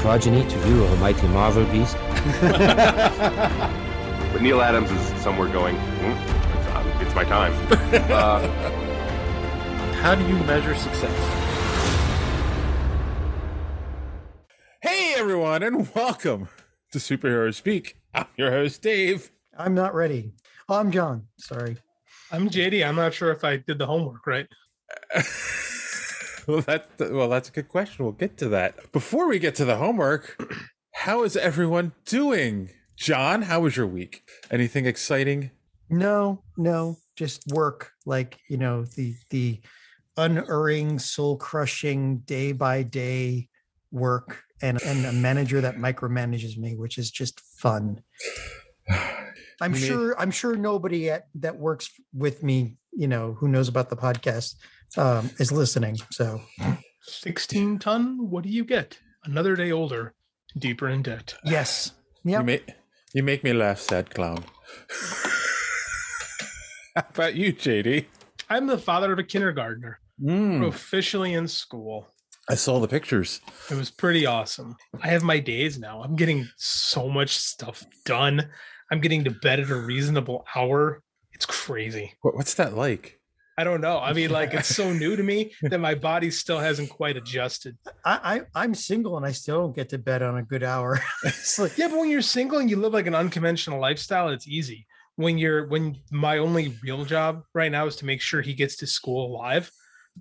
progeny to you, of a mighty Marvel beast. But Neal Adams is somewhere going, "Hmm, it's, uh, it's my time. Uh, How do you measure success? Hey, everyone, and welcome to Superhero Speak. I'm your host, Dave. I'm not ready. Oh, I'm John. Sorry. I'm JD. I'm not sure if I did the homework right. well, that well, that's a good question. We'll get to that. Before we get to the homework, how is everyone doing? John, how was your week? Anything exciting? No, no, just work. Like you know, the the unerring, soul crushing, day by day work, and and a manager that micromanages me, which is just fun. I'm sure. I'm sure nobody at, that works with me, you know, who knows about the podcast, um, is listening. So 16 ton. What do you get? Another day older, deeper in debt. yes, You make you make me laugh, sad clown. how about you, JD? I'm the father of a kindergartner. Mm, officially in school. I saw the pictures. It was pretty awesome. I have my days now. I'm getting so much stuff done. I'm getting to bed at a reasonable hour. It's crazy. What's that like? I don't know. I mean, like it's so new to me that my body still hasn't quite adjusted. I, I I'm single and I still don't get to bed on a good hour. like Yeah, but when you're single and you live like an unconventional lifestyle, it's easy. When you're when my only real job right now is to make sure he gets to school alive,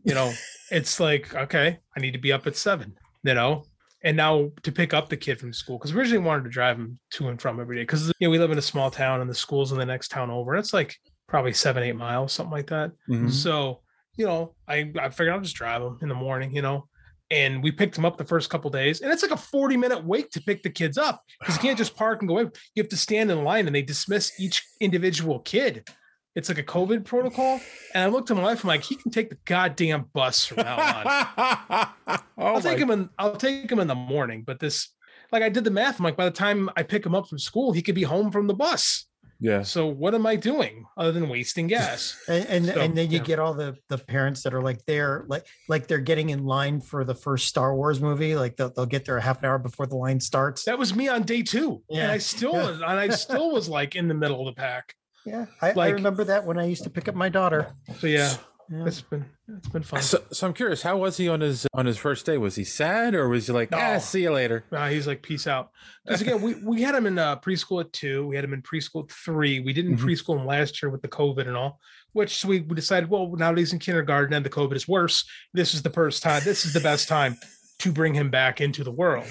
you know, it's like, okay, I need to be up at seven, you know. And now to pick up the kid from school, because we originally wanted to drive him to and from every day. Because you know, we live in a small town and the school's in the next town over. It's like probably seven, eight miles, something like that. Mhm. So, you know, I, I figured I'll just drive them in the morning, you know. And we picked them up the first couple days, and it's like a 40 minute wait to pick the kids up because you can't just park and go away. You have to stand in line and they dismiss each individual kid. It's like a COVID protocol. And I looked at my wife, I'm like, he can take the goddamn bus from now on. oh I'll take him in, I'll take him in the morning. But this, like I did the math, I'm like, by the time I pick him up from school, he could be home from the bus. Yeah. So what am I doing other than wasting gas? and and, So, and then you yeah. get all the the parents that are like they're like like they're getting in line for the first Star Wars movie. Like they'll, they'll get there a half an hour before the line starts. That was me on day two. And I still yeah. was, and I still was like in the middle of the pack. Yeah, I, I remember that when I used to pick up my daughter. So yeah, Yeah. it's been it's been fun. So, so I'm curious, how was he on his on his first day? Was he sad or was he like, ah, No. see you later? Uh, he's like, peace out. Because again, we, we had him in uh, preschool at two. We had him in preschool at three. We didn't Mhm. preschool him last year with the COVID and all, which we, we decided, well, now that he's in kindergarten and the COVID is worse, this is the first time, this is the best time to bring him back into the world.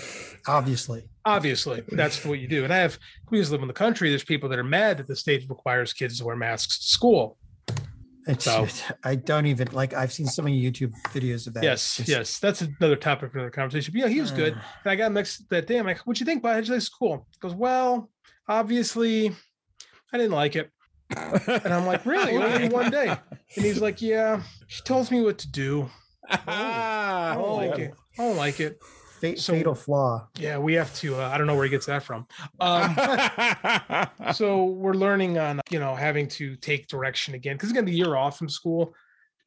Obviously, Obviously, that's what you do. And I have, we just live in the country. There's people that are mad that the state requires kids to wear masks to school. It's, So- I don't even like. I've seen so many YouTube videos of that. yes, just- yes. That's another topic for another conversation. But yeah, he was good. Uh, And I got him next that day. I'm like, what'd you think, bud? You like school? He goes, well, obviously, I didn't like it. And I'm like, really? Only one day? And he's like, yeah, she tells me what to do. I don't oh, like it. I don't like it. Fa- So- fatal flaw. Yeah, we have to. Uh, I don't know where he gets that from. Um, so we're learning on, you know, having to take direction again because again, the year off from school,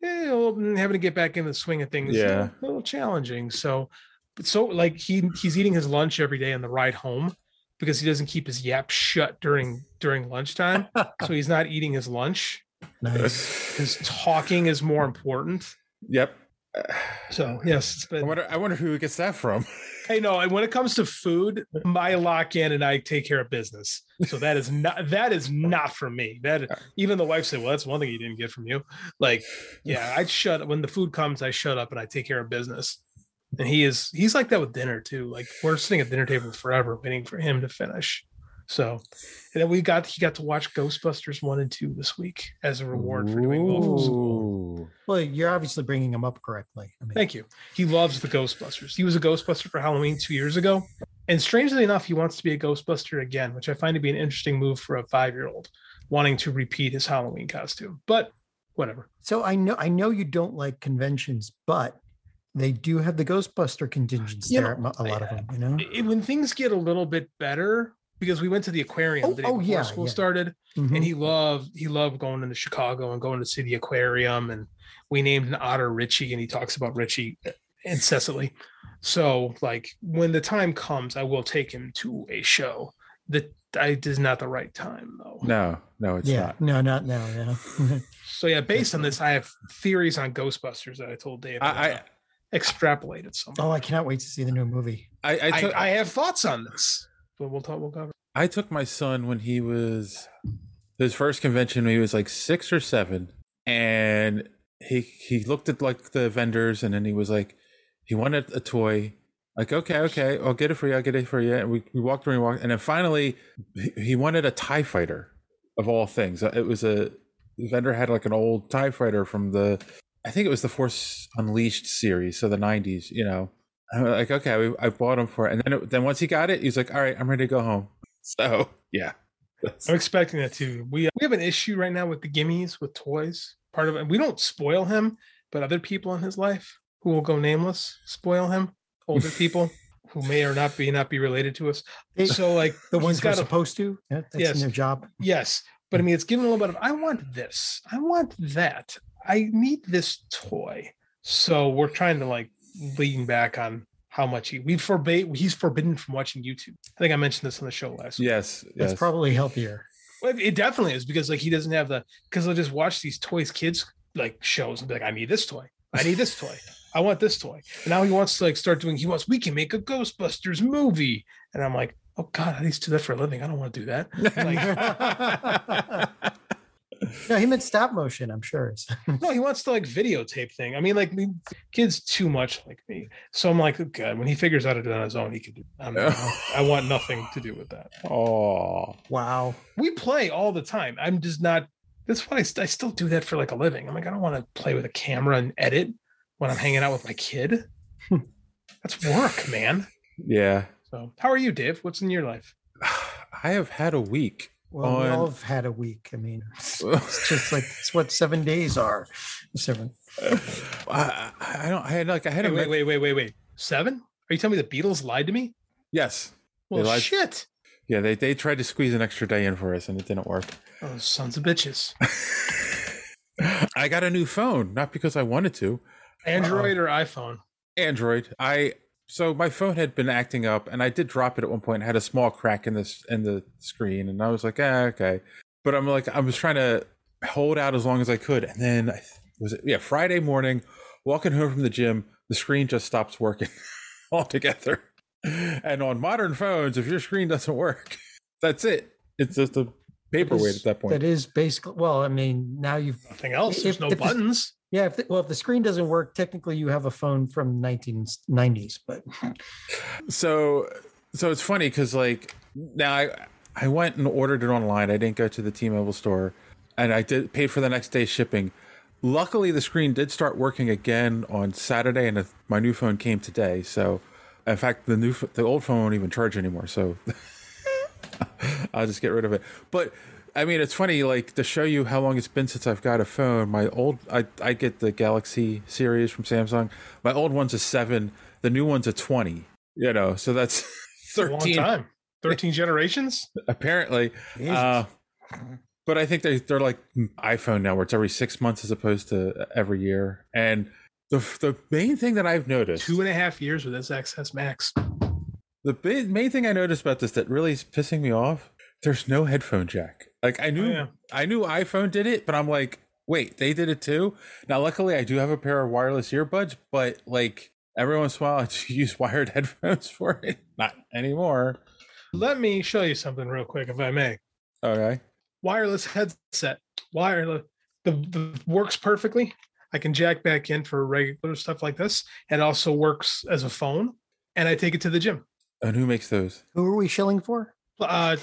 eh, well, having to get back in the swing of things, Yeah. a little challenging. So, but so like he he's eating his lunch every day on the ride home because he doesn't keep his yap shut during during lunchtime. so he's not eating his lunch Nice. because talking is more important. yep. So yes, it's I been. wonder. I wonder who gets that from. Hey, no, and when it comes to food, my lock in and I take care of business. So that is not that is not for me. That even the wife said, "Well, that's one thing he didn't get from you." Like, yeah, I shut when the food comes, I shut up and I take care of business. And he is he's like that with dinner too. Like we're sitting at dinner table forever, waiting for him to finish. So, and then we got he got to watch Ghostbusters one and two this week as a reward for doing well for school. Well, you're obviously bringing him up correctly. I mean, Thank you. He loves the Ghostbusters. He was a Ghostbuster for Halloween two years ago. And strangely enough, he wants to be a Ghostbuster again, which I find to be an interesting move for a five year old wanting to repeat his Halloween costume. But whatever. So I know I know you don't like conventions, but they do have the Ghostbuster contingents You there. know, a lot of them, you know. It- when things get a little bit better, because we went to the aquarium Oh, the day oh, before yeah, school yeah. started, Mhm. and he loved he loved going into Chicago and going to see the aquarium. And we named an otter Richie, and he talks about Richie incessantly. So, like when the time comes, I will take him to a show. That I is not the right time though. No, no, it's yeah, not. no, not now. Yeah. So yeah, based on this, I have theories on Ghostbusters that I told Dave. I, I'm I, gonna extrapolate at some. oh, I cannot wait to see the new movie. I, I, I, I have thoughts on this, but we'll talk. We'll cover. I took my son when he was his first convention he was like six or seven, and he he looked at like the vendors, and then he was like, he wanted a toy. Like okay, okay, I'll get it for you. I'll get it for you. And we, we walked around, and walked, and then finally, he, he wanted a Tie Fighter, of all things. It was a vendor had like an old Tie Fighter from the, I think it was the Force Unleashed series, so the '90s. You know, I'm like okay, we, I bought him for it, and then it, then once he got it, he's like, all right, I'm ready to go home. So yeah, I'm expecting that too. We uh, we have an issue right now with the gimmies with toys. Part of it, we don't spoil him, but other people in his life who will go nameless spoil him. Older people who may or not be not be related to us. So like The ones who are got a- supposed to. Yeah, that's Yes. in their job. Yes, but I mean, it's given a little bit of I want this, I want that, I need this toy. So we're trying to like lean back on how much he we forbade he's forbidden from watching YouTube. I think I mentioned this on the show last. week. yes, That's probably healthier. Well, it definitely is because like he doesn't have the because they'll just watch these toys kids like shows and be like, I need this toy, I need this toy, I want this toy. And now he wants to like start doing. He wants we can make a Ghostbusters movie, and I'm like, oh god, I used to do that for a living. I don't want to do that. Like, No, he meant stop motion. I'm sure. no, he wants to like videotape thing. I mean, like the kids too much like me. So I'm like, okay, when he figures out how to do it on his own, he could do. I'm, I want nothing to do with that. Oh, wow. We play all the time. I'm just not. That's why I, st- I still do that for like a living. I'm like, I don't want to play with a camera and edit when I'm hanging out with my kid. That's work, man. yeah. So, how are you, Dave? What's in your life? I have had a week. Well, we all have had a week. I mean, it's, it's just like it's what seven days are. Seven. I, I I don't. I had like I had Wait, a wait, wait, wait, wait, wait. Seven? Are you telling me the Beatles lied to me? Yes. Well, lied- shit. Yeah, they they tried to squeeze an extra day in for us, and it didn't work. Oh, sons of bitches. I got a new phone, not because I wanted to. Android um, or iPhone? Android. I so my phone had been acting up, and I did drop it at one point. It had a small crack in this in the screen, and I was like, ah, okay. But I'm like, I was trying to hold out as long as I could, and then I- was it yeah Friday morning, walking home from the gym, the screen just stops working altogether. And on modern phones, if your screen doesn't work, that's it. It's just a paperweight at that point. That is basically. Well, I mean, now you've Nothing else. There's no if the- buttons. Yeah. If the, well, if the screen doesn't work, technically you have a phone from 1990s. But so so it's funny because like now I I went and ordered it online. I didn't go to the T-Mobile store, and I did pay for the next day shipping. Luckily, the screen did start working again on Saturday, and my new phone came today. So, in fact, the new the old phone won't even charge anymore. So, I'll just get rid of it. But I mean, it's funny, like to show you how long it's been since I've got a phone. My old, I I get the Galaxy series from Samsung. My old one's a seven. The new one's a twenty. You know, so that's It's a long thirteen time. 13 generations? apparently. Uh, but I think they they're like iPhone now, where it's every six months as opposed to every year. And the the main thing that I've noticed, Two and a half years with this XS Max. the big, main thing I noticed about this that really is pissing me off, there's no headphone jack. Like I knew Oh, yeah. I knew iPhone did it, but I'm like, wait, they did it too. Now, luckily, I do have a pair of wireless earbuds, but like every once in a while, I just use wired headphones for it. Not anymore. Let me show you something real quick, if I may. Okay. Wireless headset, wireless, the, the works perfectly. I can jack back in for regular stuff like this. It also works as a phone, and I take it to the gym. And who makes those? Who are we shilling for? Uh,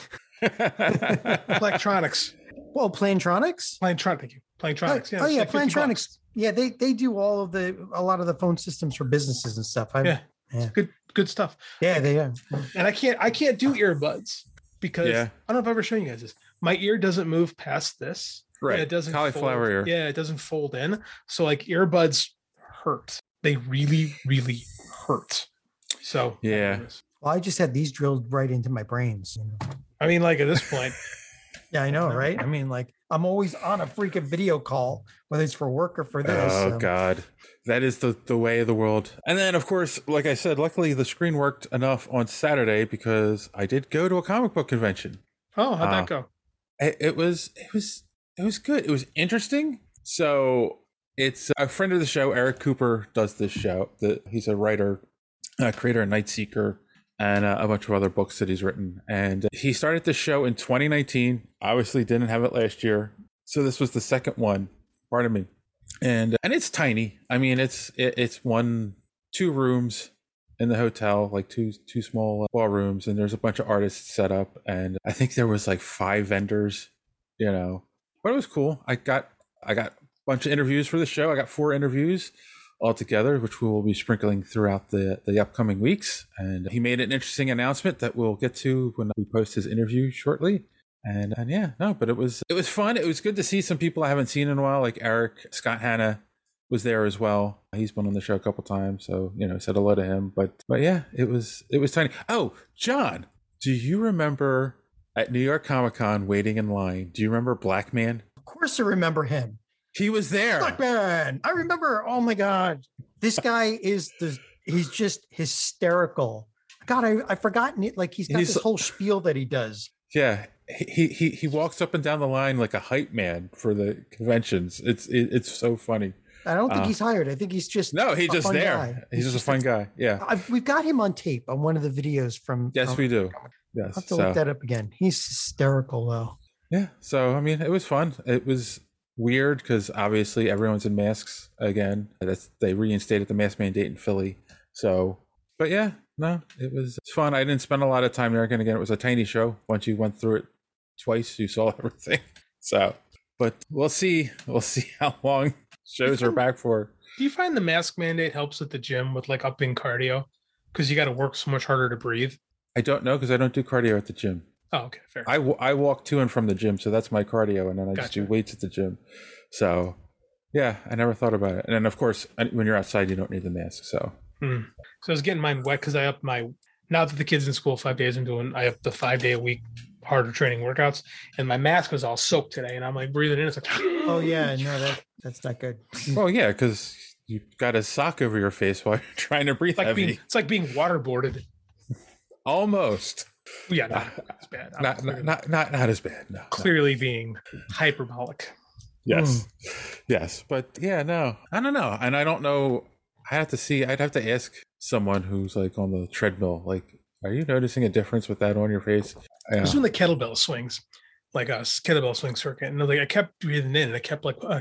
electronics, Well, Plantronics. Plantronics, thank you. Plantronics. oh, oh it's yeah, like Plantronics. Yeah, they they do all of the a lot of the phone systems for businesses and stuff. I, Yeah. yeah, Good, good stuff. yeah, they are. And I can't, I can't do earbuds because Yeah. I don't know if I've ever shown you guys this. My ear doesn't move past this. Right. It doesn't Cauliflower fold. ear. Yeah, it doesn't fold in. So like earbuds hurt. They really, really hurt. So Yeah. Well, I just had these drilled right into my brains. you know. I mean, like at this point, Yeah, I know, right? I mean, like I'm always on a freaking video call, whether it's for work or for this. Oh so- God, that is the the way of the world. And then, of course, like I said, luckily the screen worked enough on Saturday because I did go to a comic book convention. oh, how'd Uh, that go? It, it was it was it was good. It was interesting. So it's a friend of the show, Eric Cooper, does this show. The, he's a writer, uh, creator of Night Seeker, and uh, a bunch of other books that he's written. And uh, he started the show in 2019. Obviously, didn't have it last year, so this was the second one. Pardon me. And and it's tiny. I mean, it's it, it's one two rooms in the hotel, like two two small ballrooms, and there's a bunch of artists set up. And I think there was like five vendors, you know. But it was cool. I got I got a bunch of interviews for the show. I got four interviews altogether, which we will be sprinkling throughout the the upcoming weeks. And he made an interesting announcement that we'll get to when we post his interview shortly. And and yeah, no, but it was it was fun. It was good to see some people I haven't seen in a while, like Eric Scott Hanna was there as well. He's been on the show a couple times, so you know, said hello to him. But but yeah, it was it was tiny. Oh, John, do you remember at New York Comic Con waiting in line? Do you remember Black Man? Of course, I remember him. He was there. Black man. I remember. Oh my god, this guy is the. He's just hysterical. God, I I forgotten it. Like he's got He's- this whole spiel that he does. Yeah, he he he walks up and down the line like a hype man for the conventions. It's it, it's so funny. I don't think Uh, he's hired. I think he's just No, he's just there. guy. He's, just a fun guy. Yeah. I've, we've got him on tape on one of the videos from. Yes, from- we do. Yes, I'll have to So look that up again. He's hysterical though. yeah. So I mean, it was fun. It was weird because obviously everyone's in masks again. That's they reinstated the mask mandate in Philly. So, but yeah, no, it was it's fun. I didn't spend a lot of time there. Again, again, it was a tiny show. Once you went through it twice, you saw everything. So, but we'll see. We'll see how long shows are back for. Do you find the mask mandate helps at the gym with like upping cardio? Because you got to work so much harder to breathe. I don't know because I don't do cardio at the gym. Oh, okay, fair. I, w- I walk to and from the gym, so that's my cardio, and then I just do weights at the gym. So, yeah, I never thought about it. And then, of course, when you're outside, you don't need the mask. So, Hmm. So I was getting mine wet because I upped my. Now that the kids in school five days, I'm doing. I up the five day a week harder training workouts, and my mask was all soaked today, and I'm like breathing in. It's like, Oh yeah, no, that that's not good. well, yeah, because you've got a sock over your face while you're trying to breathe It's like heavy. being it's like being waterboarded. Almost. Yeah, not as bad. I'm Not, clearly, not, not, not as bad. No. no. clearly being hyperbolic. Yes. Yes. But yeah, no, I don't know. And I don't know. I have to see, I'd have to ask someone who's like on the treadmill, like, are you noticing a difference with that on your face? Yeah. Just when the kettlebell swings, like a kettlebell swing circuit, and like I kept breathing in, and I kept like, uh,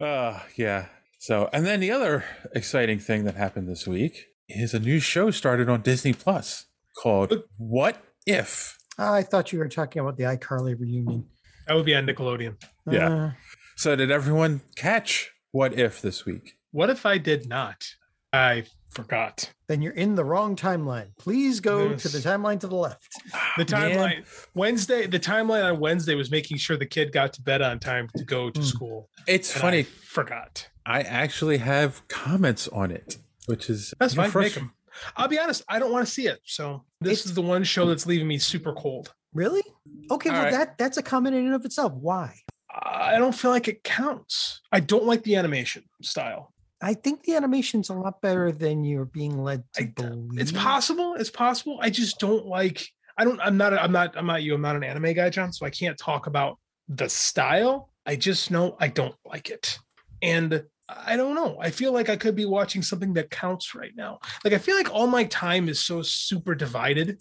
uh, yeah. So, and then the other exciting thing that happened this week is a new show started on Disney Plus called What If? I thought you were talking about the iCarly reunion. that would be on Nickelodeon. Yeah. Uh, So, did everyone catch What If this week? What if I did not? I forgot. then you're in the wrong timeline. Please go to the timeline to the left. The Man. timeline Wednesday, the timeline on Wednesday was making sure the kid got to bed on time to go to Hmm. school. It's and funny. I forgot. I actually have comments on it, which is That's fine. frust- Make 'em. I'll be honest. I don't want to see it. So this It's- is the one show that's leaving me super cold. Really? Okay, All well right. that that's a comment in and of itself. Why? I don't feel like it counts. I don't like the animation style. I think the animation's a lot hmm. better than you're being led to I- believe. It's possible. It's possible. I just don't like. I don't. I'm not. I'm not. I'm not you. I'm not an anime guy, John. So I can't talk about the style. I just know I don't like it, and I don't know. I feel like I could be watching something that counts right now. Like I feel like all my time is so super divided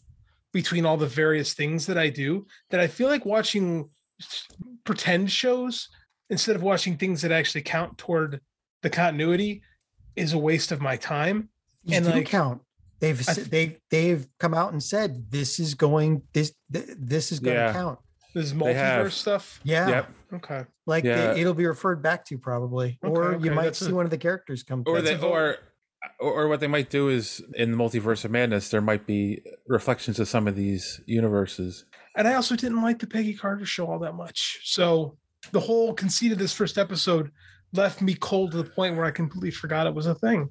between all the various things that I do that I feel like watching pretend shows instead of watching things that actually count toward the continuity is a waste of my time. You and do like count. They've I s- they've they've come out and said this is going this th- this is going to Yeah. count. this They have. multiverse stuff. Yeah, Yep. Okay. like Yeah. it, will be referred back to probably, Okay, or okay, you might that's see a- one of the characters come. Or they, or or what they might do is in the multiverse of madness, there might be reflections of some of these universes. And I also didn't like the Peggy Carter show all that much. So the whole conceit of this first episode left me cold to the point where I completely forgot it was a thing.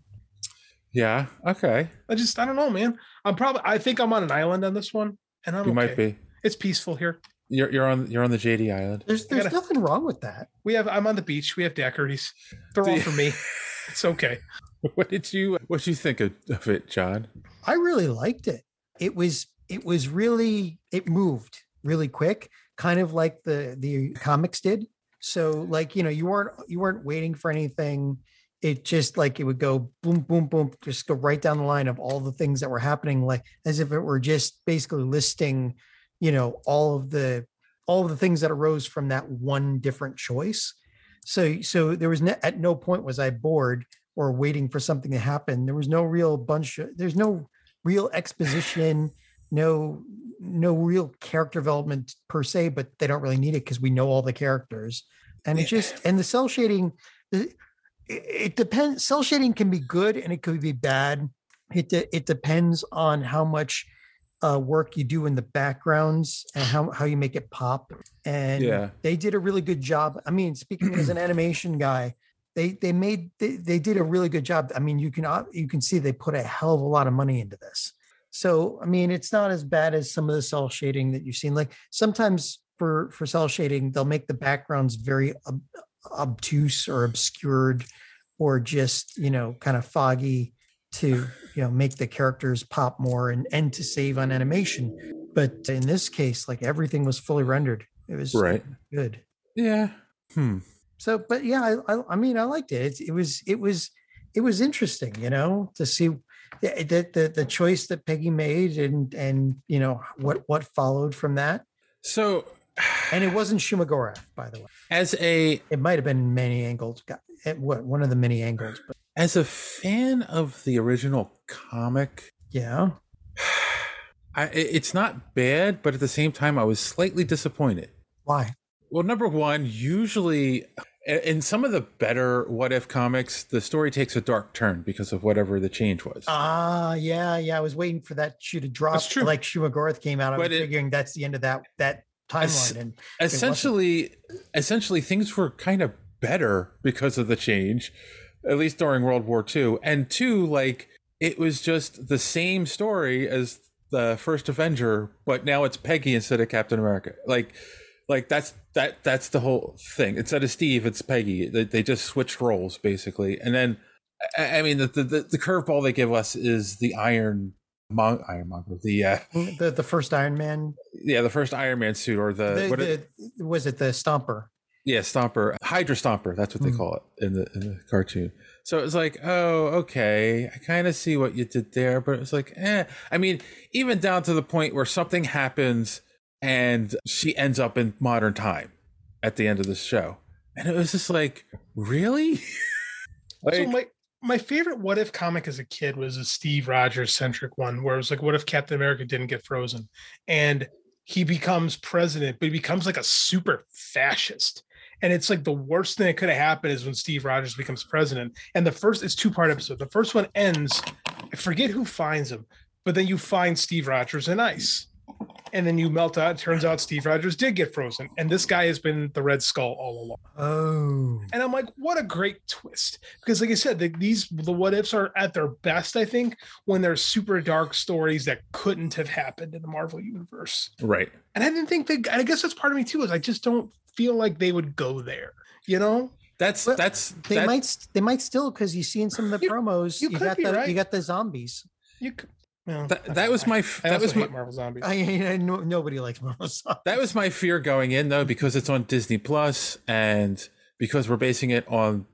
Yeah. Okay. I just I don't know, man. I'm probably I think I'm on an island on this one, and I'm you okay. might be. It's peaceful here. You're you're on you're on the JD Island. there's there's gotta- nothing wrong with that. We have I'm on the beach. We have daiquiris. They're all for me. It's okay. What did you what did you think of, of it, John? I really liked it. It was it was really it moved really quick, kind of like the the comics did. So like you know you weren't you weren't waiting for anything. It just like it would go boom boom boom, just go right down the line of all the things that were happening, like as if it were just basically listing, you know, all of the all of the things that arose from that one different choice. So so there was no, at no point was I bored or waiting for something to happen. There was no real bunch of, there's no real exposition, no no real character development per se, but they don't really need it because we know all the characters. And it just and the cel shading, it, it depends. Cel shading can be good and it could be bad. It de- it depends on how much uh, work you do in the backgrounds and how how you make it pop. And Yeah. they did a really good job. I mean, speaking as an animation guy, they they made they, they did a really good job. I mean, you can you can see they put a hell of a lot of money into this. So I mean, it's not as bad as some of the cel shading that you've seen. Like sometimes for for cel shading, they'll make the backgrounds very ob- obtuse or obscured, or just you know kind of foggy to you know make the characters pop more and and to save on animation. But in this case, like everything was fully rendered. It was Right. good. Yeah. Hmm. So, but yeah, I, I, I mean, I liked it. It's, it was, it was, it was interesting, you know, to see the, the the the choice that Peggy made, and and you know what what followed from that. So, and it wasn't Shumagora, by the way. As a, it might have been many angles. what one of the many angles, but As a fan of the original comic, yeah, I, it's not bad, but at the same time, I was slightly disappointed. Why? Well, number one, usually in some of the better What If comics, the story takes a dark turn because of whatever the change was. ah, yeah, yeah. I was waiting for that shoe to drop. That's true. Like Shuma-Gorath came out, I But was it- figuring that's the end of that that Es- timeline. And essentially, essentially, things were kind of better because of the change, at least during World War II. And two, like it was just the same story as the first Avenger, but now it's Peggy instead of Captain America. Like, like that's that that's the whole thing. Instead of Steve, it's Peggy. They, they just switched roles basically, and then. I I mean, the the, the, the curveball they give us is the Iron Mon- Ironmonger, the uh, the the first Iron Man. yeah, the first Iron Man suit, or the, The, what it- was it the Stomper? yeah, Stomper, Hydra Stomper. That's what they Mm. call it in the in the cartoon. So it was like, oh, okay, I kind of see what you did there, but it's like, eh. I mean, even down to the point where something happens and she ends up in modern time at the end of the show, and it was just like, really? so my my favorite what if comic as a kid was a Steve Rogers centric one where it was like what if Captain America didn't get frozen? And he becomes president but he becomes like a super fascist. And it's like the worst thing that could have happened is when Steve Rogers becomes president. And the first it's two part episode. The first one ends I forget who finds him but then you find Steve Rogers in ice and then you melt out it turns out Steve Rogers did get frozen and this guy has been the Red Skull all along Oh, and I'm like, what a great twist. Because, like I said, the, these, the what ifs are at their best, I think, when they're super dark stories that couldn't have happened in the Marvel universe. right. And I didn't think they, and I guess that's part of me too, is I just don't feel like they would go there, you know? That's Well, that's they that- might they might still because you see in some of the You- promos you you, could got the right. you got the zombies. You, c- Well, That, that was my I that also was my Marvel Zombies. I, I no, nobody likes Marvel Zombies. that was my fear going in though because it's on Disney Plus and because we're basing it on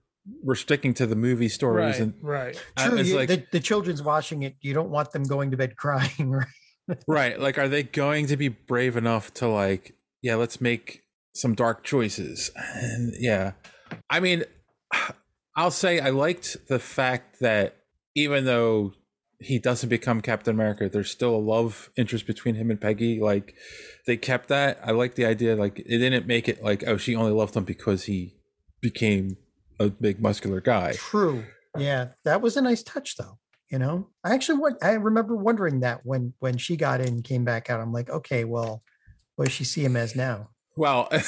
we're sticking to the movie stories right, and right. uh, True, it's you, like the, the children's watching it. You don't want them going to bed crying, right? right like are they going to be brave enough to like yeah let's make some dark choices and yeah I mean I'll say I liked the fact that even though he doesn't become Captain America, there's still a love interest between him and Peggy. Like they kept that. I like the idea. Like it didn't make it like oh she only loved him because he became a big muscular guy. True. Yeah, that was a nice touch, though. You know, I actually what I remember wondering that when when she got in, and came back out. I'm like, okay, well, what does she see him as now? Well, I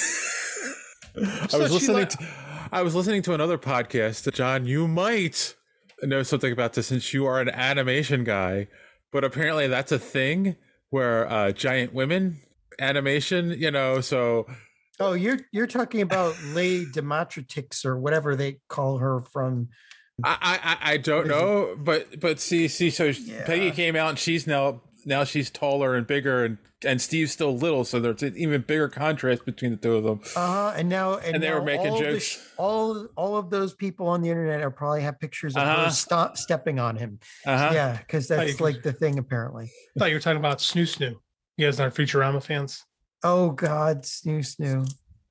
So was she listening. let- To, I was listening to another podcast. John, you might know something about this since you are an animation guy, but apparently that's a thing where uh, giant women animation. You know, so Oh, you're you're talking about Lady Demotratrix or whatever they call her from. I I, I don't know, but but see see so Peggy came out and she's now now she's taller and bigger and and Steve's still little, so there's an even bigger contrast between the two of them. Uh huh. And now and, And they were making all the jokes. sh- all all of those people on the internet are probably have pictures of Uh-huh. her stop stepping on him. Uh-huh. Yeah, because that's you- like the thing apparently. I thought you were talking about Snu Snu. You guys aren't Futurama fans? Oh God, snu snu.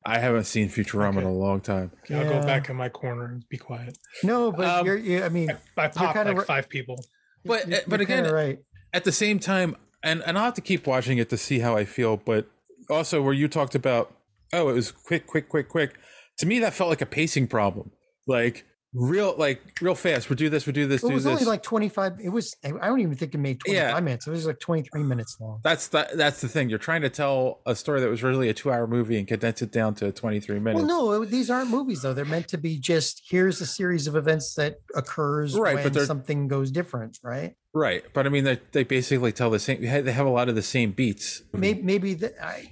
I haven't seen Futurama in a long time. Okay, I'll Yeah. go back in my corner and be quiet. No, but Um, you're. You, I mean, I popped kinda like ri- five people. But you're- but you're again, right. at the same time, and and I'll have to keep watching it to see how I feel. But also, where you talked about, oh, it was quick, quick, quick, quick. To me, that felt like a pacing problem. Like real, like real fast. We do this. We do this. It do was this. only like 25. It was. I don't even think it made 25 Yeah. minutes. It was like 23 minutes long. that's the that's the thing. You're trying to tell a story that was really a two hour movie and condense it down to 23 minutes. Well, no, these aren't movies though. They're meant to be just here's a series of events that occurs Right, when something goes different, right? Right, but I mean, they, they basically tell the same. They have a lot of the same beats. Maybe, maybe the, I,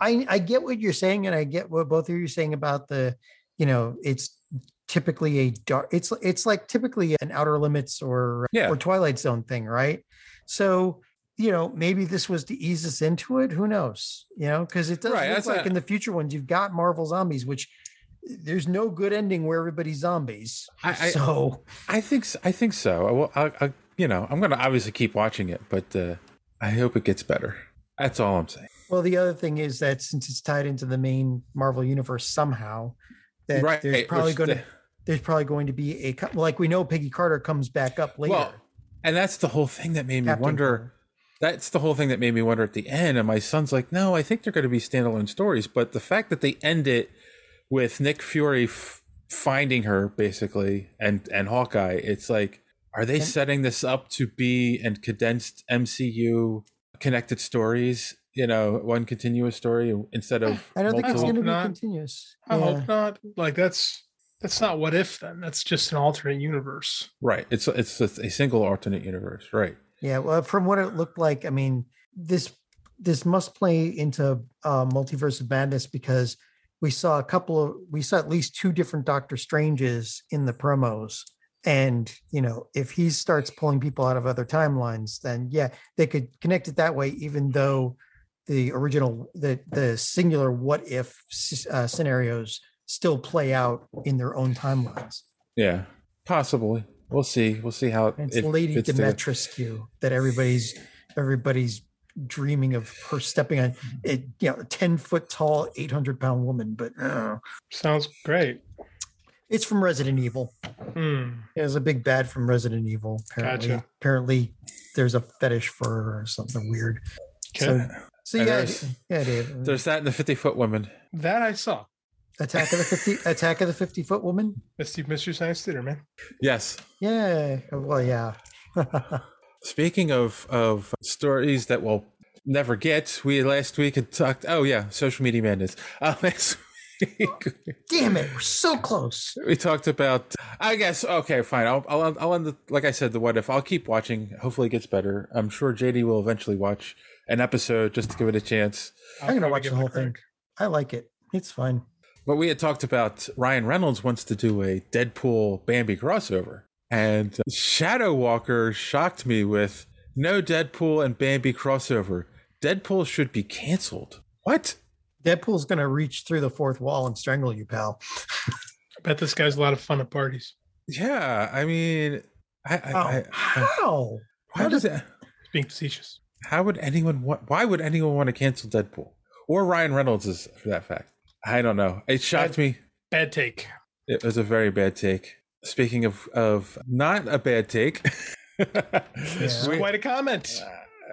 I, I get what you're saying, and I get what both of you are saying about the, you know, it's typically a dark. It's it's like typically an Outer Limits or Yeah. or Twilight Zone thing, right? So you know, maybe this was to ease us into it. Who knows? You know, because it does Right, look that's like a- in the future ones you've got Marvel zombies, which there's no good ending where everybody's zombies. I, I, so I think I think so. I, will- I, I you know I'm gonna obviously keep watching it, but uh, I hope it gets better. That's all I'm saying. Well, the other thing is that since it's tied into the main Marvel universe somehow, that Right, there's probably going to the- there's probably going to be a like we know Peggy Carter comes back up later. Well, and that's the whole thing that made me Captain wonder. Carter. That's the whole thing that made me wonder at the end. And my son's like, "No, I think they're going to be standalone stories." But the fact that they end it with Nick Fury f- finding her basically and and Hawkeye, it's like, are they setting this up to be and condensed MCU connected stories? You know, one continuous story instead of I don't think it's going to be not. continuous. I Yeah. hope not. Like that's that's not what if then. That's just an alternate universe. right. It's it's a, a single alternate universe, right? Yeah, well, from what it looked like, I mean, this this must play into uh, multiverse of madness because we saw a couple of we saw at least two different Doctor Stranges in the promos, and you know, if he starts pulling people out of other timelines, then yeah, they could connect it that way, even though the original the the singular what if uh, scenarios still play out in their own timelines. Yeah, possibly. We'll see. We'll see how it, It's it Lady. Dimitrescu that everybody's everybody's dreaming of her stepping on it, you know, a 10 foot tall, 800 pound woman, but uh, Sounds great. it's from Resident Evil. Hmm. There's a big bad from Resident Evil. Apparently, Gotcha. apparently there's a fetish for her or something weird. Okay. So, so yeah, there's- yeah, Dave. There's that and the 50 foot woman. that I saw. Attack of the 50 Attack of the 50 foot woman. Misty Mystery Science Theater, man. Yes. Yeah. Well, yeah. Speaking of of stories that we'll never get, we last week had talked. Oh yeah, social media madness. Uh, last week Damn it, we're so close. we talked about. I guess okay, fine. I'll I'll I'll end the like I said the what if. I'll keep watching. Hopefully it gets better. I'm sure JD will eventually watch an episode just to give it a chance. I'll I'm gonna probably watch the whole thing. I like it. It's fun. But we had talked about Ryan Reynolds wants to do a Deadpool Bambi crossover. And Shadow Walker shocked me with no Deadpool and Bambi crossover. Deadpool should be canceled. What? Deadpool's gonna reach through the fourth wall and strangle you, pal. I bet this guy's a lot of fun at parties. Yeah, I mean, I, I, I, I How? why does it? Being facetious. How would anyone want? Why would anyone want to cancel Deadpool or Ryan Reynolds? Is for that fact. I don't know. It shocked me. Bad take. It was a very bad take. Speaking of of not a bad take, This is quite a comment.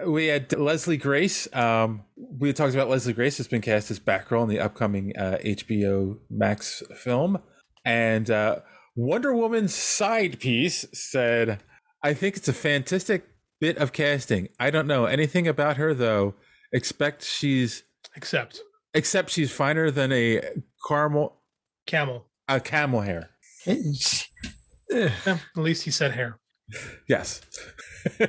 we had Leslie Grace. Um, we had talked about Leslie Grace has been cast as Batgirl in the upcoming uh, HBO Max film, and uh, Wonder Woman's side piece said, "I think it's a fantastic bit of casting. I don't know anything about her though. Expect she's Except except she's finer than a caramel camel. a camel hair. Eh, at least he said hair. Yes. uh,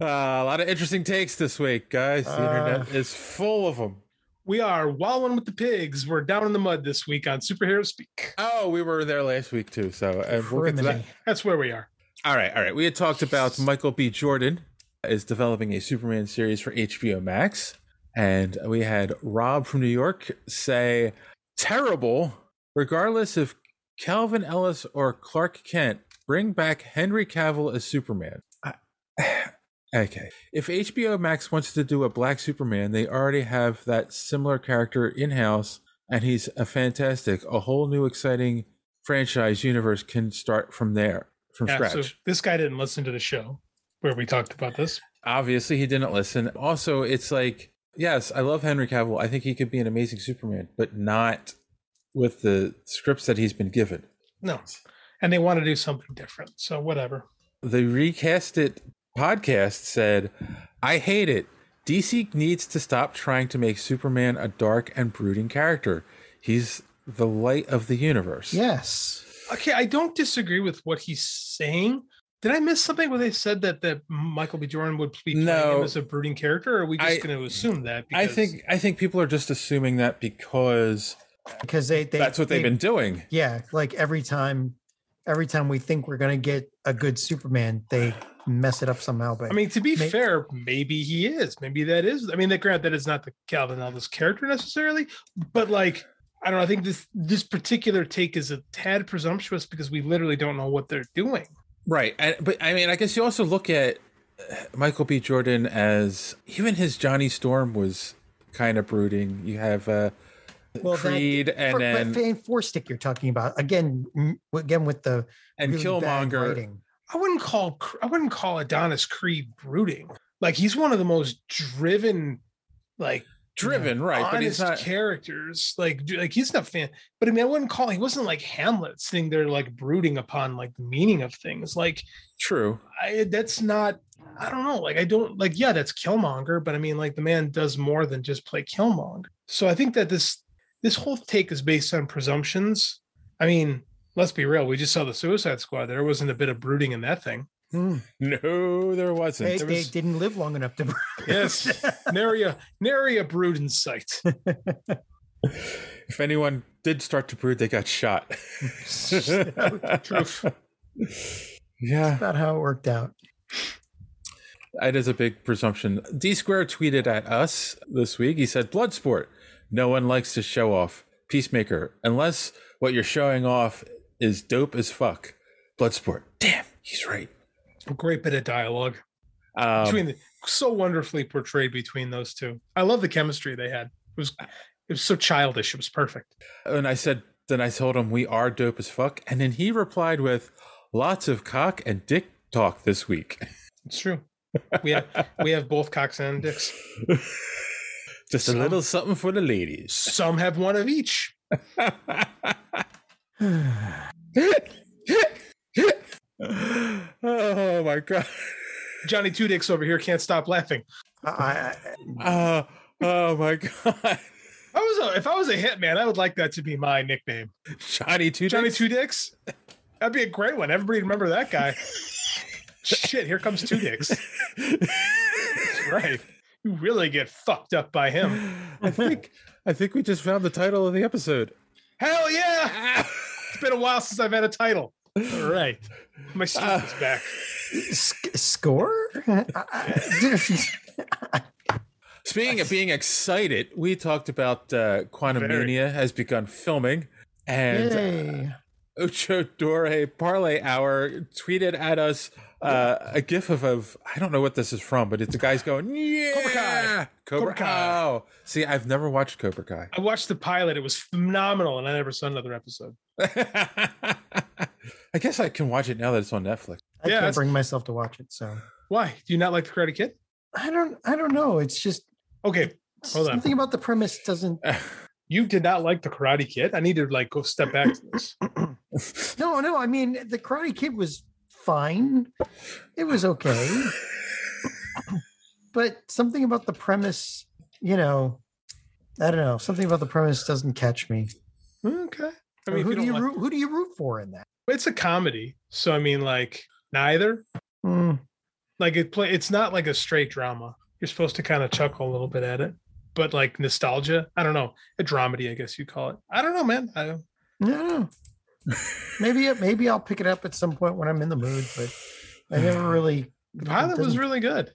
a lot of interesting takes this week, guys. The internet is full of them. We are wallowing with the pigs. We're down in the mud this week on Superhero Speak. Oh, we were there last week too. So uh, we'll get to that. That's where we are. All right, all right. We had talked about Michael B. Jordan is developing a Superman series for HBO Max, and we had Rob from New York say terrible. Regardless of Calvin Ellis or Clark Kent, bring back Henry Cavill as Superman. I- Okay. If HBO Max wants to do a black Superman, they already have that similar character in house, and he's a fantastic. A whole new exciting franchise universe can start from there, from Yeah, scratch. so this guy didn't listen to the show where we talked about this. Obviously, he didn't listen. Also, it's like, yes, I love Henry Cavill. I think he could be an amazing Superman, but not with the scripts that he's been given. No. And they want to do something different. So whatever. The Recast It podcast said, I hate it. DC needs to stop trying to make Superman a dark and brooding character. He's the light of the universe. Yes. Okay, I don't disagree with what he's saying. Did I miss something where they said that that Michael B. Jordan would be playing No. him as a brooding character? Or are we just I- going to assume that? I think I think people are just assuming that because Because they, they that's what they've they- been doing. Yeah, like every time, every time we think we're gonna get a good Superman, they mess it up somehow. But I mean, to be May- fair, maybe he is. Maybe that is. I mean, that grant that is not the Calvin Ellis character necessarily, but like, I don't know. I think this this particular take is a tad presumptuous because we literally don't know what they're doing. Right. And, but I mean, I guess you also look at uh, Michael B. Jordan as even his Johnny Storm was kind of brooding. You have uh, well, that- Creed and for, then but Fan Four Stick you're talking about again, again with the and really Killmonger. writing. I wouldn't call I wouldn't call Adonis Creed brooding. Like he's one of the most driven, like Driven, right? But he's not. characters. Like like he's not fan. But I mean, I wouldn't call. He wasn't like Hamlet sitting there like brooding upon like the meaning of things. Like True. I that's not. I don't know. Like I don't like. Yeah, that's Killmonger, but I mean, like the man does more than just play Killmonger. So I think that this this whole take is based on presumptions. I mean, let's be real. We just saw the Suicide Squad. There wasn't a bit of brooding in that thing. Hmm. No, there wasn't. They, there they didn't live long enough to. Yes, nary a nary a brood in sight. if anyone did start to brood, they got shot. Truth. Yeah, That's about how it worked out. it is a big presumption. D Square tweeted at us this week. He said, "Bloodsport. No one likes to show off. Peacemaker, unless what you're showing off is dope as fuck. Bloodsport. Damn, he's right. A great bit of dialogue Um, between the, so wonderfully portrayed between those two. I love the chemistry they had. It was it was so childish. It was perfect. and I said, then I told him we are dope as fuck, and then he replied with, "Lots of cock and dick talk this week." It's true. We have we have both cocks and dicks. Just a little something for the ladies. Some have one of each. oh my god. Johnny Two Dicks over here can't stop laughing. I, Uh, oh my god. If I was a, if I was a hitman, I would like that to be my nickname. Johnny Two Johnny Dicks? Two Dicks. That'd be a great one. Everybody remember that guy. Shit, here comes Two Dicks. That's right. You really get fucked up by him. I think I think we just found the title of the episode. Hell yeah! It's been a while since I've had a title. All right. My Uh, student's back. Sc- score? Speaking of being excited, we talked about uh, Quantumania has begun filming, and Yay. Ucho Dore Parlay Hour tweeted at us uh, a gif of, of I don't know what this is from, but it's the guy's going yeah Cobra Kai. Cobra, Cobra Kai. Oh, see, I've never watched Cobra Kai. I watched the pilot. It was phenomenal, and I never saw another episode. I guess I can watch it now that it's on Netflix. I Yeah, can't that's- bring myself to watch it, so Why? Do you not like the Karate Kid? I don't. I don't know. It's just Okay, hold on. something about the premise doesn't. You did not like the Karate Kid. I need to like go step back to this. No, no. I mean, the Karate Kid was fine. It was okay, but something about the premise, you know, I don't know. Something about the premise doesn't catch me. Okay. I mean, who do you like- root? Who do you root for in that? it's a comedy, so I mean, like neither. Hmm. Like it play. It's not like a straight drama. You're supposed to kind of chuckle a little bit at it, but like nostalgia. I don't know. A dramedy, I guess you call it. I don't know, man. I. I don't know. Maybe it- maybe I'll pick it up at some point when I'm in the mood, but I never really. The pilot was really good.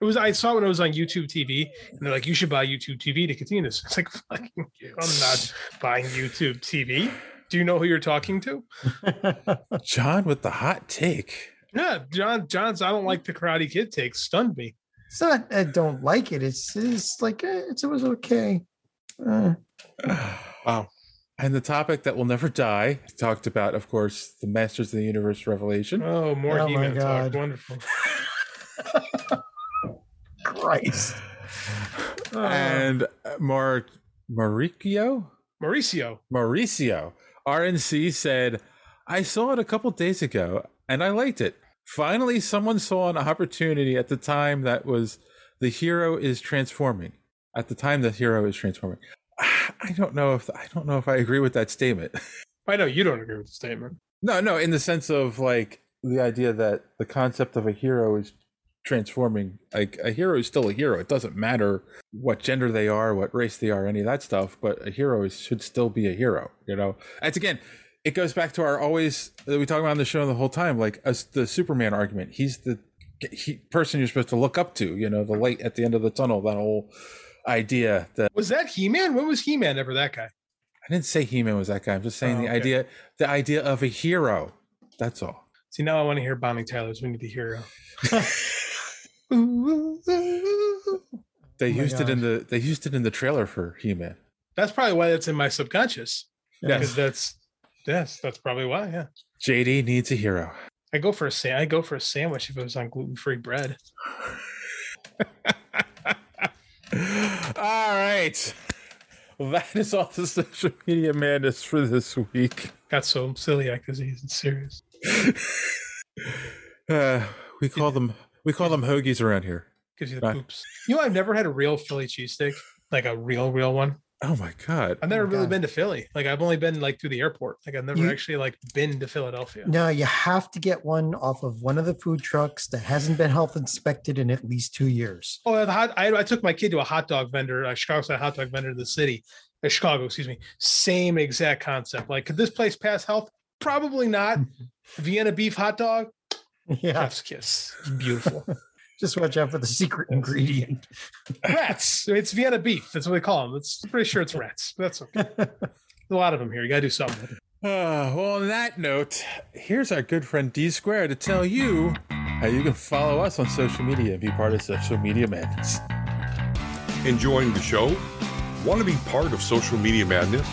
It was. I saw it when it was on YouTube TV, and they're like, "You should buy YouTube TV to continue this." It's like, fucking, I'm not buying YouTube TV. Do you know who you're talking to? John with the hot take. Yeah, John. John's. I don't like the Karate Kid take. Stunned me. It's not. I don't like it. It's it's like eh, it's, it was okay. Uh, Wow. And the topic that will never die talked about, of course, the Masters of the Universe revelation. Oh, more Oh my He-Man talk. God. Wonderful. Christ. Uh, and uh, Mar Mauricio Mauricio. Mauricio RNC said, "I saw it a couple days ago and I liked it. Finally, someone saw an opportunity at the time that was the hero is transforming. At the time, the hero is transforming. I don't know if I don't know if I agree with that statement. I know you don't agree with the statement. No, no, in the sense of like the idea that the concept of a hero is transforming. Like a hero is still a hero. It doesn't matter what gender they are, what race they are, any of that stuff. But a hero is, should still be a hero. You know, it's again, it goes back to our always that we talk about on the show the whole time, like us the Superman argument. He's the he, person you're supposed to look up to. You know, the light at the end of the tunnel. That whole idea that Was that He-Man? When was He-Man ever that guy? I didn't say He-Man was that guy. I'm just saying Oh, the okay. idea, the idea of a hero. That's all. See, now I want to hear Bonnie Tyler's "We Need the Hero." They Oh my used it in the they used it in the trailer for He-Man. That's probably why that's in my subconscious. Yes. Because that's yes, that's probably why. Yeah, JD needs a hero. I go for a sa- I go for a sandwich if it was on gluten-free bread. all right. Well, that is all the social media madness for this week. Got so celiac disease. It's serious. Uh, we call them we call them hoagies around here. Gives you the Right. poops. You know, I've never had a real Philly cheesesteak, like a real, real one. Oh my god! I've never my really God. been to Philly. Like I've only been like through the airport. Like I've never You- actually like been to Philadelphia. No, you have to get one off of one of the food trucks that hasn't been health inspected in at least two years. Oh, hot, I, I took my kid to a hot dog vendor, a Chicago side hot dog vendor in the city, uh, Chicago, excuse me. Same exact concept. Like, could this place pass health? Probably not. Vienna beef hot dog, Yeah, chef's kiss. It's beautiful. just watch out for the secret ingredient. rats. It's Vienna beef. That's what they call them. It's I'm pretty sure it's rats. But that's okay. There's a lot of them here. You gotta do something. with it. Uh, well, on that note, here's our good friend D Square to tell you how you can follow us on social media and be part of social media madness. Enjoying the show? Want to be part of social media madness?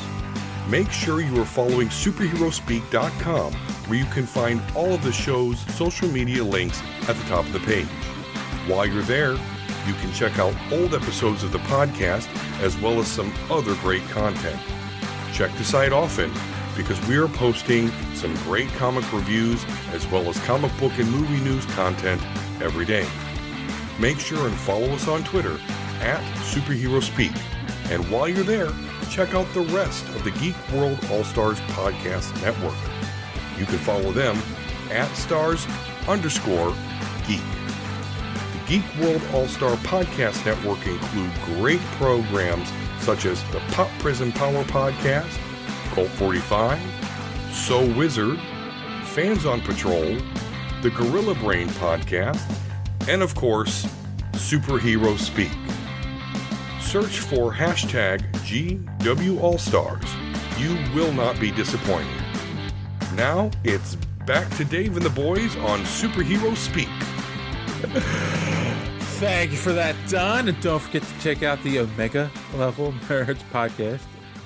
Make sure you are following superheroespeak.com where you can find all of the show's social media links at the top of the page. While you're there, you can check out old episodes of the podcast as well as some other great content. Check the site often because we are posting some great comic reviews as well as comic book and movie news content every day. Make sure and follow us on Twitter at Superhero Speak. And while you're there, check out the rest of the Geek World All Stars Podcast Network. You can follow them at stars underscore geek. Geek World All Star Podcast Network include great programs such as the Pop Prison Power Podcast, Cult 45, So Wizard, Fans on Patrol, the Gorilla Brain podcast, and of course, Superhero Speak. Search for hashtag GW All Stars. You will not be disappointed. Now it's back to Dave and the boys on Superhero Speak. Thank you for that, Don. And don't forget to check out the Omega Level Nerds podcast,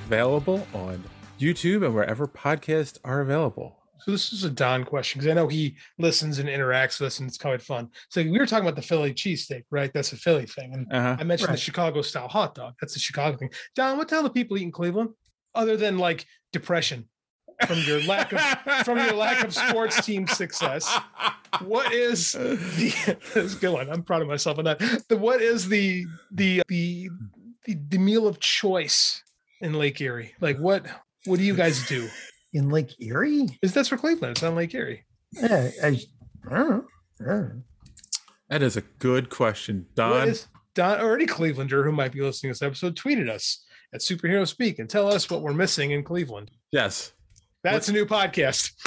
available on YouTube and wherever podcasts are available. So this is a Don question because I know he listens and interacts with us, and it's quite fun. So we were talking about the Philly cheesesteak, right? That's a Philly thing, and Uh-huh. I mentioned Right. the Chicago style hot dog. That's the Chicago thing. Don, what the hell do people eat in Cleveland other than like depression from your lack of from your lack of sports team success? What is the that's a good one? I'm proud of myself on that. The what is the the the the, the meal of choice in Lake Erie? Like what what do you guys do? In Lake Erie? Is that's for Cleveland? It's not Lake Erie. Yeah, I, I don't know. I don't know. That is a good question, What Don. is Don or any Clevelander who might be listening to this episode tweeted us at Superhero Speak and tell us what we're missing in Cleveland. yes. That's a new podcast.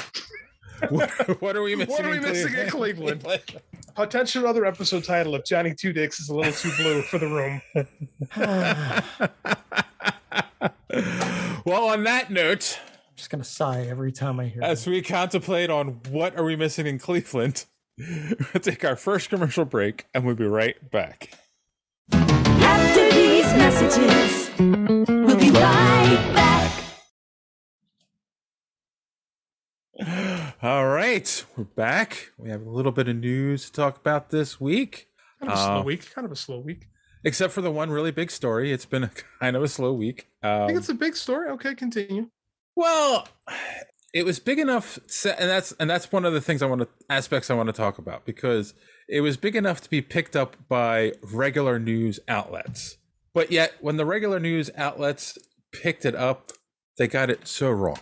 What, what are we missing? What are we in missing in Cleveland? Potential other episode title if Johnny Two Dicks is a little too blue for the room. well, on that note, I'm just gonna sigh every time I hear. as we contemplate on what are we missing in Cleveland, we'll take our first commercial break and we'll be right back. After these messages, we'll be right back. All right, we're back. We have a little bit of news to talk about this week. Kind of a slow Uh, week. Kind of a slow week. Except for the one really big story. It's been a kind of a slow week. I Um, think it's a big story. Okay, continue. Well, it was big enough, and that's and that's one of the things I want to aspects I want to talk about because it was big enough to be picked up by regular news outlets. But yet, when the regular news outlets picked it up, they got it so wrong.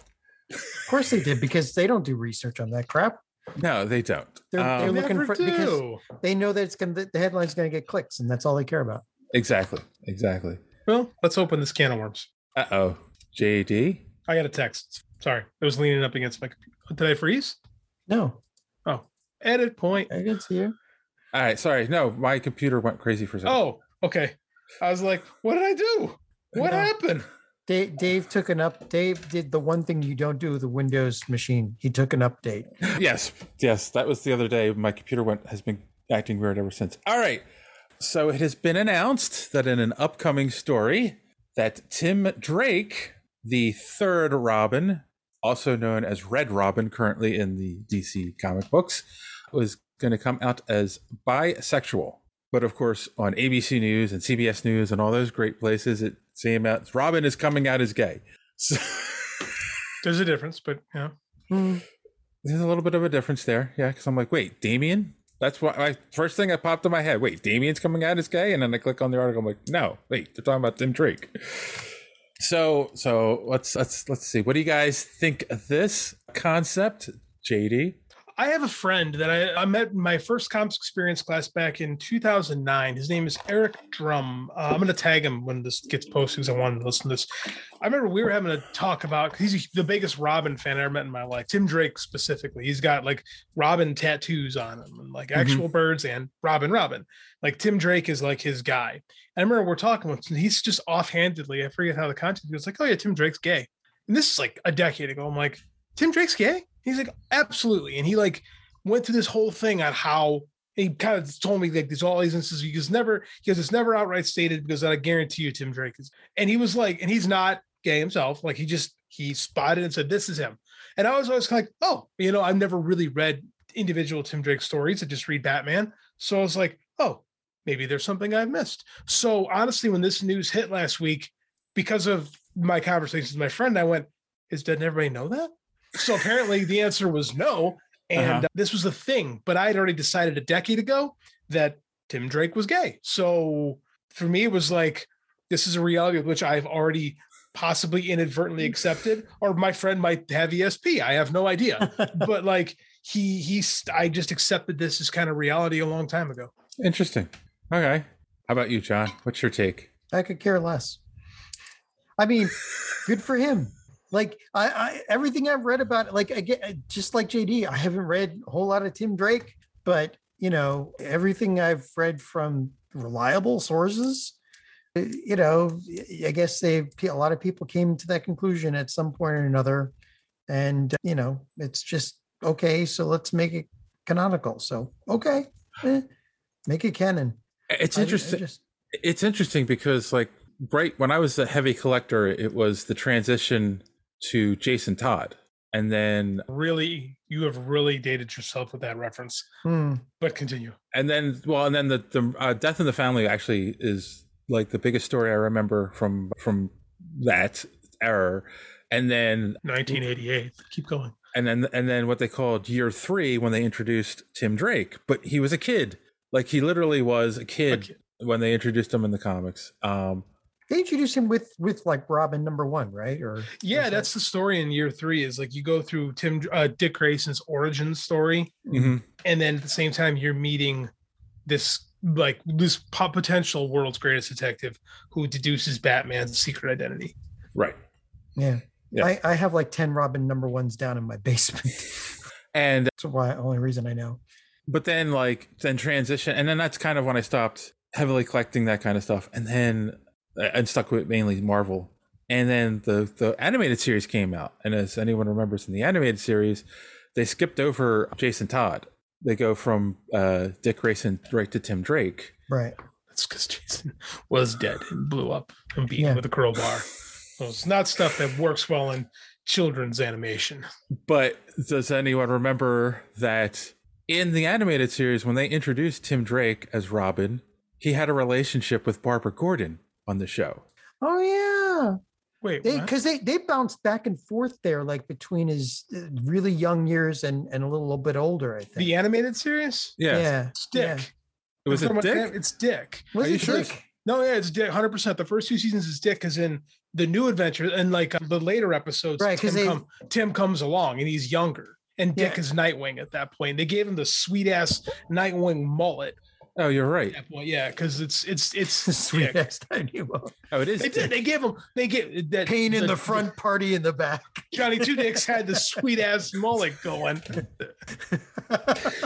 Of course they did because they don't do research on that crap. No, they don't. They're, they're Um, looking Never for because they know that it's gonna the headline's gonna get clicks, and that's all they care about. exactly, exactly. Well, let's open this can of worms. Uh oh, JD. I got a text. Sorry, I was leaning up against my. computer. Did I freeze? No, Oh, edit point. I can see you. All right, sorry. No, my computer went crazy for a second. Oh, okay. I was like, what did I do? What No. happened? Dave, Dave took an up. Dave did the one thing you don't do with the Windows machine. He took an update. yes, yes, that was the other day. My computer went has been acting weird ever since. All right. So it has been announced that in an upcoming story that Tim Drake, the third Robin, also known as Red Robin currently in the DC comic books, was going to come out as bisexual. But of course, on ABC News and CBS News and all those great places, it came out Robin is coming out as gay. So There's a difference, but yeah. Hmm. There's a little bit of a difference there, yeah. Because I'm like, wait, Damian? That's what my first thing that popped in my head. Wait, Damian's coming out as gay, and then I click on the article. I'm like, no, wait, they're talking about Tim Drake. So, so let's let's let's see. What do you guys think of this concept, JD? I have a friend that I, I met in my first comics experience class back in 2009. His name is Eric Drum. Uh, I'm going to tag him when this gets posted because I wanted to listen to this. I remember we were having a talk about he's the biggest Robin fan I ever met in my life, Tim Drake specifically. He's got like Robin tattoos on him and like actual birds and Robin Robin. Like Tim Drake is like his guy. I remember we're talking with him, he's just offhandedly, I forget how the content was like, oh yeah, Tim Drake's gay. And this is like a decade ago. I'm like, Tim Drake's gay? He's like, absolutely. And he like went through this whole thing on how he kind of told me like there's all these instances goes never goes it's never outright stated because I guarantee you Tim Drake is and he was like and he's not gay himself. Like he just he spotted and said this is him. And I was always kind of like oh you know I've never really read individual Tim Drake stories I just read Batman. So I was like oh maybe there's something I've missed. So honestly when this news hit last week because of my conversations with my friend I went is doesn't everybody know that so apparently the answer was no. And Uh-huh. uh, this was the thing, but I had already decided a decade ago that Tim Drake was gay. So for me, it was like, this is a reality of which I've already possibly inadvertently accepted, or my friend might have ESP. I have no idea. but like he he's I just accepted this as kind of reality a long time ago. Interesting. Okay. How about you, John? What's your take? I could care less. I mean, good for him. Like I, I everything I've read about it, like again, just like JD, I haven't read a whole lot of Tim Drake, but you know, everything I've read from reliable sources, uh, you know, I guess they a lot of people came to that conclusion at some point or another, and you know, it's just okay. So let's make it canonical. So okay, eh, make it canon. It's I- I interesting. just- it's interesting because like right when I was a heavy collector, it was the transition to Jason Todd, and then Really, you have really dated yourself with that reference. Hmm. But continue. and then well, and then the the uh, death in the family actually is like the biggest story I remember from from that era, and then 1988. Keep going. and then and then what they called year three when they introduced Tim Drake, but he was a kid, like he literally was a kid, when they introduced him in the comics. Um, They introduced him with with like Robin number one, right? Or Yeah, that's the story in year three. Is like you go through Tim uh, Dick Grayson's origin story, mhm. and then at the same time you're meeting this like this potential world's greatest detective who deduces Batman's secret identity. right. yeah. Yeah. I, I have like 10 Robin number ones down in my basement. And That's why only reason I know. but then like then transition and then that's kind of when i stopped heavily collecting that kind of stuff and then and stuck with mainly marvel and then the the animated series came out and as anyone remembers in the animated series they skipped over jason todd they go from uh dick grayson right to tim drake Right. That's because Jason was dead and blew up and beaten Yeah. with a crowbar. So it's not stuff that works well in children's animation. but does anyone remember that in the animated series when they introduced tim drake as robin he had a relationship with barbara gordon on the show Oh yeah. Wait, because they they bounced back and forth there, like between his uh, really young years and and a little, bit older. I think. the animated series? yeah, Yeah. It's Dick. yeah. it was I'm a dick Dick- It's Dick. Was Are you it sure? Dick? No, yeah, it's Dick. Hundred percent. The first two seasons is Dick, because in the new adventure and like the later episodes, Right, 'cause Tim, they- come, Tim comes along and he's younger, and Dick Yeah. is Nightwing at that point. They gave him the sweet ass Nightwing mullet. Oh you're right At that point, yeah, because it's it's it's Sweet Dick. ass tiny one. oh it is They did. They gave him. They get that Pain in the front, party in the back. Johnny Two Dicks had the sweet ass mullet going.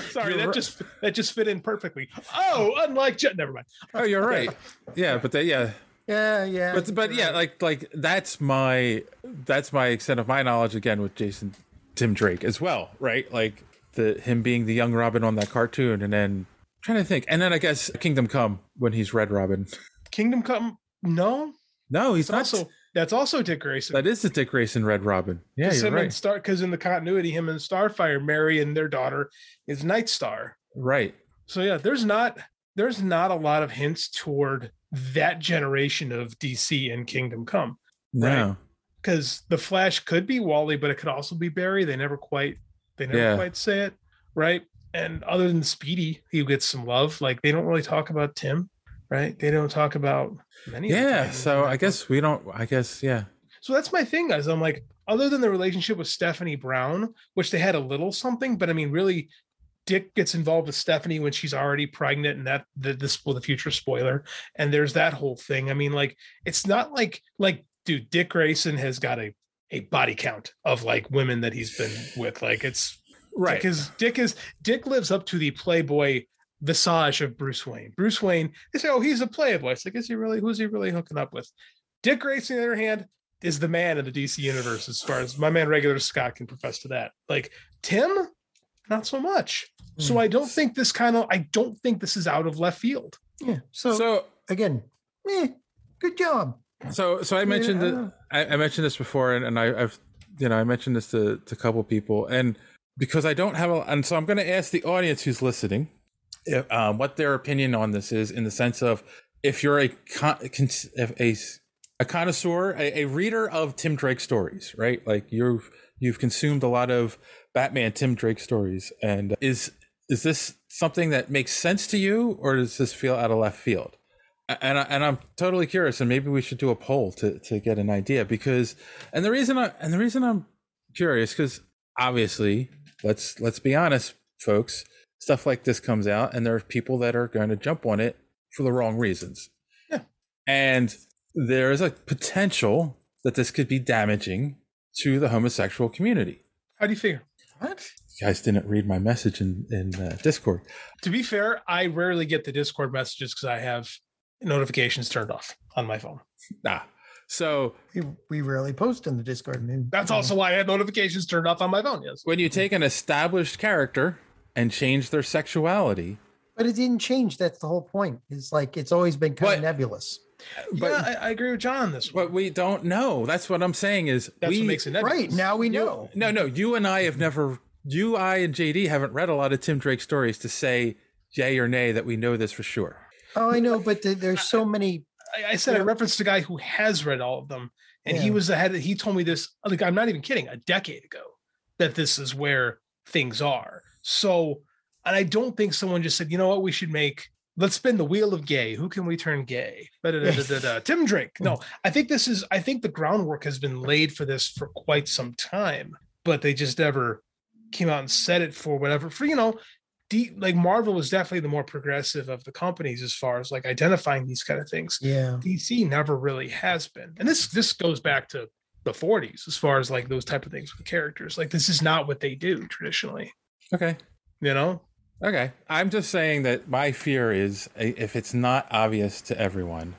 Sorry, You're that right. just that just fit in perfectly. Oh, unlike Je- never mind. Oh, you're right. Yeah, but they, yeah, Yeah, yeah. but but yeah, like like that's my that's my extent of my knowledge again with Jason Tim Drake as well, right? Like the him being the young Robin on that cartoon, and then trying to think, and then I guess Kingdom Come when he's Red Robin. Kingdom Come. No, No, he's not. also that's also Dick Grayson. that is the Dick Grayson Red Robin. Yeah, Because you're right. Star because in the continuity, him and Starfire marry, and their daughter is Nightstar. Right. So yeah, there's not there's not a lot of hints toward that generation of DC and Kingdom Come. No. because the Flash could be Wally, but it could also be Barry. They never quite they never Yeah. quite say it, right? And other than Speedy, he gets some love. Like they don't really talk about Tim, right? They don't talk about many. Yeah. So I guess we don't. I guess yeah. so. That's my thing, guys. I'm like, other than the relationship with Stephanie Brown, which they had a little something, but I mean, really. Dick gets involved with Stephanie when she's already pregnant, and that the, this will the future spoiler. And there's that whole thing. I mean, like it's not like like dude, Dick Grayson has got a a body count of like women that he's been with. Like it's Right. because Dick is Dick lives up to the playboy visage of Bruce Wayne. Bruce Wayne, they say, oh, he's a playboy. It's like, is he really? Who's he really hooking up with? Dick Grayson, on the other hand, is the man in the DC universe, as far as my man regular Scott can profess to that. Like Tim, not so much. So I don't think this kind of I don't think this is out of left field. Yeah. So, So again, eh, good job. So, so I mentioned Yeah. that I, I mentioned this before, and, and I, I've, you know, I mentioned this to, to a couple people, and because I don't have a, and so I'm going to ask the audience who's listening, if, um, what their opinion on this is, in the sense of if you're a con, if a a connoisseur, a, a reader of Tim Drake stories, right? Like you've you've consumed a lot of Batman Tim Drake stories, and is is this something that makes sense to you, or does this feel out of left field? and I, and I'm totally curious, and maybe we should do a poll to to get an idea because, and the reason I and the reason I'm curious because obviously, let's let's be honest, folks, stuff like this comes out, and there are people that are going to jump on it for the wrong reasons. Yeah. and there is a potential that this could be damaging to the homosexual community. How do you figure? What? You guys didn't read my message in in uh, Discord. To be fair, I rarely get the Discord messages because I have notifications turned off on my phone. Nah. So we, we rarely post in the Discord. I mean, That's also why I had notifications turned off on my phone. Yes. when you take an established character and change their sexuality, but it didn't change. That's the whole point. It's like it's always been kind of nebulous. but yeah, I, I agree with John on this one. but we don't know. That's what I'm saying is That's we, what makes it nebulous. Right now we You- know. no, no, you and I have never. You, I, and JD haven't read a lot of Tim Drake stories to say yay or nay that we know this for sure. Oh, I know, but th- there's so many. I, I said I referenced a guy who has read all of them, and he Yeah. was ahead. He told me this. Like I'm not even kidding. A decade ago, that this is where things are. So, and I don't think someone just said, you know what, we should make. Let's spin the wheel of gay. Who can we turn gay? Tim Drake. No, I think this is. I think the groundwork has been laid for this for quite some time, but they just never came out and said it for whatever. For you know, D, like Marvel was definitely the more progressive of the companies as far as like identifying these kind of things. Yeah. DC never really has been. And this this goes back to the 40s as far as like those type of things with characters. Like this is not what they do traditionally, Okay. you know? Okay. I'm just saying that my fear is uh, if it's not obvious to everyone.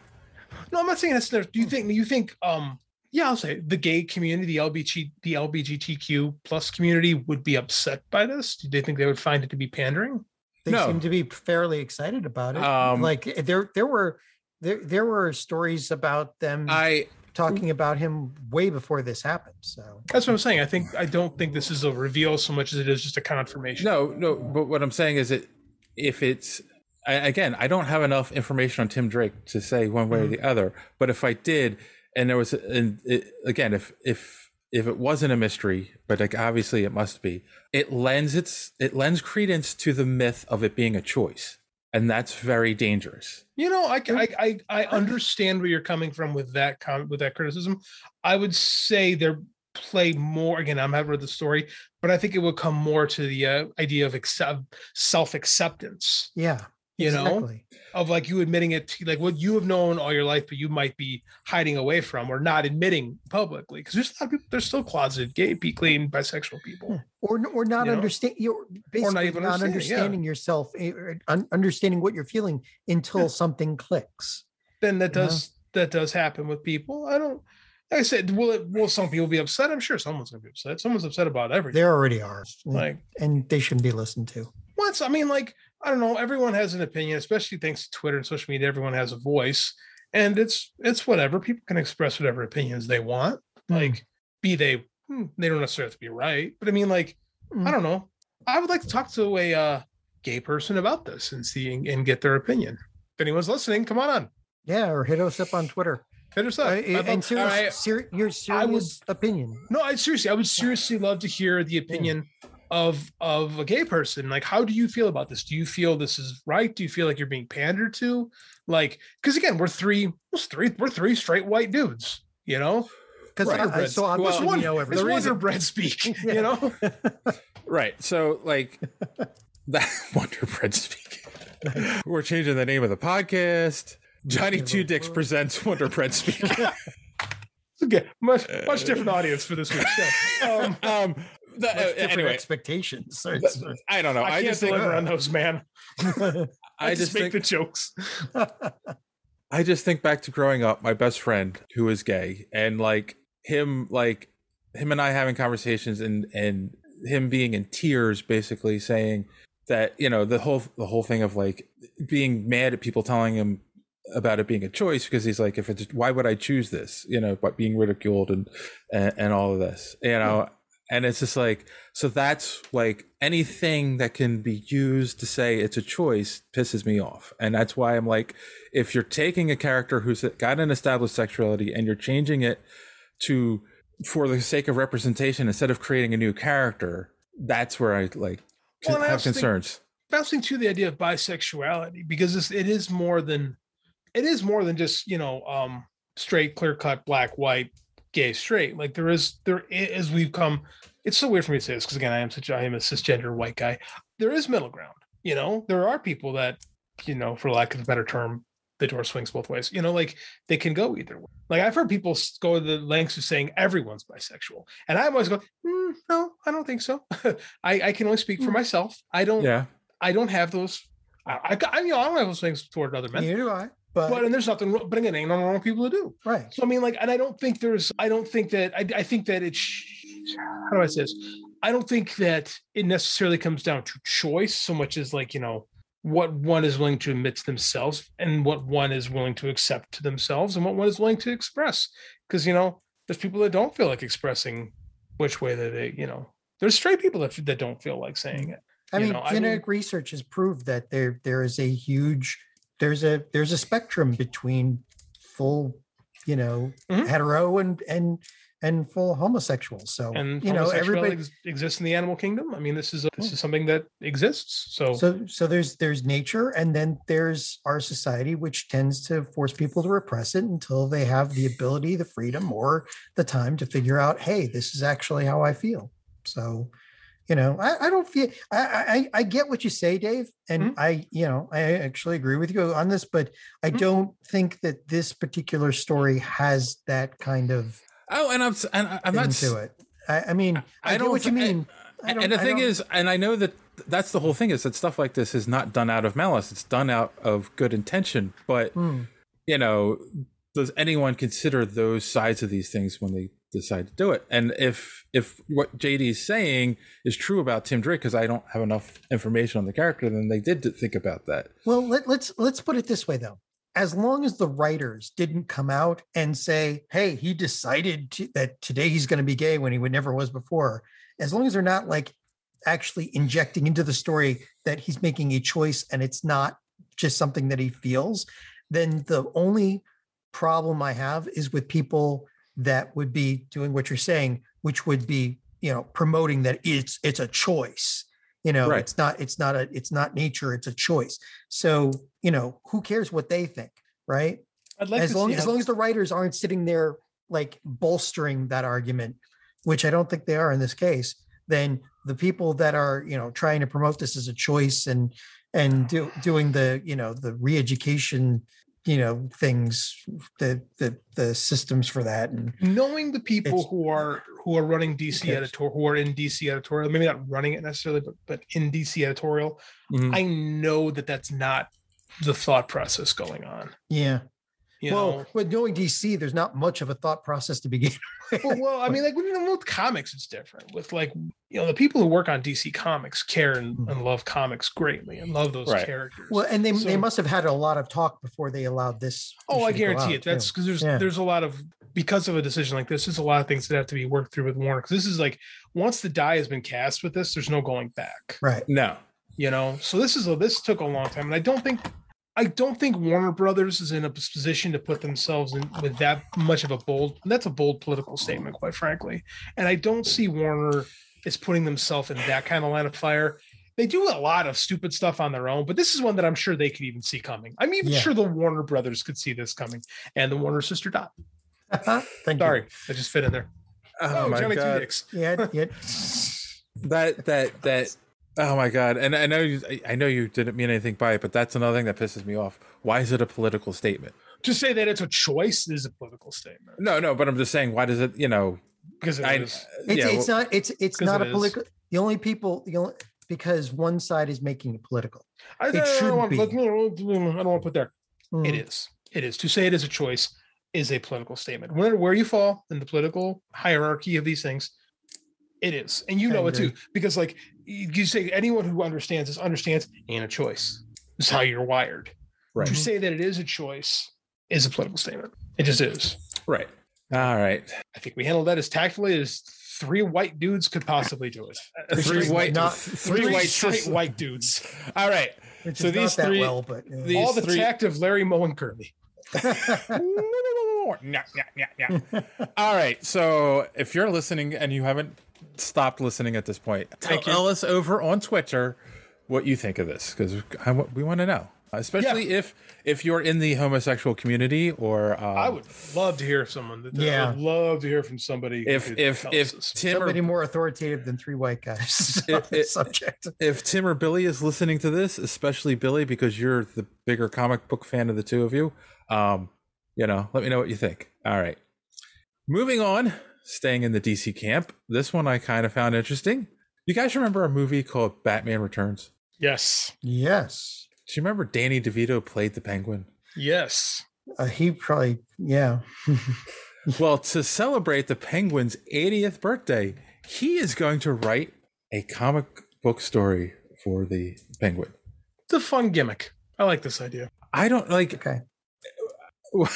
No, I'm not saying that's there. do you think do you think um yeah, I'll say the gay community, the LBG the LBGTQ plus community would be upset by this? Do they think they would find it to be pandering? They No. seem to be fairly excited about it. Um, like there, there were there there were stories about them I talking about him way before this happened. So That's what I'm saying. I think I don't think this is a reveal so much as it is just a confirmation. no, no, but what I'm saying is that if it's I, again, I don't have enough information on Tim Drake to say one way or the other. But if I did, and there was, and it, again, if if if it wasn't a mystery, but like obviously it must be, it lends its it lends credence to the myth of it being a choice, and that's very dangerous. You know, I, I I I understand where you're coming from with that comment with that criticism. I would say they're play more again. I'm having read the story, but I think it would come more to the uh, idea of accept, self acceptance. yeah, You know, exactly. Of like you admitting it, to, like what you have known all your life, but you might be hiding away from or not admitting publicly. Because there's a lot of people, there's still closeted gay, people, and bisexual people. or or not You know? understand you're basically even not understanding, yeah. yourself, eh, understanding what you're feeling until something clicks. Then that Yeah. does that does happen with people. I don't. Like I said, will it? Will some people be upset? I'm sure someone's gonna be upset. Someone's upset about everything. There already are, Like and they shouldn't be listened to. Once, I mean, like, I don't know, everyone has an opinion, especially thanks to Twitter and social media, everyone has a voice. And it's it's whatever. People can express whatever opinions they want. Like, be they hmm, they don't necessarily have to be right. But I mean, like, I don't know. I would like to talk to a uh, gay person about this and see and, and get their opinion. If anyone's listening, come on on. Yeah, or hit us up on Twitter. Hit us up. Uh, and serious, right. ser- your serious opinion. No, I seriously, I would seriously love to hear the opinion of of a gay person. Like, how do you feel about this? Do you feel this is right? Do you feel like you're being pandered to? Like, because again, we're three, we're three, we're three straight white dudes. You know, Because Wonder I, bread- so obviously Well, we know it's everything. Wonder Bread speak. You know, Right. So like that Wonder Bread speak. We're changing the name of the podcast. Johnny Two Dicks presents Wonder Bread speak. okay, much much different audience for this week's show. Um, um, the- uh, different anyway, expectations. So it's- th- I don't know. I, I, can't just think deliver on those, man. I, I just just make think the jokes. I just think back to growing up, my best friend who is gay, and like him, like him and I having conversations, and and him being in tears, basically saying that you know the whole the whole thing of like being mad at people telling him about it being a choice because he's like, if it's why would I choose this, you know, but being ridiculed and and, and all of this, you know. And it's just like, so that's like anything that can be used to say it's a choice pisses me off. And that's why I'm like, if you're taking a character who's got an established sexuality and you're changing it to, for the sake of representation, instead of creating a new character, that's where I like Well, I have think- concerns. bouncing to the idea of bisexuality because it's, it is more than it is more than just you know um straight clear cut black white gay straight like there is there is we've come it's so weird for me to say this because again i am such i am a cisgender white guy there is middle ground you know there are people that you know for lack of a better term the door swings both ways. You know, like they can go either way. Like I've heard people go to the lengths of saying everyone's bisexual, and I'm always going, "Mm, no, I don't think so. I, I can only speak for myself. I don't. Yeah. I don't have those. I, I, I you know, I don't have those things toward other men. Neither do I. But, But and there's nothing, wrong- but again, ain't nothing wrong with people to do. right. So I mean, like, and I don't think there's, I don't think that, I, I think that it's, how do I say this? I don't think that it necessarily comes down to choice so much as like, you know, what one is willing to admit to themselves and what one is willing to accept to themselves and what one is willing to express. Because, you know, there's people that don't feel like expressing which way that they, you know, there's straight people that, that don't feel like saying mm-hmm. it. I mean, know, I genetic research has proved that there there is a huge there's a there's a spectrum between full, you know, Mhm. hetero and and and full homosexuals. So And you know, everybody. ex- exists in the animal kingdom. I mean, this is a, this is something that exists. So, So so there's there's nature, and then there's our society, which tends to force people to repress it until they have the ability, the freedom, or the time to figure out, hey, this is actually how I feel. So, you know, I, I don't feel I, I I get what you say, Dave, and Mm-hmm. I you know I actually agree with you on this, but I don't think that this particular story has that kind of Oh, and I'm and I'm not to it. I, I mean, I, I know don't what you mean. And the thing is, and I know that that's the whole thing is that stuff like this is not done out of malice. It's done out of good intention. But Hmm. you know, does anyone consider those sides of these things when they decide to do it? And if if what JD is saying is true about Tim Drake, because I don't have enough information on the character, then they did think about that. Well, let, let's let's put it this way though. As long as the writers didn't come out and say, "Hey, he decided to, that today he's going to be gay when he would never was before," as long as they're not like actually injecting into the story that he's making a choice and it's not just something that he feels, then the only problem I have is with people that would be doing what you're saying, which would be, you know, promoting that it's it's a choice. You know, Right. it's not it's not a it's not nature, it's a choice. So, you know, who cares what they think, right? I'd like as long as how- long as the writers aren't sitting there like bolstering that argument, which I don't think they are in this case, then the people that are, you know, trying to promote this as a choice and and do, doing the, you know, the re-education, you know, things, the the the systems for that and knowing the people who are who are running DC cares? editor who are in DC editorial, maybe not running it necessarily, but but in DC editorial, Mhm. I know that that's not the thought process going on. yeah. You well, know, with knowing DC, there's not much of a thought process to begin with. well, well, I mean, like you know, with comics, it's different. With like, you know, the people who work on DC Comics care and, hmm. and love comics greatly and love those Right. characters. Well, and they they must have had a lot of talk before they allowed this. Oh, I issue to go guarantee out, it. That's because there's Yeah. there's a lot of because of a decision like this. There's a lot of things that have to be worked through with Warner. Because this is like once the die has been cast with this, there's no going back. right. No. You know, so this is a this took a long time, and I don't think I don't think Warner Brothers is in a position to put themselves in with that much of a bold. That's a bold political statement, quite frankly. And I don't see Warner is putting themselves in that kind of line of fire. They do a lot of stupid stuff on their own, but this is one that I'm sure they could even see coming. I'm even Yeah. sure the Warner Brothers could see this coming, and the Warner sister Dot. Uh-huh. Thank Sorry, you. I just fit in there. Oh, my Johnny god. Yeah, yeah. that that that oh my god and i know you i know you didn't mean anything by it but that's another thing that pisses me off why is it a political statement To say that it's a choice is a political statement no no but i'm just saying why does it you know because it I, is. It's, yeah, it's well- not it's it's 'Cause not it a political. The only people the only because one side is making it political. I, It I should don't want, be. I don't want to put there. It Mm. is. It is. To say it is a choice is a political statement. Where where you fall in the political hierarchy of these things, it is, and you I know it too, because like you you say, anyone who understands this understands and a choice. Is how you're wired. right To say that it is a choice is a political statement. It just is. right all right I think we handled that as tactfully as three white dudes could possibly do it. three is white not- three, Three white straight cis- white dudes. all right Which So is these not that three- well, but uh, these All the three- tact of Larry Moe and Kirby. Nya, nya, nya, nya. all right so if you're listening and you haven't stopped listening at this point tell Thank you. us over on twitter what you think of this because we want to know especially if if you're in the homosexual community or um, I would love to hear someone. That, Yeah. I would love to hear from somebody. if could if tell if us this. Tim or Somebody more authoritative than three white guys on It- the subject. if Tim or Billy is listening to this, especially Billy, because you're the bigger comic book fan of the two of you, um, you know, let me know what you think. All right. Moving on, staying in the DC camp. This one I kind of found interesting. You guys remember a movie called Batman Returns? yes, Yes. Do you remember Danny DeVito played the Penguin? yes, Uh, he probably, yeah. Well, to celebrate the Penguin's 80th birthday, he is going to write a comic book story for the Penguin. it's a fun gimmick. I like this idea. I don't like Okay.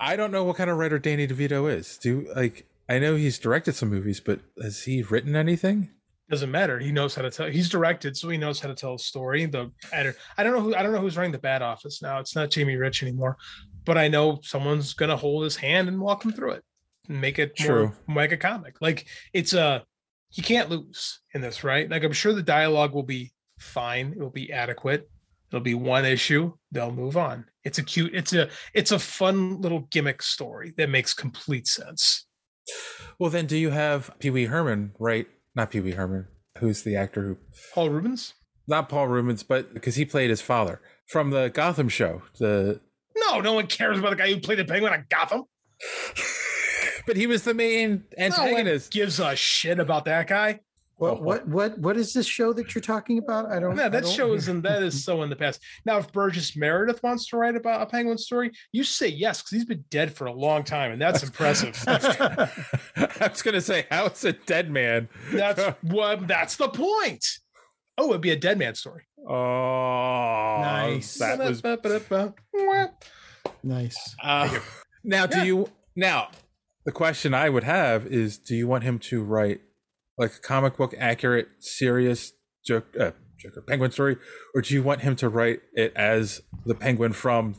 I don't know what kind of writer Danny DeVito is. Do like I know he's directed some movies, but has he written anything? Doesn't matter. He knows how to tell. He's directed, so he knows how to tell a story. The editor. I don't know who. I don't know who's running the Bat Office now. It's not Jamie Rich anymore, but I know someone's gonna hold his hand and walk him through it and make it True. more like a comic. Like it's a. You can't lose in this, right? Like I'm sure the dialogue will be fine. It will be adequate. It'll be one issue. They'll move on. It's a cute. It's a. It's a fun little gimmick story that makes complete sense. Well, then, do you have Pee Wee Herman right? Not Pee Wee Herman. Who's the actor who? Paul Reubens. Not Paul Reubens, but because he played his father from the Gotham show. The No, no one cares about the guy who played the Penguin on Gotham. but he was the main No one antagonist. gives a shit about that guy. What what what what is this show that you're talking about? I don't. No, I that don't- show is in that is so in the past. Now, if Burgess Meredith wants to write about a penguin story, you say yes because he's been dead for a long time, and that's impressive. I was gonna say, how is a dead man? that's what. That's the point. Oh, it'd be a dead man story. Oh, Nice. That was nice. Uh, now, do Yeah. you now? The question I would have is: Do you want him to write like a comic book accurate, serious joke, uh, Joker Penguin story, or do you want him to write it as the Penguin from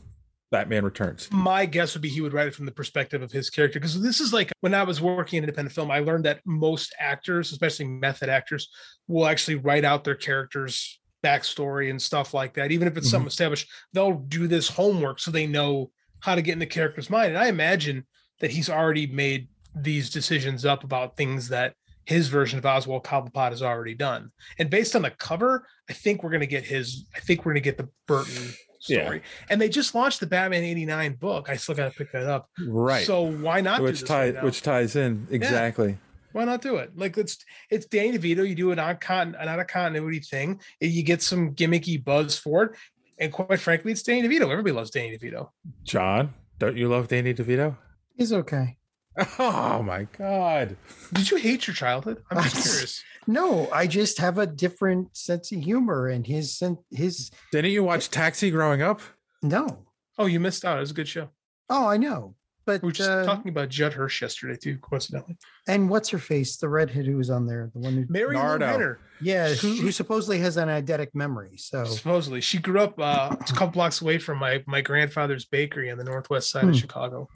Batman Returns? my guess would be he would write it from the perspective of his character because this is like when I was working in independent film, I learned that most actors, especially method actors, will actually write out their characters' backstory and stuff like that. Even if it's something established, they'll do this homework so they know how to get in the character's mind. And I imagine that he's already made these decisions up about things that his version of Oswald Cobblepot is already done. And based on the cover, I think we're gonna get his. I think we're gonna get the Burton Yeah. story. And they just launched the Batman '89 book. I still got to pick that up. Right. So why not? which ties right which ties in exactly. Why not do it? Like it's it's Danny DeVito. You do an on con an out of continuity thing. and You get some gimmicky buzz for it. And quite frankly, it's Danny DeVito. Everybody loves Danny DeVito. John, don't you love Danny DeVito? He's okay. Oh my God! Did you hate your childhood? I'm just curious. No, I just have a different sense of humor, and his his Didn't you watch Taxi growing up? no. Oh, you missed out. It was a good show. Oh, I know, but We were just uh, talking about Judd Hirsch yesterday too, coincidentally. and what's her face? The redhead who was on there, the one who Mary Lou Nardo. Yeah, who, who supposedly has an eidetic memory. So Supposedly, she grew up uh, a couple blocks away from my my grandfather's bakery on the northwest side Hmm. of Chicago.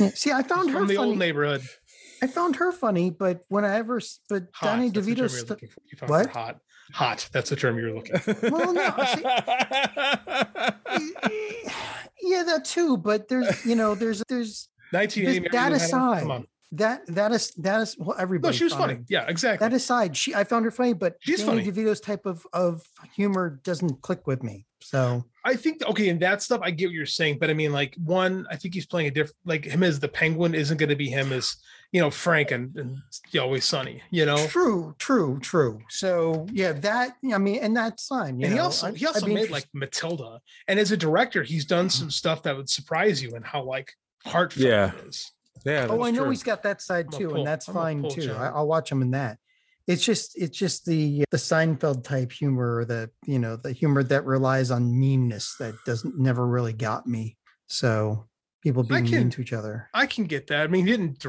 Yeah, see, I found her from the funny. old neighborhood. I found her funny, but whenever but Hot. Danny That's DeVito st- You found what? her hot. Hot. That's the term you're looking for. Well, no, see, yeah, that too. But there's you know there's there's 1980. This- that aside, that that is that is well everybody. No, she was funny. her- Yeah, exactly. That aside, she I found her funny, but She's Danny funny. DeVito's type of of humor doesn't click with me. So I think okay, and that stuff I get what you're saying, but I mean, like one, I think he's playing a different like him as the penguin isn't going to be him as you know Frank and, and Always Sunny. You know, true, true, true. So yeah, that I mean, and that's fine. You and he also he also I'd made like Matilda, and as a director, he's done some mm-hmm. stuff that would surprise you and how like heartfelt Yeah. it is. Yeah. oh, I know true. he's got that side I'm too, pull- and that's I'm fine pull too. I, I'll watch him in that. It's just it's just the the Seinfeld type humor, or the you know the humor that relies on meanness that doesn't never really got me. So people I being can- mean to each other. I can get that. I mean, he didn't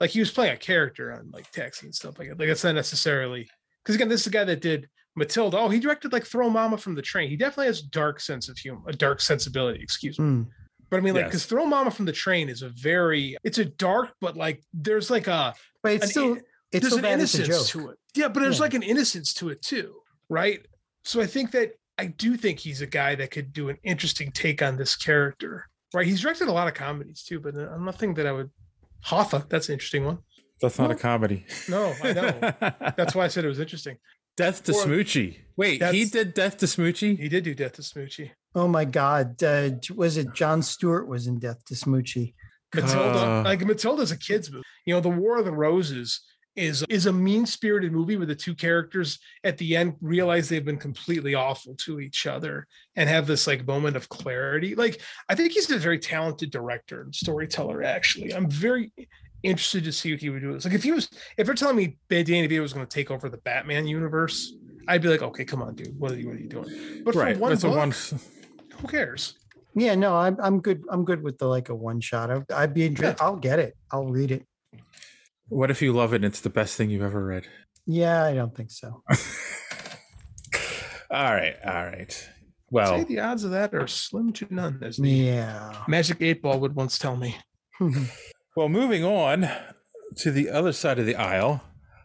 like he was playing a character on like Taxi and stuff like that. Like it's not necessarily because again, this is the guy that did Matilda. Oh, he directed like Throw Momma from the Train. He definitely has dark sense of humor, a dark sensibility. Excuse me. Mm. But I mean, like, Yes. because Throw Momma from the Train is a very, it's a dark, but like, there's like a, But it's an still in- it's there's so an bad it's a innocence joke. to it. Yeah, but there's Yeah. like an innocence to it too, right? So I think that I do think he's a guy that could do an interesting take on this character. Right? He's directed a lot of comedies too, but uh, nothing that I would. Hoffa, that's an interesting one. That's not a comedy. No, I know. that's why I said it was interesting. Death to Or- Smoochie. Wait, he did Death to Smoochy? He did do Death to Smoochy. Oh my God. Uh, was it Jon Stewart was in Death to Smoochy? Matilda, Uh. like Matilda's a kid's movie. You know, The War of the Roses is is a mean spirited movie where the two characters at the end realize they've been completely awful to each other and have this like moment of clarity. Like, I think he's a very talented director and storyteller. Actually, I'm very interested to see what he would do. It's like if he was, if you're telling me Danny DeVito was going to take over the Batman universe, I'd be like, okay, come on, dude, what are you, what are you doing? But right. for one That's a book, one. who cares? Yeah, no, I'm I'm good. I'm good with the like a one shot. I, I'd be interested. I'll get it. I'll read it. What if you love it and it's the best thing you've ever read? Yeah, I don't think so. All right. All right. Say Well, the odds of that are slim to none, as the Yeah. Magic Eight Ball would once tell me. well, moving on to the other side of the aisle,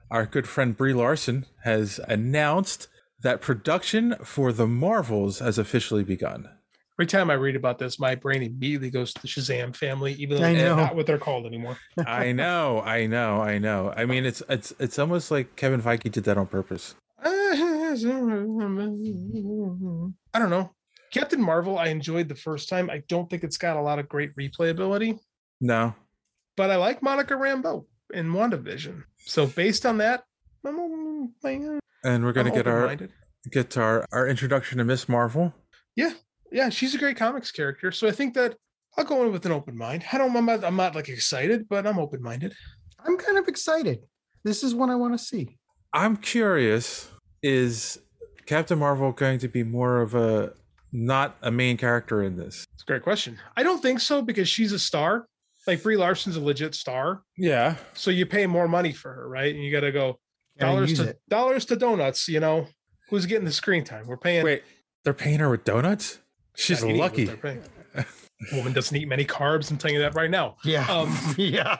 our good friend Brie Larson has announced that production for The Marvels has officially begun. Every time I read about this, my brain immediately goes to the Shazam family, even though they're not what they're called anymore. I know, I know, I know. I mean, it's it's it's almost like Kevin Feige did that on purpose. I don't know. Captain Marvel, I enjoyed the first time. I don't think it's got a lot of great replayability, No, but I like Monica Rambeau in WandaVision. So based on that, I'm, I'm uh, and we're gonna I'm get our open-minded. get our our introduction to Miss Marvel. yeah, yeah, she's a great comics character. So I think that I'll go in with an open mind. I don't, I'm not, I'm not like excited, but I'm open minded. I'm kind of excited. This is what I want to see. I'm curious: is Captain Marvel going to be more of a not a main character in this? It's a great question. I don't think so because she's a star. Like Brie Larson's a legit star. Yeah, So you pay more money for her, right? And you got to go dollars to it. dollars to donuts. You know, who's getting the screen time? We're paying. wait, they're paying her with donuts. She's Not lucky. Woman doesn't eat many carbs. I'm telling you that right now. Yeah. Um, yeah.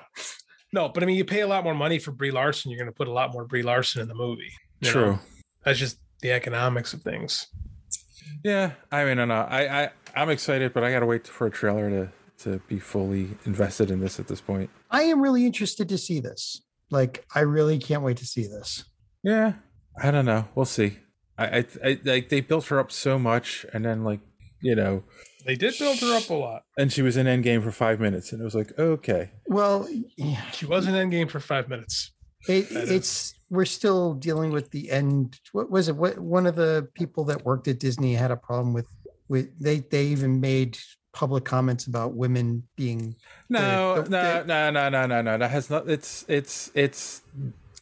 no, but I mean, you pay a lot more money for Brie Larson. You're going to put a lot more Brie Larson in the movie. you know? True. That's just the economics of things. Yeah, I mean, I know. I, I I'm excited, but I gotta wait for a trailer to to be fully invested in this at this point. I am really interested to see this. Like, I really can't wait to see this. Yeah, I don't know. We'll see. I, I, I like they built her up so much, and then like you know, They did build her up a lot. and she was in Endgame for five minutes, and it was like okay, Well, yeah, She was in Endgame for five minutes. it, it's we're still dealing with the end. What was it? What one of the people that worked at Disney had a problem with with they they even made public comments about women being no, the- no, no, no, no, no, no. That has not. It's it's it's.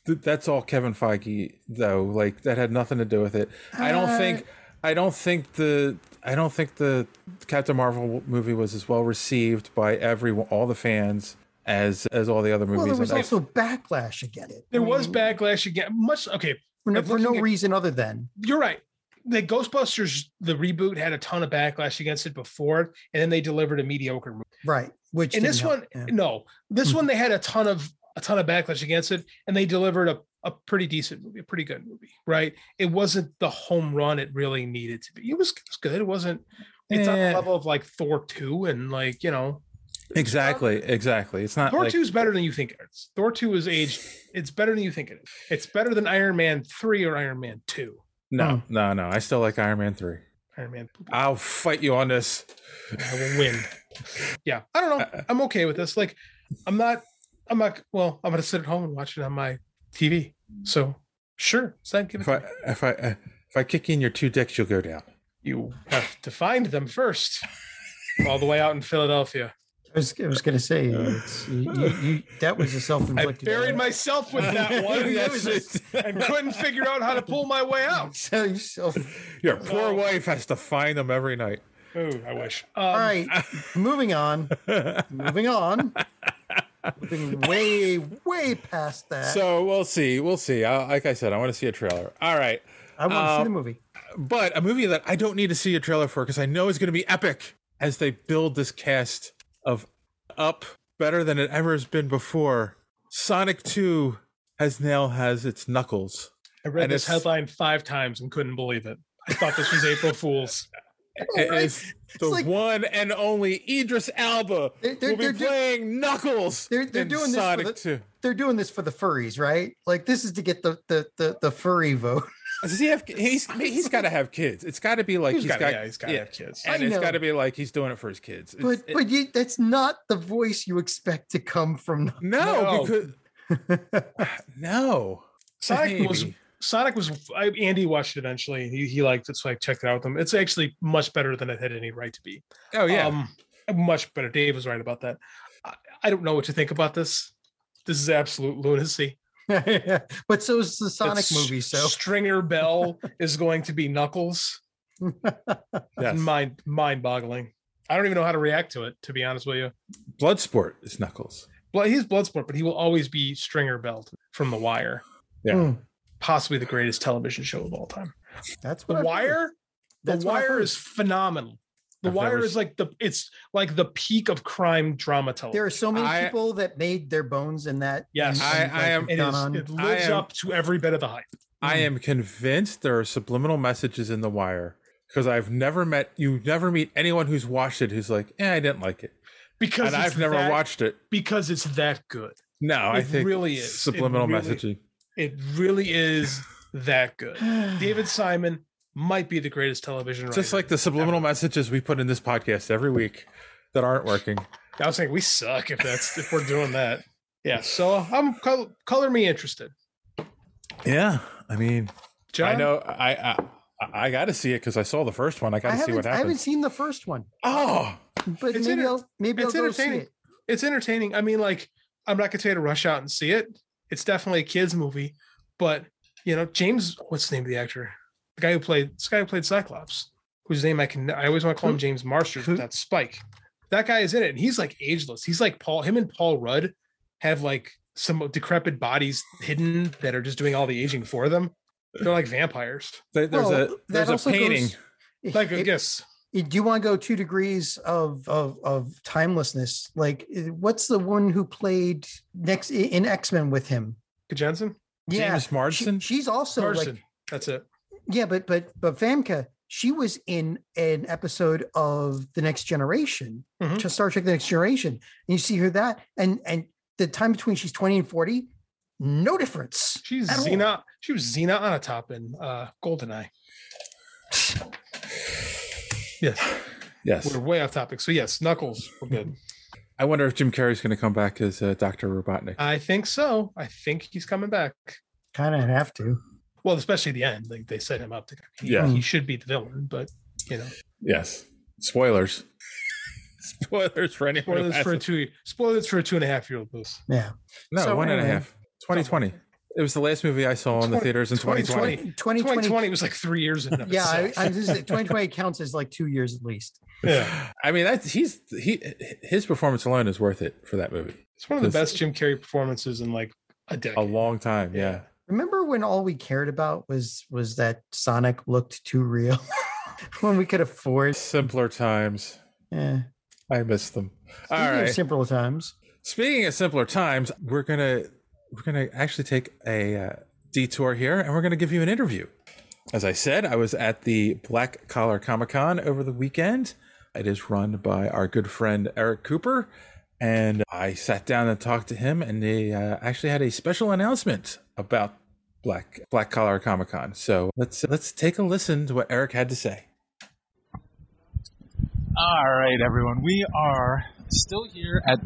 That's all Kevin Feige though. Like that had nothing to do with it. I don't Uh, think. I don't think the. I don't think the Captain Marvel movie was as well received by everyone, all the fans, as as all the other movies. well, there was And I- also backlash against it. There I was backlash again. Much okay. for no, for no at- reason other than You're right. The Ghostbusters, the reboot had a ton of backlash against it before, and then they delivered a mediocre movie. right. Which And this help, one, yeah. no, this Mhm. one they had a ton of a ton of backlash against it, and they delivered a, a pretty decent movie, a pretty good movie, right? It wasn't the home run it really needed to be. It was, it was good. It wasn't. It's on the Eh. level of like Thor two, and like you know, exactly, exactly. It's not Thor like two is better than you think it is. Thor two is aged. It's better than you think it is. It's better than Iron Man three or Iron Man two. no, no, no. I still like Iron Man three. Iron Man. I'll fight you on this. I will win. Yeah, I don't know. I'm okay with this. Like, I'm not. I'm not. Well, I'm gonna sit at home and watch it on my TV. So, sure, Sam, give it. If I if I uh, if I kick in your two decks, you'll go down. You have to find them first, all the way out in Philadelphia. I was, I was going to say it's, you, you, you, that was a self-inflicted. I buried myself with that one Yes, and couldn't figure out how to pull my way out. So yourself. Your poor wife has to find them every night. Ooh, I wish. Um, All right, moving on. moving on. Moving way, way past that. So we'll see. We'll see. I, like I said, I want to see a trailer. All right. I want to see uh, the movie. But a movie that I don't need to see a trailer for because I know it's going to be epic as they build this cast of up better than it ever has been before. Sonic 2 has now has its knuckles. I read and this headline five times and couldn't believe it. I thought this was April Fool's. It is the one and only Idris Elba They're- they're- will be they're do- playing Knuckles. They're they're in doing this for the, 2. They're doing this for the furries, right? Like this is to get the the the, the furry vote. Does he have? He's he's got to have kids. It's got to be like He's he's gotta- got yeah, he's gotta have kids. and I it's know. got to be like he's doing it for his kids. It's- But it- but you, that's not the voice you expect to come from. no, No. because no. Sonic was Maybe. Sonic was I, Andy watched it eventually. He, he liked it, so I checked it out with him. It's actually much better than it had any right to be. Oh yeah. Um, much better. Dave was right about that. I, I don't know what to think about this. This is absolute lunacy. but so is the Sonic It's movie. So Stringer Bell is going to be Knuckles. yes. Mind mind boggling. I don't even know how to react to it. To be honest with you, Bloodsport is Knuckles. Blood, he's Bloodsport, but he will always be Stringer Bell from The Wire. Yeah. Hmm. Possibly the greatest television show of all time. that's The I've. Wire. The That's what I've Wire is phenomenal. The I've Wire never is like the it's like the peak of crime drama television. There are so many I- people that made their bones in that. Yes. and- I- and, I am- have It gone is. on. It lives am- up to every bit of the hype. I hmm. am convinced there are subliminal messages in The Wire because I've never met you. Never meet anyone who's watched it who's like, "Yeah, I didn't like it," Because and I've never that- watched it. because it's that good. No, I It think really is. Subliminal really- messaging. It really is that good. David Simon might be the greatest television writer. Just like the subliminal messages we put in this podcast every week that aren't working. I was saying, we suck if that's if we're doing that. Yeah. So I'm color, color me interested. Yeah, I mean, John, I know I I, I got to see it because I saw the first one. I I got to see what happens. I haven't seen the first one, Oh, but It's maybe enter- I'll maybe it's I'll go see entertaining. it. It's entertaining. I mean, like, I'm not gonna tell you to rush out and see it. It's definitely a kids movie, but you know, James, what's the name of the actor? The guy who played this guy who played Cyclops, whose name I can I always want to call him James Marsters, Who? but that's Spike. That guy is in it, and he's like ageless. He's like Paul. Him and Paul Rudd have like some decrepit bodies hidden that are just doing all the aging for them. They're like vampires. there- there's Well, a there's a painting. goes- Like I guess it- do you want to go two degrees of of of timelessness? Like, eh, what's the one who played next in X Men with him? Janssen. Yeah, James she- Marsden? she's also Marsden. like That's it. yeah, but but but Famke, she was in an episode of the Next Generation, Mhm. to Star Trek: The Next Generation, and you see her that, and and the time between she's twenty and forty, no difference. She's at all. Xena. She was Xena Onatopp in uh, Goldeneye. Yes, Yes, we're way off topic. So yes, Knuckles, we're good. I wonder if Jim Carrey's going to come back as uh, Doctor Robotnik. I think so. I think he's coming back. Kind of have to. Well, especially the end. Like they set him up to. He, Yeah. he should be the villain, but you know, Yes, spoilers. spoilers for anyone. spoilers for a hasn't- two. Spoilers for a two and a half year old boost. Yeah. no So one and a anyway. half. 2020. It was the last movie I saw in the theaters in 2020. 2020, 2020 was like three years in. Yeah, I, itself. I just, 2020 counts as like two years at least. yeah. I mean, that's he's he his performance alone is worth it for that movie. It's one of the best Jim Carrey performances in like a decade. A long time, yeah. Remember when all we cared about was was that Sonic looked too real? when we could afford Simpler times. yeah. I miss them. All Speaking of simpler times. Speaking of simpler times, we're gonna we're gonna actually take a uh, detour here, and we're gonna give you an interview. As I said, I was at the Black Collar Comic Con over the weekend. It is run by our good friend Eric Cooper, and I sat down and talked to him, and they uh, actually had a special announcement about Black Black Collar Comic Con. So let's let's take a listen to what Eric had to say. All right, everyone. We are still here at.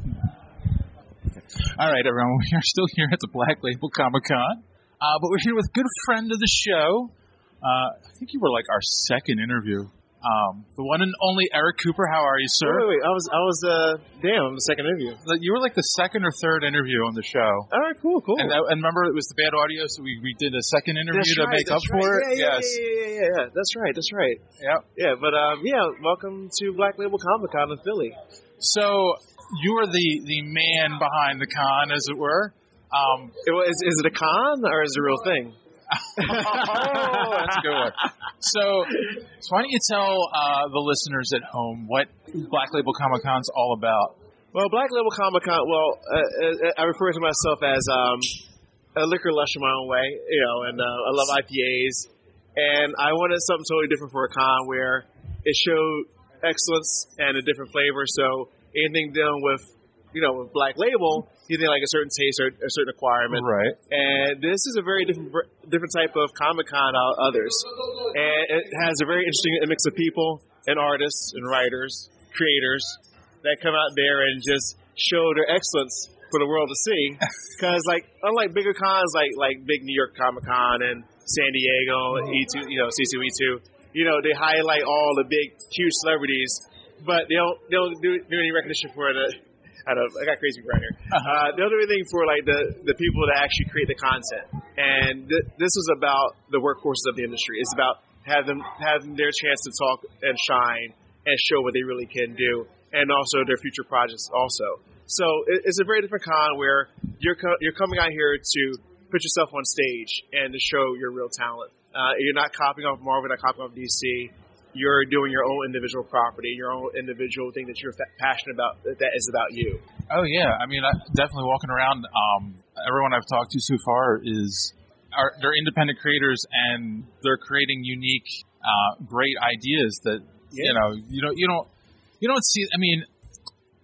All right, everyone. We are still here at the Black Label Comic Con, uh, but we're here with a good friend of the show. Uh, I think you were like our second interview. Um, the one and only Eric Cooper. How are you, sir? Wait, wait, I was, I was, uh, damn, the second interview. You were like the second or third interview on the show. All right, cool, cool. And, that, and remember, it was the bad audio, so we, we did a second interview That's to right, make up that's for right. it. Yeah, yeah, yes. yeah, yeah, yeah, yeah. That's right, that's right. Yeah, Yeah, but um, yeah, welcome to Black Label Comic Con in Philly. So you are the the man behind the con, as it were. Um, is, is it a con or is it a real thing? oh, that's a good one. So, so why don't you tell uh, the listeners at home what Black Label Comic Con's all about? Well, Black Label Comic Con. Well, uh, uh, I refer to myself as um, a liquor lush in my own way, you know, and uh, I love IPAs. and I wanted something totally different for a con where it showed excellence and a different flavor. So anything dealing with, you know, with Black Label, you think like a certain taste or a certain requirement, Right. And this is a very different different type of Comic Con out others, and it has a very interesting mix of people and artists and writers, creators that come out there and just show their excellence for the world to see. Because like unlike bigger cons like like big New York Comic Con and San Diego, E2, you know C2E2, you know they highlight all the big huge celebrities, but they don't they don't do, do any recognition for the. I don't. I got crazy right here. Uh, they don't do anything for like the, the people that actually create the content. And th- this is about the workhorses of the industry. It's about having having their chance to talk and shine and show what they really can do, and also their future projects also. So it, it's a very different con where you're co- you're coming out here to put yourself on stage and to show your real talent. Uh, you're not copying off Marvel, not copying off DC. You're doing your own individual property, your own individual thing that you're fa- passionate about that is about you. Oh yeah, I mean, I, definitely walking around. Um, everyone I've talked to so far is are they're independent creators and they're creating unique, uh, great ideas that you know you don't you don't you don't see. I mean,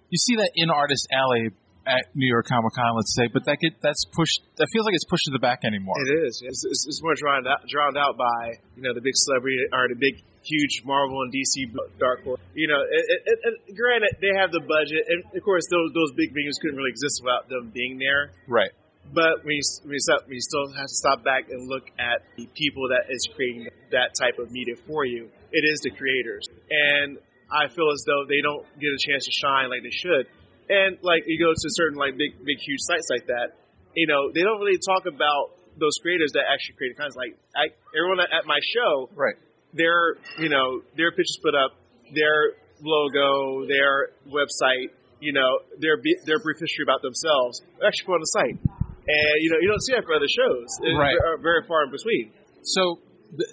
you see that in Artist Alley at New York Comic Con, let's say, but that get that's pushed. That feels like it's pushed to the back anymore. It is. It's, it's, it's more drowned out, drowned out by you know the big celebrity or the big huge Marvel and DC dark horse. You know, it, it, it, granted they have the budget, and of course those those big venues couldn't really exist without them being there. Right. But we you stop, you still have to stop back and look at the people that is creating that type of media for you, it is the creators. And I feel as though they don't get a chance to shine like they should. And like you go to certain like big, big, huge sites like that, you know, they don't really talk about those creators that actually create content. Like I, everyone at my show, right? Their, you know, their pictures put up, their logo, their website, you know, their their brief history about themselves, actually put on the site. And you know, you don't see that for other shows. It's Right. very, very far in between. So,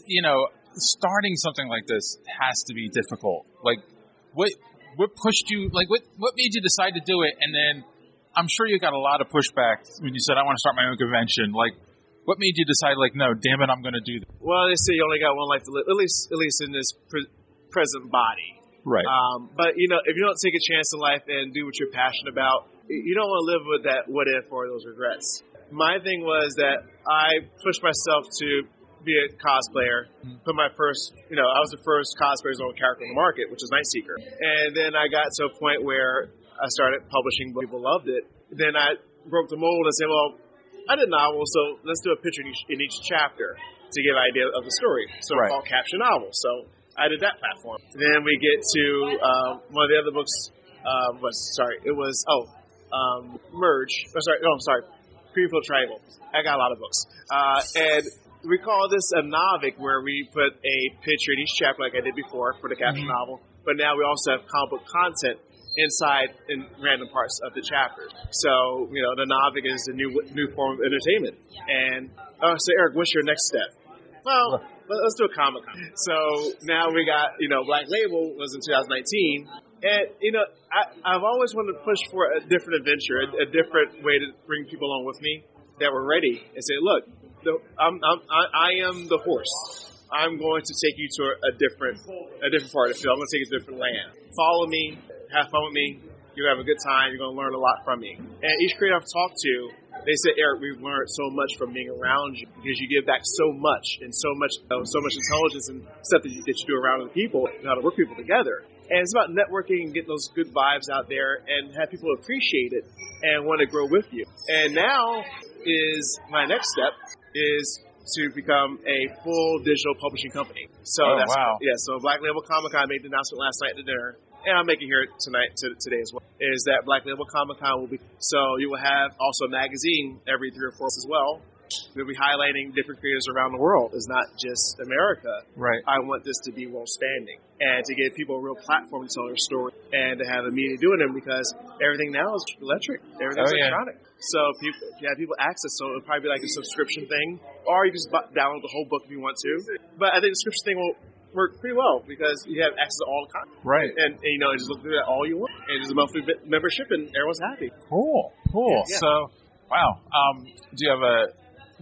you know, starting something like this has to be difficult. Like, what what pushed you? Like, what what made you decide to do it? And then, I'm sure you got a lot of pushback when you said, "I want to start my own convention." Like, what made you decide? Like, no, damn it, I'm going to do this. Well, they say you only got one life to live, at least at least in this pre- present body. Right. Um, but you know, if you don't take a chance in life and do what you're passionate about, you don't want to live with that what if or those regrets. My thing was that I pushed myself to be a cosplayer. Put my first, you know, I was the first cosplayer's own character in the market, which is Nightseeker. And then I got to a point where I started publishing, people loved it. Then I broke the mold and said, well, I did novels, so let's do a picture in each, in each chapter to give an idea of the story. So Right. called caption novels. So I did that platform. Then we get to um, one of the other books. Um, was sorry, it was oh, um, merge. Oh, sorry, no, I'm sorry, Creedfield Triangle. I got a lot of books, uh, and we call this a novic, where we put a picture in each chapter, like I did before for the caption Mhm. novel. But now we also have comic book content inside in random parts of the chapter. So you know, the novic is a new new form of entertainment. And uh, so Eric, what's your next step? Well, let- let's do a Comic Con. So now we got, you know, Black Label was in 2019. And, you know, I, I've always wanted to push for a different adventure, a, a different way to bring people along with me that were ready and say, look, the, I'm, I'm, I, I am the horse. I'm going to take you to a, a different, a different part of the field. I'm going to take you to a different land. Follow me, have fun with me. You're going to have a good time. You're going to learn a lot from me. And each creator I've talked to, they said, Eric, we've learned so much from being around you because you give back so much and so much, know, so much intelligence and stuff that you, that you do around other people and how to work people together. And it's about networking and getting those good vibes out there and have people appreciate it and want to grow with you. And now is my next step is to become a full digital publishing company. So Oh, that's wow. yeah. So Black Label Comic Con made the announcement last night at the dinner, and I'll make it here tonight to, today as well. Is that Black Label Comic Con will be so you will have also a magazine every three or four months as well. We'll be highlighting different creators around the world. It's not just America. Right. I want this to be world standing and to give people a real platform to tell their story and to have a media doing them because everything now is electric. Everything's Oh, yeah. electronic. So people, yeah, people access. So it'll probably be like a subscription thing, or you can just download the whole book if you want to. But I think the subscription thing will work pretty well because you have access to all the content. Right. And, and you know, you just look through that all you want. And just a monthly bi- membership, and everyone's happy. Cool. Cool. Yeah. So, wow. Um, do you have a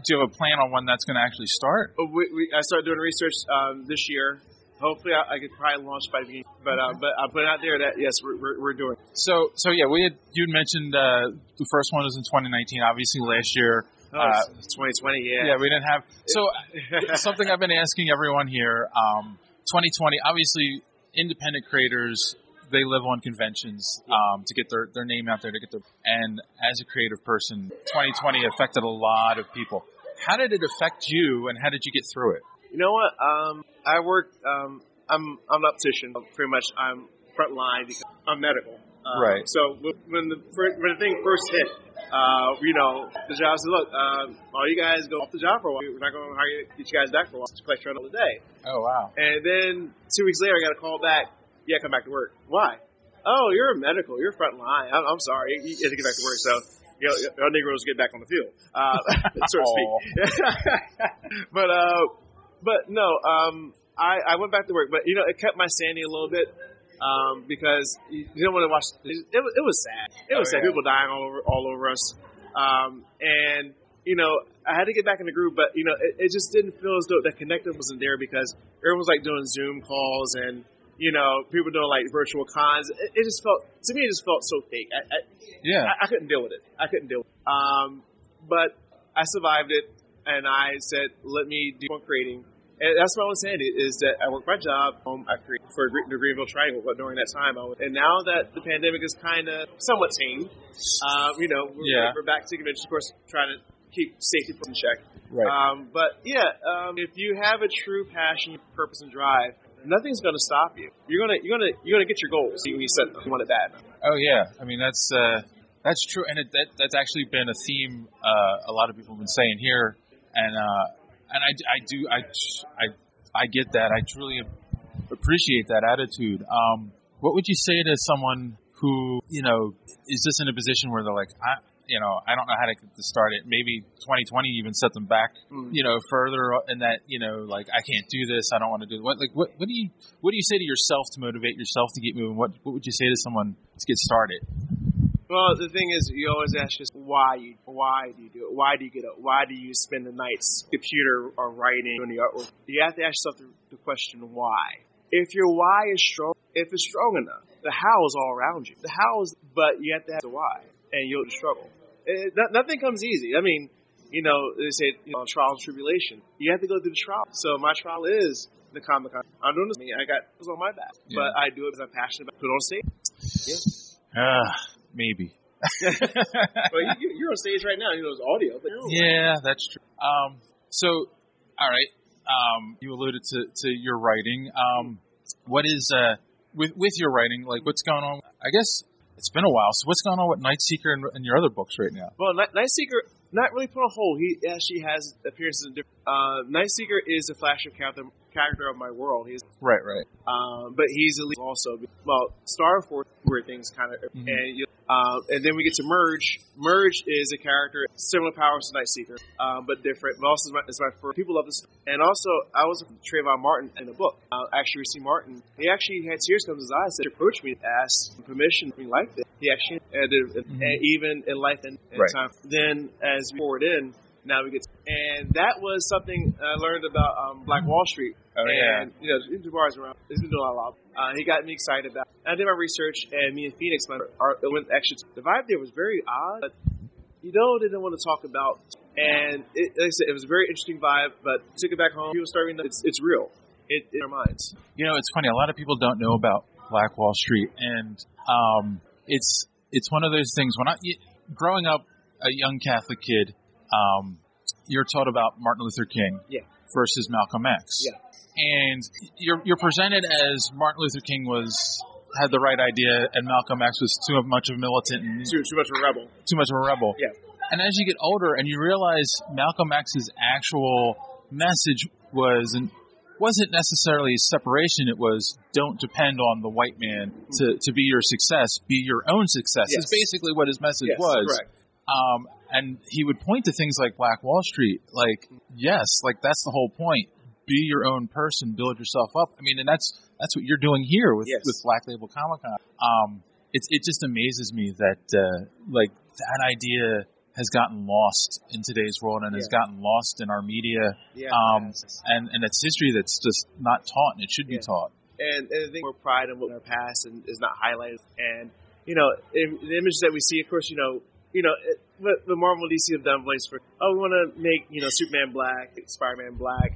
do you have a plan on when that's going to actually start? Uh, We, we, I started doing research um, this year. Hopefully, I, I could probably launch by the beginning. But uh, but I put it out there that yes, we're, we're, we're doing. it. So so yeah, we had you had mentioned uh, the first one was in 2019. Obviously, last year. Oh, uh, 2020, yeah. yeah, we didn't have. So something I've been asking everyone here. Um, 2020, obviously, independent creators they live on conventions um, to get their, their name out there to get their and as a creative person 2020 affected a lot of people how did it affect you and how did you get through it You know what? Um, I work. Um, I'm I'm an optician. Pretty much, I'm front line because I'm medical. Uh, Right. So when the when the thing first hit, uh, you know, the job said, "Look, uh, all you guys go off the job for a while. We're not going to hire you, get you guys back for a while. Just collect your own day." oh wow And then two weeks later, I got a call back. Yeah, come back to work. Why? Oh, you're a medical. You're front line. I'm, I'm sorry. You have to get back to work. So, you know, y'all Negroes get back on the field, uh, so to speak. but, uh, but no, um, I, I went back to work, but you know, it kept my sanity a little bit. Um, because you don't want to watch. It, it, was- sad. It was Oh, sad. yeah. People dying all over, all over us. Um, and you know, I had to get back in the groove, but you know, it, it just didn't feel as though that connection wasn't there because everyone was like doing Zoom calls and you know, people doing like virtual cons. It, it just felt to me, it just felt so fake. I, I, Yeah. I, I couldn't deal with it. I couldn't deal. With it. Um, but I survived it, and I said, let me do more creating. And that's what I was saying is that I work my job. Um, I create for the Greenville Triangle, but during that time, I was, and now that the pandemic is kind of somewhat tamed, um, you know, we're, Yeah. we're back to convention, of course, trying to keep safety in check. Right. Um, but yeah, um, if you have a true passion, purpose, and drive, nothing's going to stop you. You're gonna, you're gonna, you're gonna get your goals when you set them. You want it bad. Oh yeah, I mean that's uh, that's true, and it, that that's actually been a theme uh, a lot of people have been saying here, and uh, and I, I do I I I get that I truly appreciate that attitude. Um, what would you say to someone who you know is just in a position where they're like I you know I don't know how to get to start it. Maybe 2020 even set them back you know further in that you know like I can't do this. I don't want to do what like what what do you what do you say to yourself to motivate yourself to get moving? What what would you say to someone to get started? Well, the thing is, you always ask yourself, why you, why do you do it? Why do you get up? Why do you spend the nights computer or writing doing the artwork? You have to ask yourself the, the question, why? If your why is strong, if it's strong enough, the how is all around you. The how is, but you have to have the why, and you'll struggle. It, nothing comes easy. I mean, you know, they say you know, trials and tribulation. You have to go through the trial. So my trial is the Comic Con. I'm doing this. I got it was on my back, Yeah. but I do it because I'm passionate about put on stage. Yeah. Ah, maybe. well, you, you're on stage right now. You know, it's audio, but Yeah, that's true. Um, so, all right. Um, you alluded to, to your writing. Um, what is uh, with with your writing? Like, what's going on? I guess it's been a while. So, what's going on with Night Seeker and, and your other books right now? Well, Night, Night Seeker not really put on hold. He actually has appearances in different. Uh, Night Seeker is a flash of character, character of my world. He's Right, right. um, but he's also well, Star Force where things kind of Mhm. and you, uh, and then we get to Merge. Merge is a character similar powers to Night Seeker, um, but different. But also, is my, is my first. People love this. And also, I was with Trayvon Martin in the book. Uh, actually, received Martin. He actually had tears come to his eyes. Said, approached me, asked permission. We liked it. He actually, and, and Mhm. even in life and, and Right. time. Then, as we forward in, now we get, to, and that was something I learned about um, Black Wall Street. Oh, yeah. you know, Jabbar's around. He's been doing a lot. Uh, he got me excited about. I did my research, and me and Phoenix, my our, it went actually the vibe there was very odd. But you know, they didn't want to talk about, and it, like I said, it was a very interesting vibe. But took it back home. People starting, it's it's real. It in our minds. You know, it's funny. A lot of people don't know about Black Wall Street, and um, it's it's one of those things. When I growing up, a young Catholic kid, um, you're taught about Martin Luther King Yeah. versus Malcolm X. Yeah. and you're you're presented as Martin Luther King was had the right idea, and Malcolm X was too much of a militant and Too too much of a rebel. too much of a rebel. Yeah. And as you get older and you realize Malcolm X's actual message was and wasn't necessarily separation, it was don't depend on the white man to, to be your success, be your own success. Yes. Is basically what his message Yes, was. Um, and he would point to things like Black Wall Street, like, yes, like that's the whole point. Be your own person, build yourself up. I mean, and that's that's what you're doing here with Yes. with Black Label Comic Con. Um, it it just amazes me that uh, like that idea has gotten lost in today's world and has gotten lost in our media. Yeah, um, and and it's history that's just not taught and it should be taught. and, and I think more pride in what our past and is not highlighted. And you know, in, the images that we see, of course, you know, you know, it, what the Marvel DC have done place for oh, we want to make you know Superman black, Spider-Man black.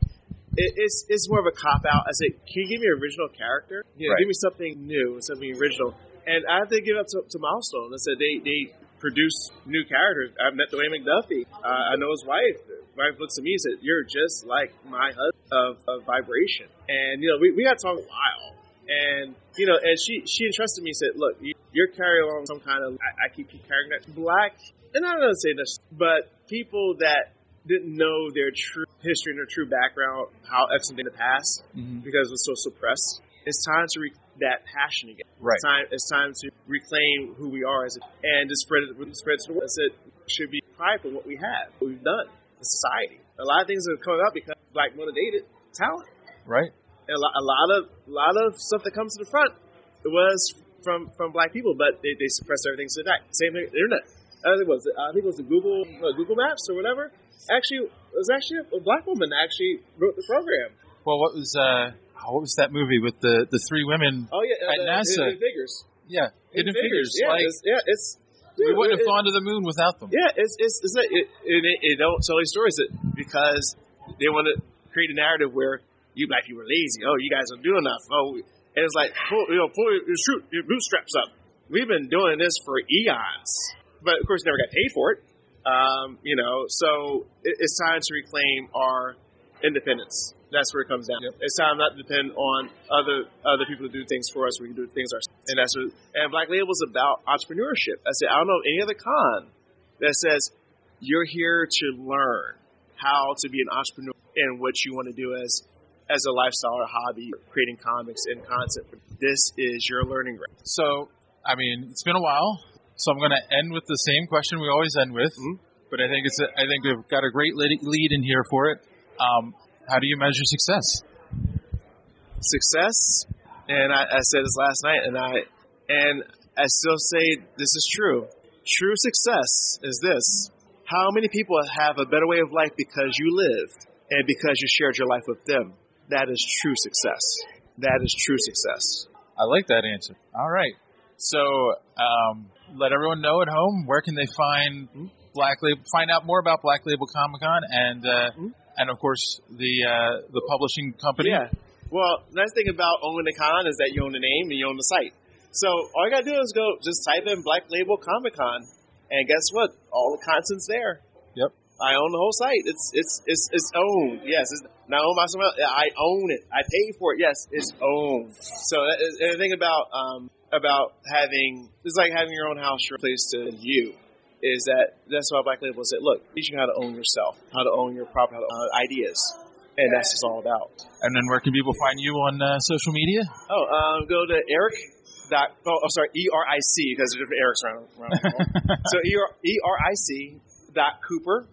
It, it's it's more of a cop out. I say, can you give me an original character? You know, Right. give me something new, something original. And I have to give up to, to Milestone. I said they they produce new characters. I've met Dwayne McDuffie. Uh, I know his wife. His wife looks at me and said, "You're just like my husband of, of vibration." And you know, we, we got to talk a while. And you know, and she she entrusted me and said, "Look, you, you're carrying along some kind of I, I keep, carrying that black." And I don't say this, but people that didn't know their true history and their true background, how excellent in the past, because it was so suppressed. It's time to re- that passion again. Right. It's time, it's time to reclaim who we are as a, and to spread it, spread it to the world. I said, should be proud of what we have, what we've done in society. A lot of things are coming up because black motivated talent. Right. And a lot, a lot of a lot of stuff that comes to the front it was from from black people, but they, they suppressed everything to the back. Same thing, with internet. I think it was I think it was the Google uh, Google Maps or whatever. Actually, it was actually a black woman that actually wrote the program. Well, what was uh, what was that movie with the the three women? Oh yeah, at uh, NASA. Hidden Figures. Yeah, Hidden, Figures. Yeah, like, it's, yeah, it's. we wouldn't have gone to the moon without them. Yeah, it's it's, it's not, it, it, it, it don't tell these stories that because they want to create a narrative where you black people are lazy. Oh, you guys don't do enough. Oh, and it's like pull, you know, pull your, shoot your bootstraps up. We've been doing this for eons, but of course, never got paid for it. Um, you know, so it, it's time to reclaim our independence. That's where it comes down. It's time not to depend on other other people to do things for us. We can do things ourselves, and that's what. And Black Label is about entrepreneurship. I said I don't know any other con that says you're here to learn how to be an entrepreneur and what you want to do as as a lifestyle or hobby, creating comics and content. This is your learning ground. So, I mean, it's been a while, so I'm going to end with the same question we always end with. Mm-hmm. But I think it's a, I think we've got a great lead lead in here for it. Um, how do you measure success? success, and I, I said this last night, and I and I still say this is true. True success is this: how many people have a better way of life because you lived and because you shared your life with them. That is true success. That is true success. I like that answer. All right. So, um, let everyone know at home where can they find Black Label, find out more about Black Label Comic Con, and uh, and of course the uh, the publishing company. Yeah. Well, nice thing about owning the con is that you own the name and you own the site. So all you gotta do is go just type in Black Label Comic Con, and guess what? All the content's there. Yep. I own the whole site. It's it's it's it's owned. Yes, it's not owned by someone else. I own it. I pay for it. Yes, it's owned. So that is, and the thing about um about having it's like having your own house, your place to you. Is that that's why Black Label is it. look, teach you how to own yourself, how to own your property, how to own ideas, and that's just all about. And then where can people find you on uh, social media? Oh, um, go to Eric. Dot, oh, oh, sorry, E R I C because there's different Erics around. around the world. so E-R-I-C dot Cooper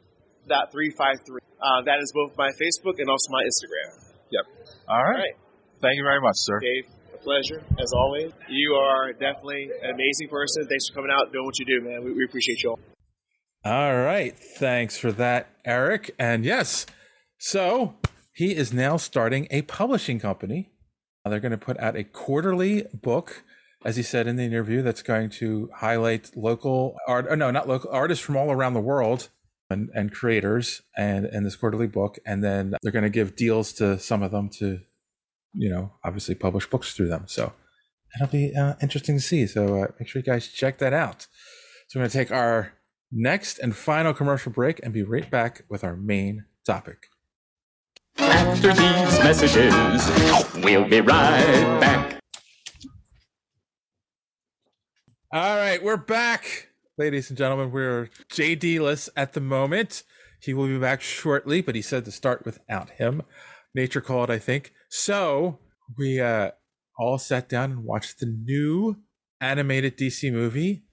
dot three five three. Uh, that is both my Facebook and also my Instagram. Yep. All right. Thank you very much, sir. Dave, pleasure as always. You are definitely an amazing person. Thanks for coming out, and doing what you do, man. We, we appreciate you all. All right. Thanks for that, Eric. And yes, so he is now starting a publishing company. Uh, They're going to put out a quarterly book, as he said in the interview, that's going to highlight local art, or no, not local artists from all around the world and, and creators and, and this quarterly book. And then they're going to give deals to some of them to, you know, obviously publish books through them. So that'll be uh, interesting to see. So uh, make sure you guys check that out. So we're going to take our next and final commercial break and be right back with our main topic. After these messages, we'll be right back. All right, we're back, ladies and gentlemen. We're JD less at the moment. He will be back shortly, but he said to start without him. Nature called, I think. So we uh, all sat down and watched the new animated DC movie,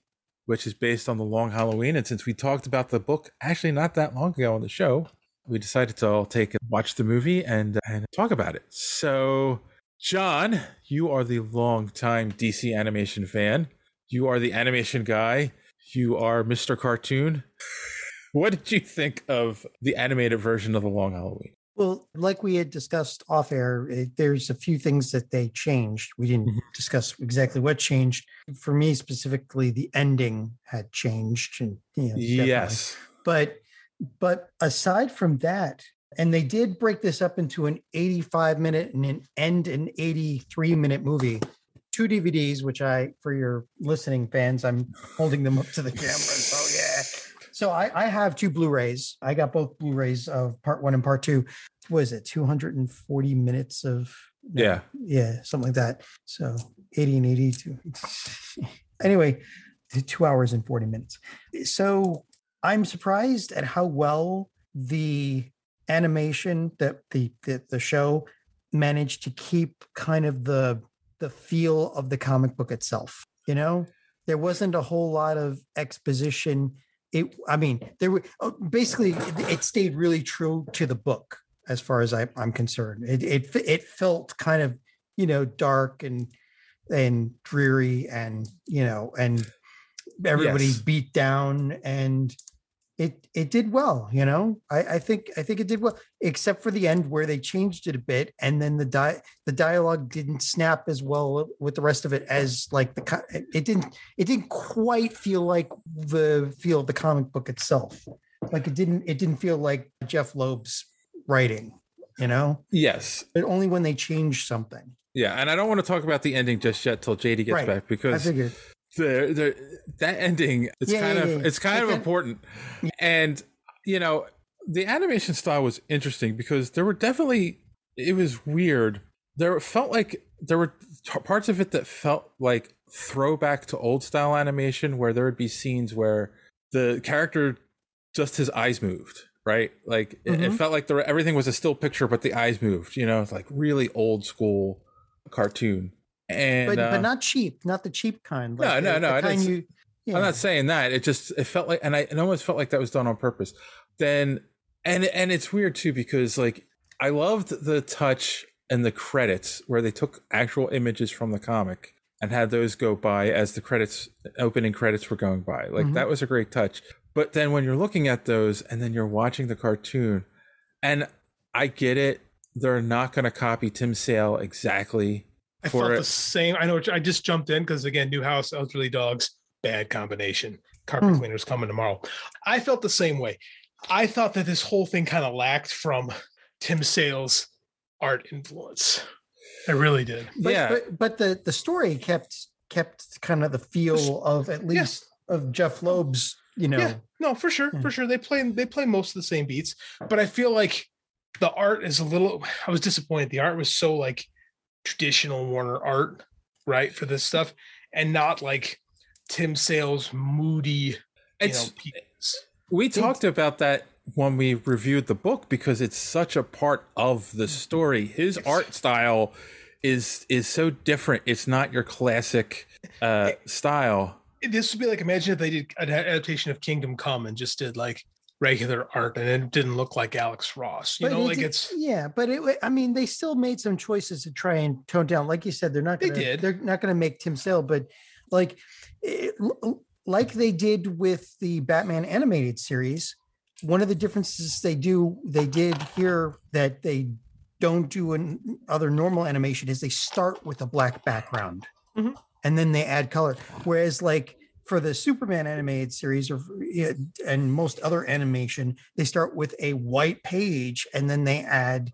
which is based on the Long Halloween. And since we talked about the book actually not that long ago on the show, we decided to all take and watch the movie and and talk about it. So, John, you are the longtime DC animation fan. You are the animation guy. You are Mr. Cartoon. what did you think of the animated version of the Long Halloween? Well, like we had discussed off air, it, there's a few things that they changed. We didn't Mm-hmm. discuss exactly what changed. For me specifically, the ending had changed. And, you know. Yes. But but aside from that, and they did break this up into an 85 minute and an end an 83 minute movie. Two DVDs, which I, for your listening fans, I'm holding them up to the camera. So yeah. So I, I have two Blu-rays. I got both Blu-rays of part one and part two. Was it 240 minutes of Yeah. yeah, something like that. So 80 and 82. anyway, two hours and 40 minutes. So I'm surprised at how well the animation that the, the the show managed to keep kind of the the feel of the comic book itself. You know, there wasn't a whole lot of exposition. It, I mean, there were oh, basically it, stayed really true to the book as far as I, I'm concerned. It it it felt kind of you know dark and and dreary and you know and everybody Yes. beat down and it it did well you know I, I think i think it did well except for the end where they changed it a bit and then the di- the dialogue didn't snap as well with the rest of it as like the it didn't it didn't quite feel like the feel of the comic book itself like it didn't it didn't feel like Jeph Loeb's writing you know Yes. but only when they changed something Yeah, and I don't want to talk about the ending just yet till JD gets Right. back because I figured. The, the that ending it's Yeah, kind yeah, of yeah. it's kind of important. And you know, the animation style was interesting because there were definitely it was weird. There felt like there were t- parts of it that felt like throwback to old style animation where there would be scenes where the character just his eyes moved right like it, it Mhm. felt like the everything was a still picture but the eyes moved you know it's like really old school cartoon and but uh, but not cheap not the cheap kind no, like no, the- no. the I kind didn't- you yeah. I'm not saying that. It just it felt like, and I it almost felt like that was done on purpose. Then, and and it's weird too because like I loved the touch and the credits where they took actual images from the comic and had those go by as the credits opening credits were going by. Like Mhm. that was a great touch. But then when you're looking at those and then you're watching the cartoon, and I get it, they're not going to copy Tim Sale exactly I for felt it. the same. I know. I just jumped in because again, new house, elderly dogs, bad combination. Carpet Hmm. cleaners coming tomorrow. I felt the same way. I thought that this whole thing kind of lacked from Tim Sale's art influence. I really did. but, but but the the story kept kept kind of the feel of at least of Jeph Loeb's you know Yeah, no, for sure, for sure. They play they play most of the same beats, but I feel like the art is a little. I was disappointed. The art was so like traditional Warner art, right, for this stuff, and not like Tim Sale's moody. You It's- know. We talked about that when we reviewed the book because it's such a part of the story. His art style is is so different. It's not your classic uh style. this would be like imagine if they did an adaptation of Kingdom Come and just did like regular art and it didn't look like Alex Ross. You But know, it like did- it's yeah but it i mean they still made some choices to try and tone down like you said they're not They gonna did. they're not gonna make tim sale but like it, like they did with the batman animated series one of the differences they do they did here that they don't do in other normal animation is they start with a black background Mhm. and then they add color whereas like for the superman animated series or and most other animation they start with a white page and then they add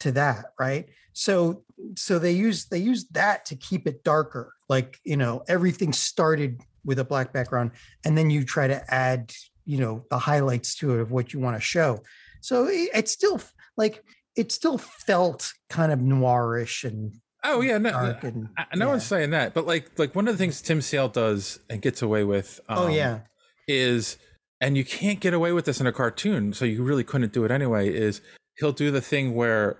to that right? So so they use they use that to keep it darker like you know everything started with a black background and then you try to add you know the highlights to it of what you want to show. So it, it's still like it still felt kind of noirish and Oh yeah, no, and I- no one's saying that. But like like one of the things Tim Sale does and gets away with um, Oh, yeah. is and you can't get away with this in a cartoon, so you really couldn't do it anyway, is he'll do the thing where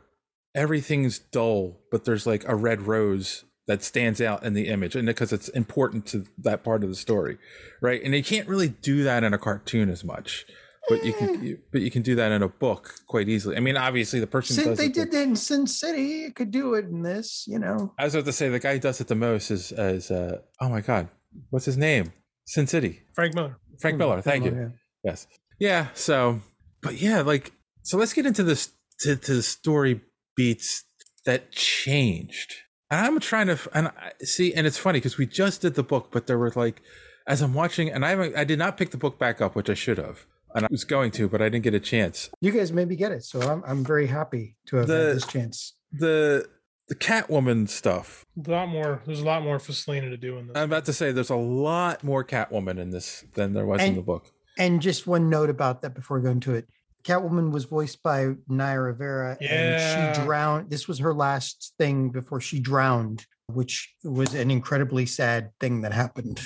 everything's dull, but there's like a red rose that stands out in the image and because it's important to that part of the story. Right? And you can't really do that in a cartoon as much. But you can you- but you can do that in a book quite easily. I mean, obviously the person Sin- does they it the- did that in sin city you could do it in this you know I was about to say the guy who does it the most is is uh oh my god, what's his name? Sin City. Frank Miller. Frank Miller. Thank Frank you. Miller, Yes. Yeah. So, but yeah, like, so let's get into this to, to the story beats that changed. And I'm trying to and I, see, and it's funny because we just did the book, but there were like, as I'm watching, and I haven't, I did not pick the book back up, which I should have, and I was going to, but I didn't get a chance. You guys maybe get it, so I'm I'm very happy to have The- had this chance. The the Catwoman stuff. A lot more. There's a lot more for Selina to do in this. I'm about to say there's a lot more Catwoman in this than there was in the book. And just one note about that before going go into it. Catwoman was voiced by Naya Rivera, and she drowned. This was her last thing before she drowned, which was an incredibly sad thing that happened.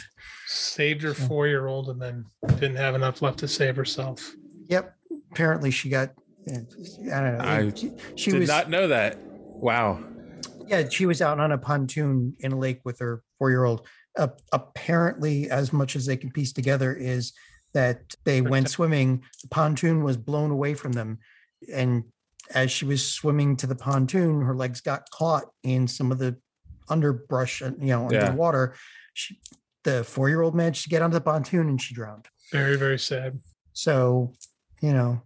Saved her four year old and then didn't have enough left to save herself. Yep. Apparently, she got. I don't know. I she, she did was not know that. Wow. Yeah, she was out on a pontoon in a lake with her four-year-old. Uh, apparently, as much as they can piece together, is that they went swimming. The pontoon was blown away from them, and as she was swimming to the pontoon, her legs got caught in some of the underbrush, you know, underwater. Yeah. The water. She, the four-year-old managed to get onto the pontoon, and she drowned. Very, very sad. So, you know,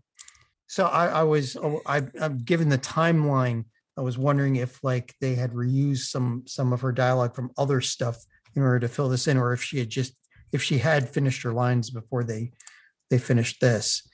so I, I was, oh, I, I'm given the timeline. I was wondering if like they had reused some some of her dialogue from other stuff in order to fill this in, or if she had just if she had finished her lines before they they finished this.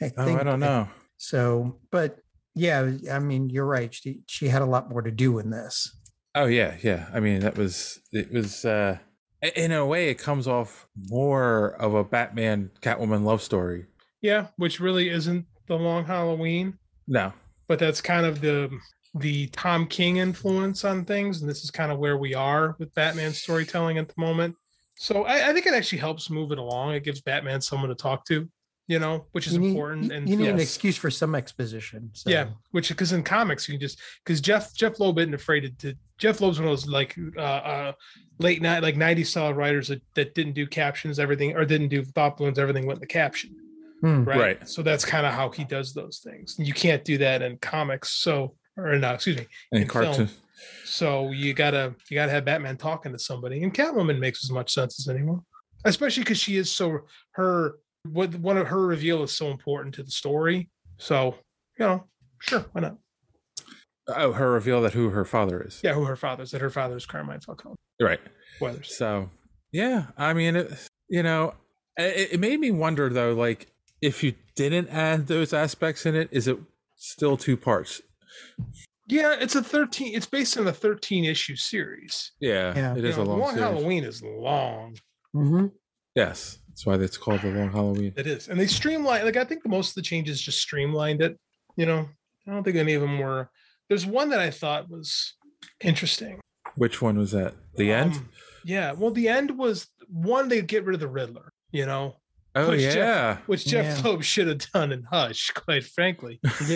I Oh, I don't know. So, but yeah, I mean, you're right. She she had a lot more to do in this. Oh yeah, yeah. I mean, that was it was uh i- in a way it comes off more of a Batman Catwoman love story. Yeah, which really isn't the Long Halloween, No. but that's kind of the the Tom King influence on things, and this is kind of where we are with Batman storytelling at the moment. So I, I think it actually helps move it along. It gives Batman someone to talk to, you know, which is You need- important. You, and you need an excuse for some exposition. So. Yeah, which because in comics you can just because Jeph Jeph Loeb isn't afraid to, to Jeph Loeb's one of those like uh, uh late night like 90 style writers that, that didn't do captions everything or didn't do thought balloons everything went in the caption Hmm. right, Right. so that's kind of how he does those things you can't do that in comics so or no excuse me In in film. cartoon. so you gotta you gotta have Batman talking to somebody and Catwoman makes as much sense as anyone especially because she is so her what one of her reveal is so important to the story so you know sure why not Oh, her reveal that who her father is. Yeah, who her father is. That her father is Carmine Falcone. Right. Weathers. So, yeah, I mean, it, you know, it, it made me wonder though, like if you didn't add those aspects in it, is it still two parts? Yeah, it's a thirteen. It's based on a thirteen issue series. Yeah, Yeah. it is You a know, long, series. Halloween is long. Mm-hmm. Yes, that's why it's called the Long Halloween. It is, and they streamline. Like I think most of the changes just streamlined it. You know, I don't think any of them were. There's one that I thought was interesting. Which one was that? The end? Um, yeah. Well, the end was one. They get rid of the Riddler. You know. Oh, which Jeph- yeah. which Jeph Yeah. Loeb should have done in Hush, quite frankly. because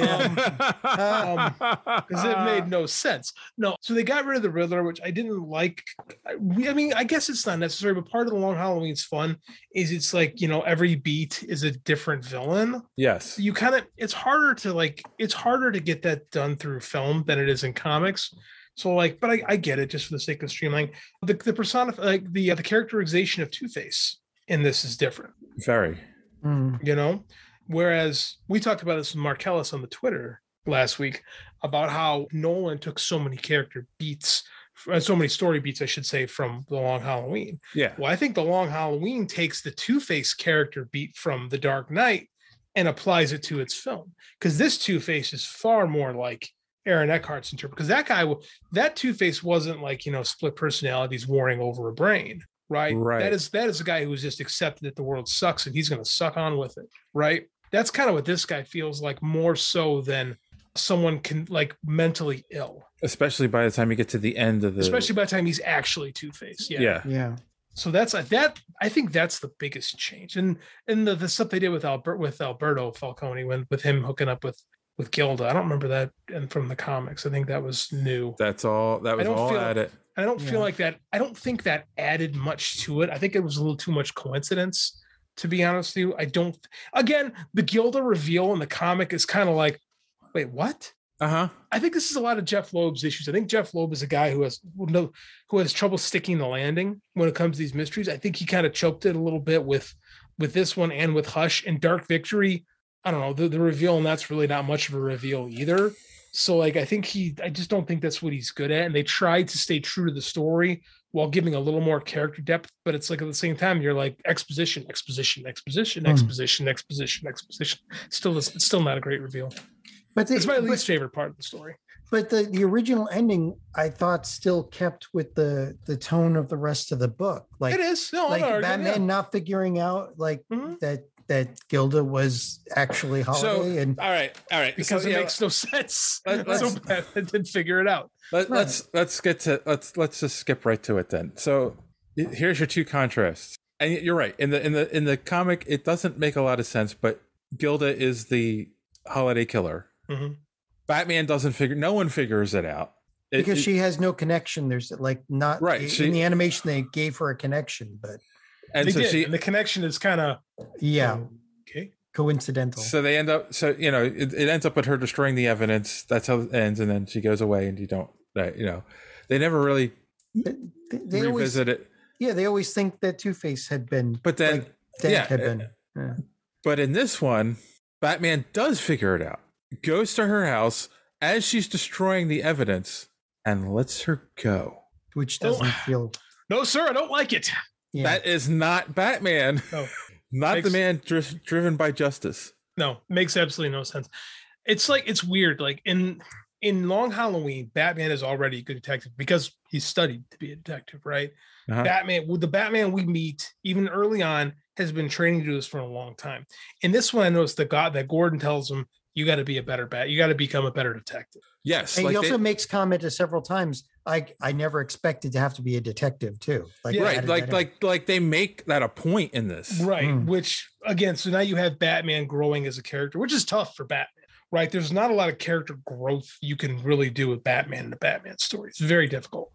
it made no sense. No, so they got rid of the Riddler, which I didn't like. I, I mean, I guess it's not necessary, but part of the Long Halloween's fun is it's like you know every beat is a different villain. yes. You kind of it's harder to like it's harder to get that done through film than it is in comics. So like, but I, I get it just for the sake of streamlining. The the persona like the uh, the characterization of Two Face in this is different Very. you know? Whereas we talked about this with marcellus on the twitter last week about how nolan took so many character beats uh, so many story beats i should say from the long halloween. Yeah. well i think the long halloween takes the two-face character beat from the dark knight and applies it to its film. Because this two-face is far more like aaron eckhart's interpret because that guy that two-face wasn't like you know split personalities warring over a brain right Right. that is that is a guy who's just accepted that the world sucks and he's going to suck on with it right that's kind of what this guy feels like more so than someone can like mentally ill Especially by the time you get to the end of the. especially by the time he's actually two-faced yeah Yeah. Yeah. so that's uh, that i think that's the biggest change and and the, the stuff they did with albert with alberto falcone when with him hooking up with with gilda i don't remember that and from the comics i think that was new That's all. That I was don't all feel- added. I don't Yeah. feel like that. I don't think that added much to it. I think it was a little too much coincidence, to be honest with you. I don't. Again, the Gilda reveal in the comic is kind of like, wait, what? Uh huh. I think this is a lot of Jeph Loeb's issues. I think Jeph Loeb is a guy who has who know who has trouble sticking the landing when it comes to these mysteries. I think he kind of choked it a little bit with with this one and with Hush and Dark Victory. I don't know the, the reveal, and that's really not much of a reveal either. So like I think he I just don't think that's what he's good at. And they tried to stay true to the story while giving a little more character depth, but it's like at the same time you're like exposition, exposition, exposition, Hmm. exposition, exposition, exposition. Still it's still not a great reveal. But the- it's my but- least favorite part of the story. But the, the original ending, I thought, still kept with the the tone of the rest of the book. Like it is. No, like not arguing, Batman yeah. Mm-hmm. not figuring out like that that Gilda was actually Holiday, and all right, all right, because so, it yeah, makes no sense. Let- so let's- Batman didn't figure it out. Let, Let's let's get to let's let's just skip right to it then. So here's your two contrasts, and you're right in the in the in the comic it doesn't make a lot of sense, but Gilda is the holiday killer. Mhm. Batman doesn't figure. No one figures it out It- because it- she has no connection. There's like not Right, In she- the animation, they gave her a connection, but and they so did, she and the connection is kind of yeah, okay. coincidental. So they end up. So you know, it, it ends up with her destroying the evidence. That's how it ends, and then she goes away, and you don't. Uh, you know, they never really they always, revisit it. yeah, they always think that Two Face had been, But then, like, yeah, had been. Yeah. But in this one, Batman does figure it out. Goes to her house as she's destroying the evidence and lets her go. which doesn't feel. No, sir, I don't like it. Yeah. That is not Batman. No. not Makes- the man dri- driven by justice. No, makes absolutely no sense. It's like it's weird. Like in in Long Halloween, Batman is already a good detective because he studied to be a detective, right? Uh-huh. Batman, with the Batman we meet, even early on, has been training to do this for a long time. In this one, I noticed that God that Gordon tells him, "You got to be a better bat. You got to become a better detective." Yes, And like he also they- makes comment to several times. I I never expected to have to be a detective too. Like they right, added like in. like like they make that a point in this. Right. Hmm. Which again, so now you have Batman growing as a character, which is tough for Batman, right? There's not a lot of character growth you can really do with Batman in the Batman story. It's very difficult.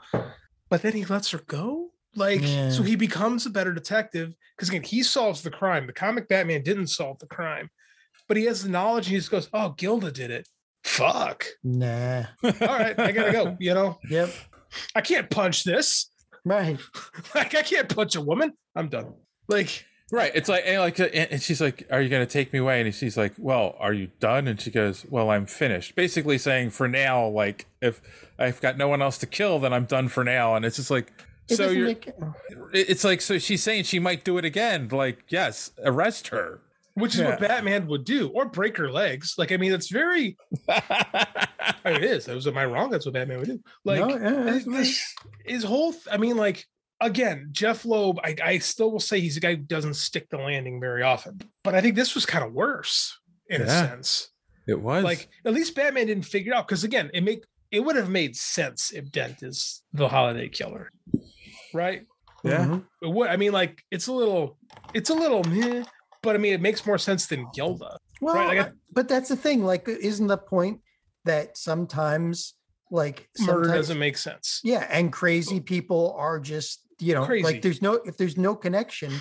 But then he lets her go. Like, Yeah. so he becomes a better detective because again, he solves the crime. The comic Batman didn't solve the crime, but he has the knowledge and he just goes, Oh, Gilda did it. Fuck. nah. All right, I gotta go. You know, Yep. I can't punch this. Right. Like, I can't punch a woman. I'm done. Like, Right. It's like, and like, and she's like, "Are you going to take me away?" And she's like, "Well, are you done?" And she goes, "Well, I'm finished." Basically saying, for now, like, if I've got no one else to kill, then I'm done for now. And it's just like, It so you're. make- It's like, so she's saying she might do it again. Like, yes, arrest her. Which is what Batman would do, or break her legs. Like, I mean, it's very. It is. That was. Am I wrong? That's what Batman would do. Like No, yeah, his, whole. th- I mean, like again, Jeph Loeb. I, I still will say he's a guy who doesn't stick the landing very often. But I think this was kind of worse in a sense. It was Like at least Batman didn't figure it out because again, it make it would have made sense if Dent is the holiday killer, right? yeah. Mhm. It would. I mean, like it's a little, it's a little, meh, but I mean, it makes more sense than Gilda. Well, Right, like I- but that's the thing. Like, isn't the point that sometimes, like, Murder sometimes- doesn't make sense. Yeah, and crazy oh. people are just you know Crazy. like there's no if there's no connection,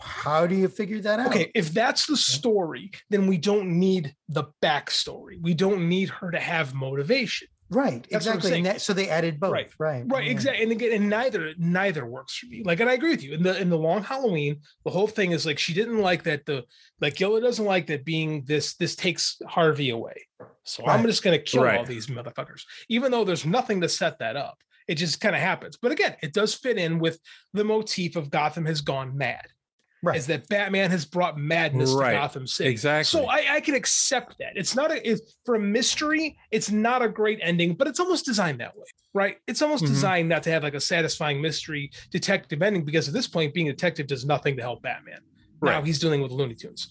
how do you figure that out? Okay, if that's the story, then we don't need the backstory. We don't need her to have motivation. Right, That's exactly. And that, so they added both. Right. Right, Right, yeah. exactly. And again, and neither neither works for me. Like, and I agree with you. In the in the long Halloween, the whole thing is like she didn't like that the like Gilda doesn't like that being this this takes Harvey away. So I'm just gonna kill all these motherfuckers, even though there's nothing to set that up. It just kind of happens. But again, it does fit in with the motif of Gotham has gone mad. Right. Is that Batman has brought madness Right. to Gotham City. Exactly. So I, I can accept that. It's not a it's, for a mystery. It's not a great ending, but it's almost designed that way, right? It's almost Mhm. designed not to have like a satisfying mystery detective ending because at this point, being a detective does nothing to help Batman. Now he's dealing with Looney Tunes.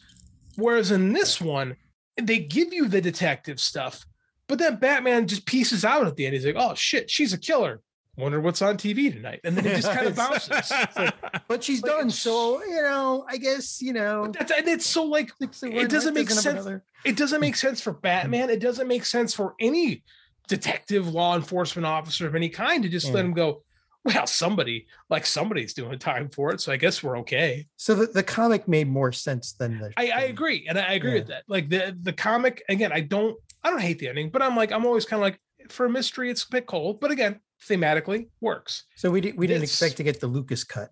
Whereas in this one, they give you the detective stuff, but then Batman just pieces out at the end. He's like, "Oh shit, she's a killer. Wonder what's on TV tonight," and then it just kind of bounces. Like, But she's Like, done. So you know, I guess you know. that's, and it's so like it doesn't make sense. It doesn't make sense for Batman. It doesn't make sense for any detective, law enforcement officer of any kind to just let mm. him go. Well, somebody like somebody's doing a time for it, so I guess we're okay. So the, the comic made more sense than the. I, I agree, and I agree with that. Like the the comic again, I don't I don't hate the ending, but I'm like I'm always kind of like for a mystery, it's a bit cold, but again, thematically works. So we did, we didn't This- expect to get the Lucas cut.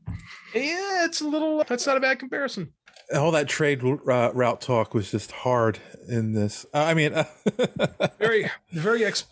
Yeah, it's a little. That's not a bad comparison. all that trade uh, route talk was just hard in this. Uh, I mean, very, very. Ex-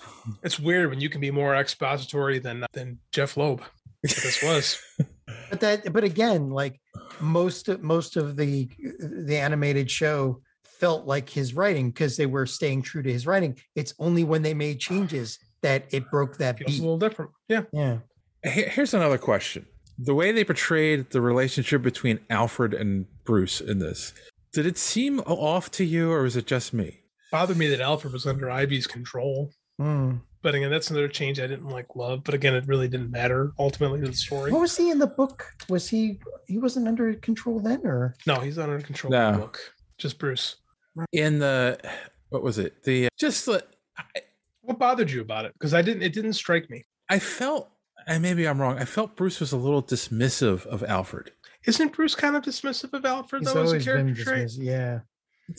it's weird when you can be more expository than than Jeph Loeb. But this was. but that but again like most of most of the the animated show felt like his writing because they were staying true to his writing it's only when they made changes that it broke that Feels a beat little different. Yeah. yeah Here's another question: the way they portrayed the relationship between Alfred and Bruce in this, did it seem off to you, or was it just me? Bothered me that Alfred was under Ivy's control. Hmm. But again, that's another change I didn't like love. But again, it really didn't matter ultimately to the story. what was he in the book was he he wasn't under control then or No, he's not under control of No. the book. Just Bruce. In the what was it? The just the What bothered you about it? Because I didn't. It didn't strike me. I felt, and maybe I'm wrong. I felt Bruce was a little dismissive of Alfred Isn't Bruce kind of dismissive of Alfred he's though as a character trait? yeah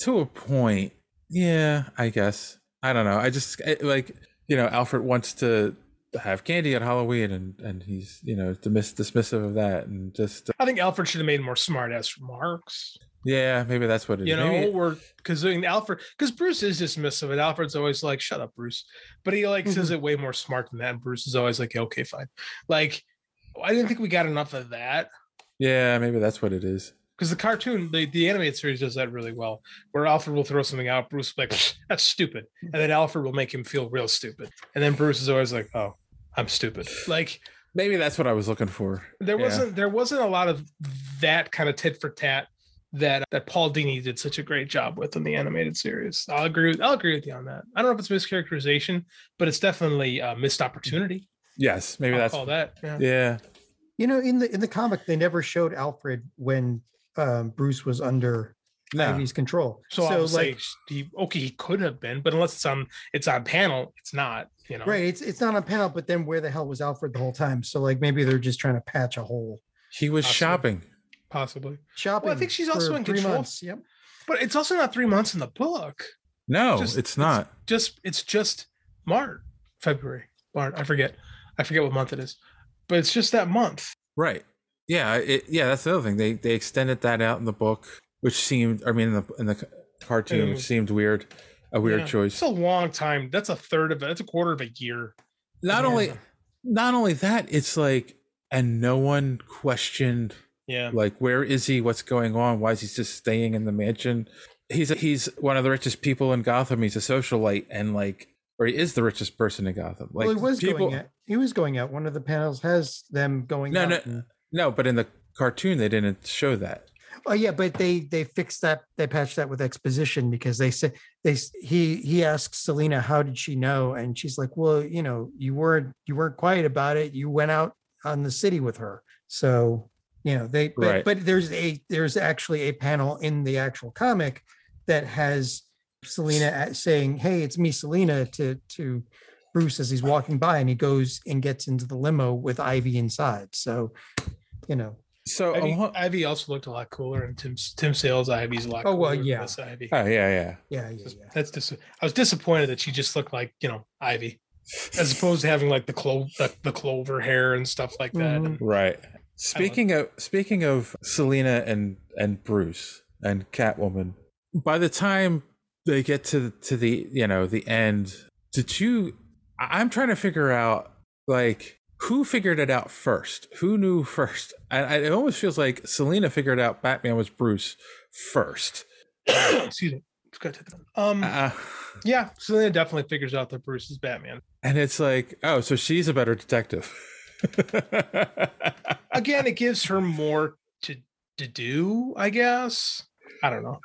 to a point. Yeah, I guess. I don't know. I just I- like you know Alfred wants to have candy at Halloween, and and he's you know dismiss, dismissive of that, and just I think Alfred should have made more smart ass remarks. Yeah, maybe that's what it is. You know, Maybe- or because Alfred, because Bruce is dismissive, and Alfred's always like, "Shut up, Bruce," but he like says Mm-hmm. it way more smart than that. And Bruce is always like, "Okay, fine." Like, I didn't think we got enough of that yeah, maybe that's what it is. because the cartoon, the, the animated series does that really well. Where Alfred will throw something out, Bruce will be like, "That's stupid," and then Alfred will make him feel real stupid, and then Bruce is always like, "Oh, I'm stupid." Like Maybe that's what I was looking for. there Yeah. wasn't there wasn't a lot of that kind of tit for tat that that Paul Dini did such a great job with in the animated series. I'll agree with I'll agree with you on that. I don't know if it's mischaracterization, but it's definitely a missed opportunity. Yes, maybe I'll that's call that. Yeah. yeah. you know in the in the comic they never showed alfred when um bruce was under No. ivy's control So, I'll say he, okay, he could have been, but unless it's on it's on panel, it's not. You know, right it's it's not on panel but then where the hell was alfred the whole time so like maybe they're just trying to patch a hole He was Possibly. shopping. Possibly. shopping Well, I think she's also in three control. months. yep But it's also not three months in the book. No, Just- it's not. Just it's just March, February, March. I forget. I forget what month it is, but it's just that month. Right. Yeah. It, yeah. That's the other thing. They they extended that out in the book, which seemed. I mean, in the in the cartoon, Mm. which seemed weird. A weird Yeah. choice. It's a long time. That's a third of it. That's a quarter of a year. not Yeah. only not only that, it's like, and no one questioned. Yeah. Like, where is he? What's going on? Why is he just staying in the mansion? He's he's one of the richest people in Gotham. He's a socialite, and like, or he is the richest person in Gotham. Like, well he was people. going out he was going out one of the panels has them going no, out no, and- no. But in the cartoon, they didn't show that. Oh yeah, but they they fixed that. They patched that with exposition because they said they he he asks Selina how did she know, and she's like, well, you know, you weren't you weren't quiet about it. You went out on the city with her, so you know they. But, Right. but there's a there's actually a panel in the actual comic that has Selina saying, "Hey, it's me, Selina," to to Bruce as he's walking by, and he goes and gets into the limo with Ivy inside. So, you know, So Ivy, along- Ivy also looked a lot cooler, and Tim Tim Sale's Ivy's a lot. Oh, well, cooler than yeah. this Ivy. Oh yeah, yeah. yeah, yeah, yeah. That's dis- I was disappointed that she just looked like you know Ivy, as opposed to having like the clo the, the clover hair and stuff like that. Mhm. And Right. Speaking of speaking of Selina and and Bruce and Catwoman, by the time they get to to the you know the end, did you? I'm trying to figure out like who figured it out first. Who knew first? I, I, it almost feels like Selina figured out Batman was Bruce first. Excuse me. Um, Uh, yeah, Selina definitely figures out that Bruce is Batman. and it's like, oh, so she's a better detective. Again, it gives her more to to do. I guess. I don't know.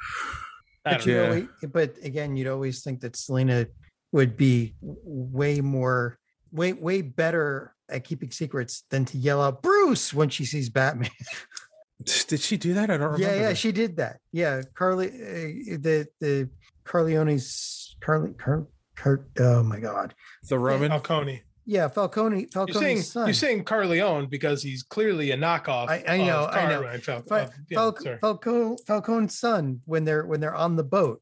I But don't you know. always, but again, you'd always think that Selina would be way more, way way better at keeping secrets than to yell out Bruce when she sees Batman. Did she do that? I don't remember. yeah, yeah, that. she did that. Yeah, Carly, uh, the the Carleone's Carly, Car, Car, oh my God, the Roman. Falcone. Yeah, Falcone, You're Falcone's saying son. you're saying Carleone because he's clearly a knockoff. I, I know, of I know. Car- Fal- yeah, Fal- Falcone, Falcone's son when they're when they're on the boat,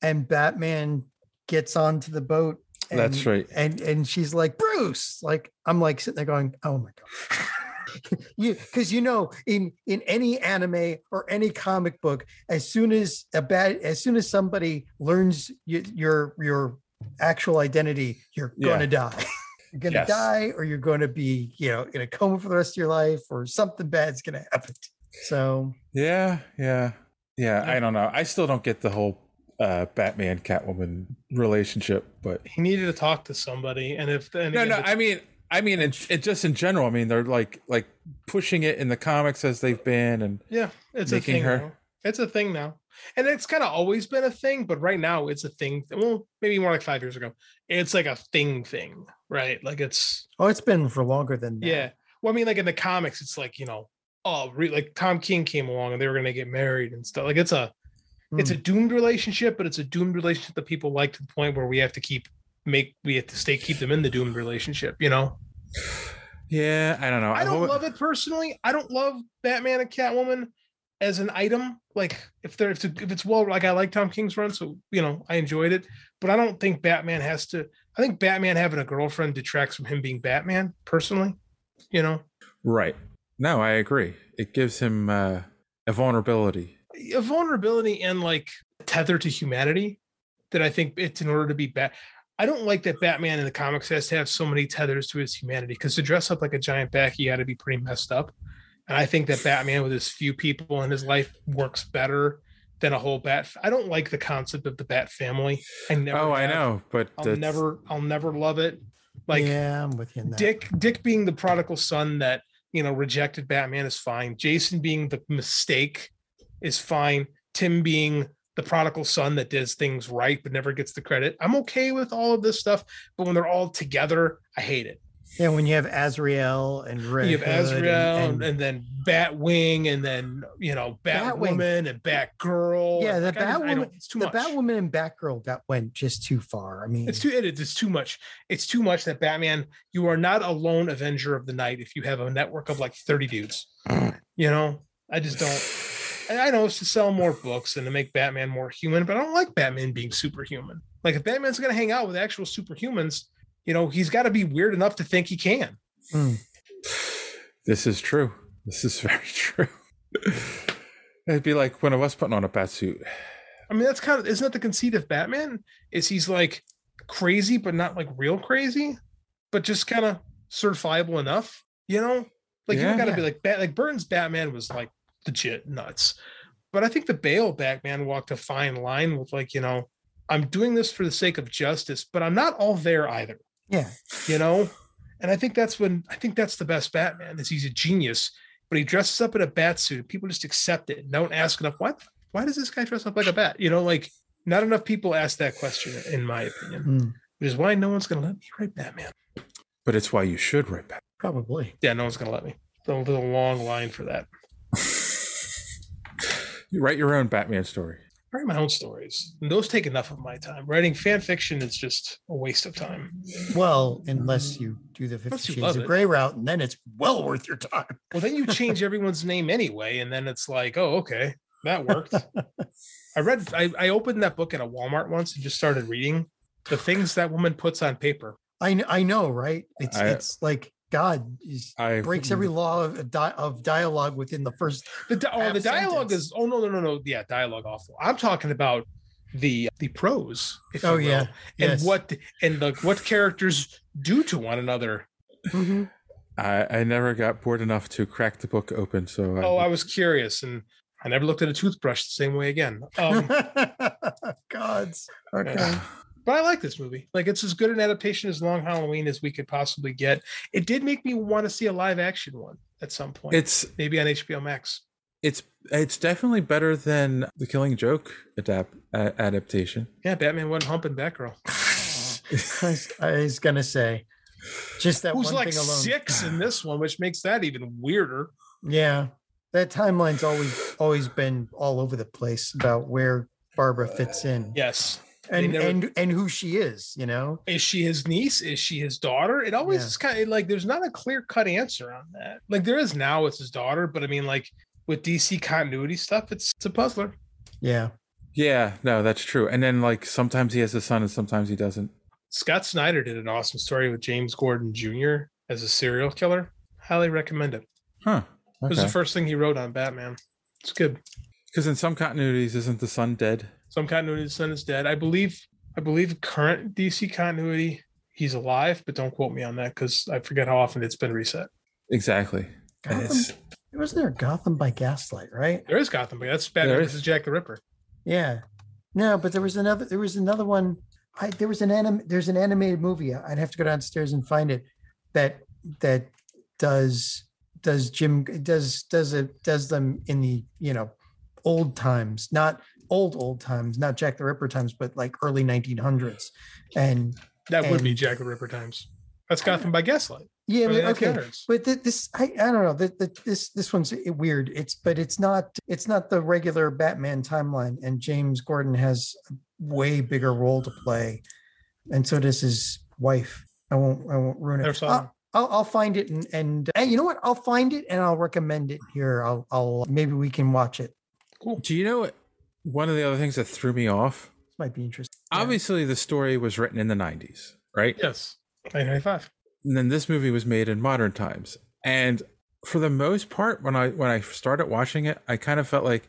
and Batman gets onto the boat. And, That's right. And and she's like Bruce. Like I'm like sitting there going, oh my god. you because you know in in any anime or any comic book as soon as a bad as soon as somebody learns y- your your actual identity you're Yeah. gonna die you're gonna Yes. die or you're gonna be you know in a coma for the rest of your life or something bad's gonna happen so Yeah, yeah, yeah. I don't know. I still don't get the whole uh, Batman Catwoman relationship, but He needed to talk to somebody, and if and no, no. I mean, I mean, it, it just in general. I mean, they're like like pushing it in the comics as they've been, and Yeah, it's making a thing her- now. It's a thing now. And it's kind of always been a thing, but right now it's a thing. Well, maybe more like five years ago. It's like a thing thing, right? Like it's oh it's been for longer than that. yeah. Well, I mean, like in the comics, it's like, you know, oh re- like Tom King came along and they were gonna get married and stuff. Like it's a it's a hmm. doomed relationship, but it's a doomed relationship that people like to the point where we have to keep make we have to stay keep them in the doomed relationship, you know? yeah, I don't know. I don't love it personally. I don't love Batman and Catwoman as an item. Like if there if, if it's well like I like Tom King's run, so you know I enjoyed it. But I don't think Batman has to. I think Batman having a girlfriend detracts from him being Batman personally. You know, Right. No, I agree. It gives him uh, a vulnerability. a vulnerability and like tether to humanity that I think it's in order to be bat. I don't like that Batman in the comics has to have so many tethers to his humanity because to dress up like a giant bat, he got to be pretty messed up. And I think that Batman with his few people in his life works better than a whole bat. I don't like the concept of the Bat family. I never. oh, I know, but I'll that's- never. I'll never love it. Like yeah, I'm with you. Dick Dick being the prodigal son that you know rejected Batman is fine. Jason being the mistake is fine. Tim being the prodigal son that does things right but never gets the credit. I'm okay with all of this stuff, but when they're all together, I hate it. Yeah, when you have Azrael and Red you have Hood and- Azrael and, and- then Batwing and then you know Batwing. Batwoman and Batgirl. yeah, the Like, I just- I Batwoman, the much. Batwoman and Batgirl got went just too far. I mean, It's too it it's too much. It's too much that Batman, you are not a lone Avenger of the night if you have a network of like 30 dudes. You know, I just don't and I know it's to sell more books and to make Batman more human, but I don't like Batman being superhuman. Like if Batman's gonna hang out with actual superhumans, you know, he's got to be weird enough to think he can. Hmm. This is true. This is very true. It'd be like one of us putting on a bat suit. I mean, that's kind of isn't that the conceit of Batman? Is he's like crazy, but not like real crazy, but just kind of certifiable enough, you know? Like you Yeah. don't gotta Yeah. be like Bat like Burton's Batman was like legit nuts. But I think the Bale Batman walked a fine line with like, you know, I'm doing this for the sake of justice, but I'm not all there either. Yeah. You know? And I think that's when I think that's the best Batman is he's a genius, but he dresses up in a bat suit. and People just accept it and don't ask enough. Why why does this guy dress up like a bat? You know, like not enough people ask that question, in my opinion. Hmm. Which is why no one's gonna let me write Batman. But it's why you should write Batman. Probably. Yeah, no one's gonna let me. There's a long line for that. You write your own Batman story. Write my own stories. And those take enough of my time. Writing fan fiction is just a waste of time. Well, unless you do the Fifty Shades of. Grey route, and then it's well worth your time. Well, then you change everyone's name anyway, and then it's like, oh, okay, that worked. I read, I, I opened that book at a Walmart once and just started reading the things that woman puts on paper. I kn- I know, right? It's I- it's like God is, I breaks every law of di- of dialogue within the first. The di- oh, the dialogue sentence. is oh no no no no yeah dialogue awful. I'm talking about the the prose. If Oh, you will, yeah. and Yes. what and the what characters do to one another. Mm-hmm. I, I never got bored enough to crack the book open, so I, Oh, I was curious, and I never looked at a toothbrush the same way again. Um, Gods. Okay. But I like this movie. Like it's as good an adaptation as Long Halloween as we could possibly get. It did make me want to see a live action one at some point. It's maybe on HBO Max. it's it's definitely better than the Killing Joke adapt uh, adaptation. Yeah, Batman wasn't humping Batgirl. I was, I was gonna say, just that Who's one like thing alone. six in this one, which makes that even weirder. Yeah, that timeline's always always been all over the place about where Barbara fits in. Yes. They and never- and and who she is. You know. Is she his niece? Is she his daughter? It always Yeah. is kind of like there's not a clear cut answer on that. Like there is now it's his daughter, but I mean, like with DC continuity stuff, it's it's a puzzler. Yeah. Yeah, no, that's true. And then like sometimes he has a son and sometimes he doesn't. Scott Snyder did an awesome story with James Gordon Jr. as a serial killer. Highly recommend it. Huh. It was the first thing he wrote on Batman. It's good. Because in some continuities, isn't the son dead? Some continuity, the son is dead. I believe. I believe current DC continuity, he's alive, but don't quote me on that because I forget how often it's been reset. Exactly. And it's- Gotham, wasn't there Gotham by Gaslight, right? There is Gotham, but that's Batman There versus is. Jack the Ripper. Yeah. No, but there was another. There was another one. I there was an anim. There's an animated movie. I'd have to go downstairs and find it. That that does does Jim does does it does them in the you know old times, not old old times, not Jack the Ripper times, but like early 1900s. And That would be Jack the Ripper times. That's Gotham by Gaslight. Yeah, Early but, okay, 1900s. but th- this I, I don't know. that that this this one's weird. It's but it's not it's not the regular Batman timeline, and James Gordon has a way bigger role to play, and so does his wife. I won't I won't ruin it. I'll. I'll, I'll find it and and hey, you know what? I'll find it and I'll recommend it here. I'll I'll maybe we can watch it. Cool. Do you know what? One of the other things that threw me off. This might be interesting. Obviously, the story was written in the '90s, right? Yes, 1995. And then this movie was made in modern times. And for the most part, when I when I started watching it, I kind of felt like,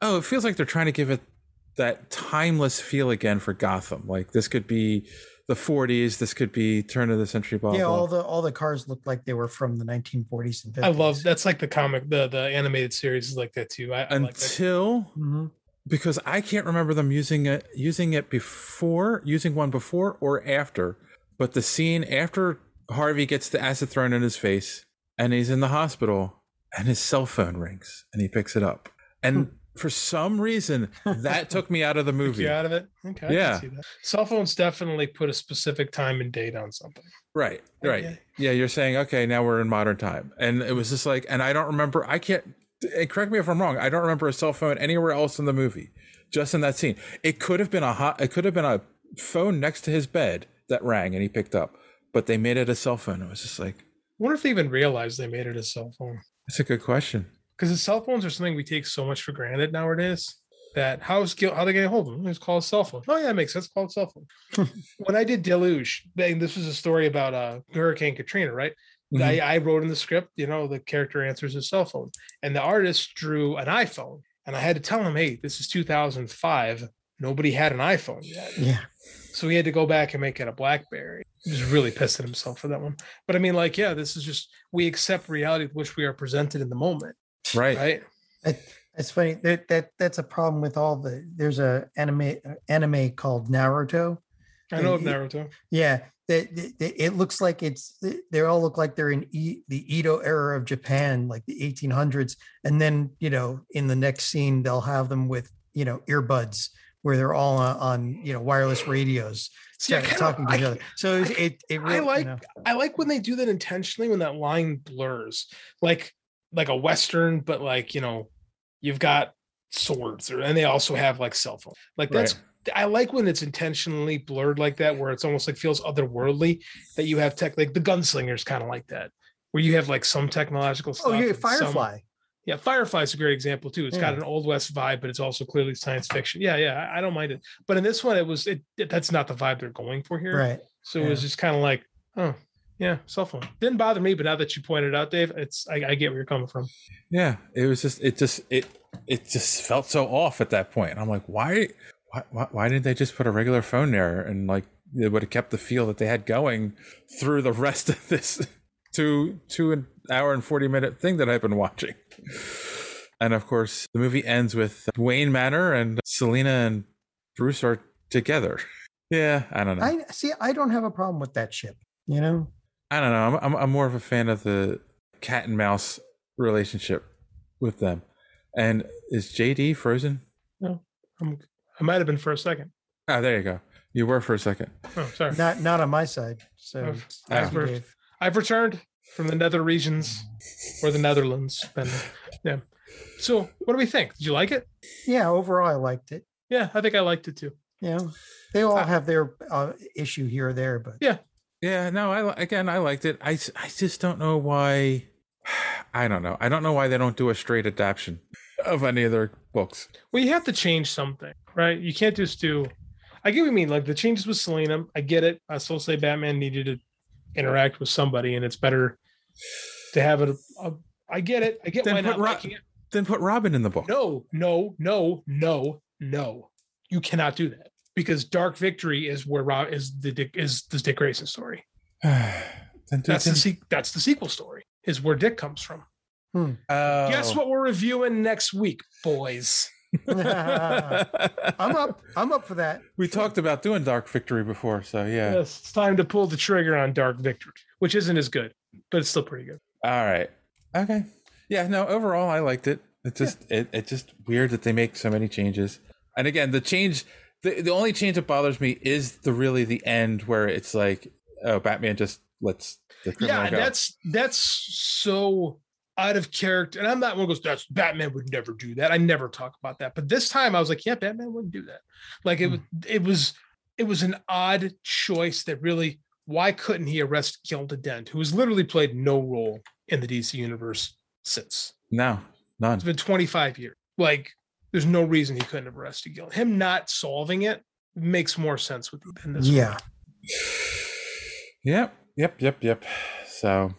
oh, it feels like they're trying to give it that timeless feel again for Gotham. Like this could be the 40s, this could be turn of the century. Blah yeah, blah. all the all the cars looked like they were from the 1940s and 50s. I love that's like the comic, the the animated series is like that too. I, I like that. Mm-hmm. Because I can't remember them using it using it before using one before or after. But the scene after Harvey gets the acid thrown in his face and he's in the hospital and his cell phone rings and he picks it up. And hmm. for some reason that took me out of the movie. you out of it. Okay, Yeah. see that. Cell phones definitely put a specific time and date on something. Right, right. Yeah, you're saying okay, now we're in modern time, and it was just like, and I don't remember. I can't. Correct me if I'm wrong. I don't remember a cell phone anywhere else in the movie, just in that scene. It could have been a hot. It could have been a phone next to his bed that rang and he picked up, but they made it a cell phone. It was just like, I wonder if they even realized they made it a cell phone. that's a good question. Because the cell phones are something we take so much for granted nowadays. That how's how they get a hold of them? It's called a cell phone. Oh yeah, it makes sense. Call it cell phone. when I did Deluge, then this was a story about uh, Hurricane Katrina, right? Mhm. I, I wrote in the script, you know, the character answers his cell phone, and the artist drew an iPhone, and I had to tell him, hey, this is 2005. Nobody had an iPhone yet. Yeah. So he had to go back and make it a BlackBerry. He was really pissed at himself for that one. But I mean, like, yeah, this is just we accept reality with which we are presented in the moment. Right. Right. That, that's funny. That that that's a problem with all the. There's a anime uh, anime called Naruto. I know of Naruto. Yeah, that that- it looks like it's. They all look like they're in e, the Edo era of Japan, like the 1800s, and then you know in the next scene they'll have them with you know earbuds where they're all on, on you know wireless radios See, I ta- kinda- talking to I- each other. So it it, it really, I like you know, I like when they do that intentionally when that line blurs. Like like a western, but like, you know, you've got swords or and they also have like cell phone. Like that's I like when it's intentionally blurred like that, where it's almost like feels otherworldly that you have tech like the gunslingers kind of like that, where you have like some technological oh, stuff. oh yeah, and some- Firefly. yeah, Firefly's a great example too. It's got mm. an old west vibe, but it's also clearly science fiction. Yeah, yeah, I, I don't mind it. But in this one, it was it, it- that's not the vibe they're going for here. Right. So it was just kind of like, oh, yeah, cell phone. Didn't bother me, but now that you pointed it out, Dave, it's I, I get where you're coming from. Yeah, it was just it just it it just felt so off at that point. I'm like, why why why, why didn't they just put a regular phone there and like it would have kept the feel that they had going through the rest of this two two an hour and 40 minute thing that I've been watching. And of course, the movie ends with Wayne Manor and Selina and Bruce are together. Yeah, I don't know. I see. I don't have a problem with that ship. You know. I don't know. I'm, I'm I'm more of a fan of the cat and mouse relationship with them. And is JD frozen? No, I'm, I might have been for a second. Oh, there you go. You were for a second. Oh, sorry. Not not on my side. So I've, thank I've, you, re- Dave. I've returned from the nether regions or the Netherlands. And, yeah. So what do we think? Did you like it? Yeah, overall I liked it. Yeah, I think I liked it too. Yeah, they all have their uh, issue here or there, but yeah, Yeah, no, I again I liked it. I I just don't know why I don't know. I don't know why they don't do a straight adaptation of any of their books. Well, you have to change something, right? You can't just do. I get what you mean. Like the changes with Selina, I get it. I still say Batman needed to interact with somebody, and it's better to have it a, a, I get it. I get Then why put not. I Ro- Then put Robin in the book. No, no, no, no, no. You cannot do that because Dark Victory is where Rob is the Dick is the Dick Grayson story. then That's the se- that's the sequel story. Is where Dick comes from. Hmm. Oh. Guess what we're reviewing next week, boys? I'm up. I'm up for that. We talked about doing Dark Victory before, so yeah. Yes, it's time to pull the trigger on Dark Victory, which isn't as good, but it's still pretty good. All right. Okay. Yeah, no, overall I liked it. It's just it, it's just weird that they make so many changes. And again, the change the, the only change that bothers me is the really the end where it's like, oh, Batman just lets the Yeah, go. that's that's so out of character. And I'm not one who goes, that's Batman would never do that. I never talk about that. But this time I was like, yeah, Batman wouldn't do that. Like it hmm. was it was it was an odd choice that really why couldn't he arrest Gilda Dent, who has literally played no role in the DC universe since? no, none. It's been 25 years. Like, there's no reason he couldn't have arrested Gilda. Him not solving it makes more sense with than this. one. Yeah. Yep, yep, yep, yep. So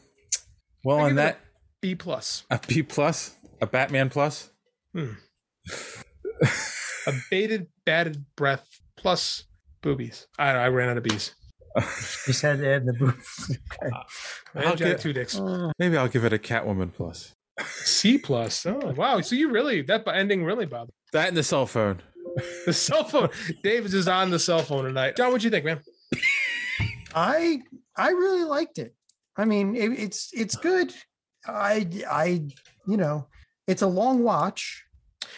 well I on give it a that B plus. a B plus, a Batman plus. Hmm. a bated, batted breath plus boobies. I I ran out of bees. Just had to add the booth. Okay. I I'll had Jack get- two dicks. Maybe I'll give it a Catwoman plus. C plus. Oh wow! So you really that ending really bothered That and the cell phone. the cell phone. David is on the cell phone tonight. John, what'd you think, man? I I really liked it. I mean, it, it's it's good. I I you know, it's a long watch,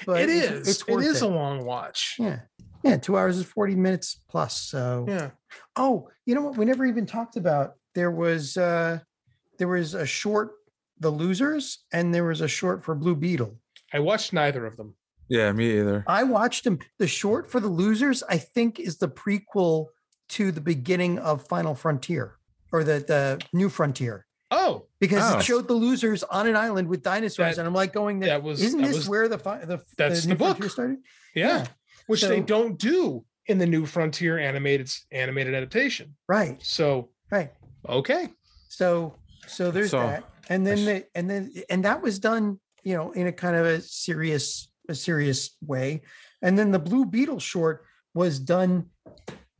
but it it's, is. It's it worth is it. a long watch. yeah. Yeah, two hours and 40 minutes plus. So Yeah. oh, you know what? We never even talked about there was uh there was a short The Losers and there was a short for Blue Beetle. I watched neither of them. Yeah, me either. I watched them. The short for the losers, I think, is the prequel to the beginning of Final Frontier or the the New Frontier. Oh, because Oh. it ah. showed the losers on an island with dinosaurs, That- and I'm like going, that, that was- isn't that this was- where the fi- the that's New the book. Frontier started? Yeah. Which they don't do in the new Frontier animated animated adaptation. Right. So Right. okay. So so there's So, that, and then the, and then and that was done, you know, in a kind of a serious a serious way, and then the Blue Beetle short was done.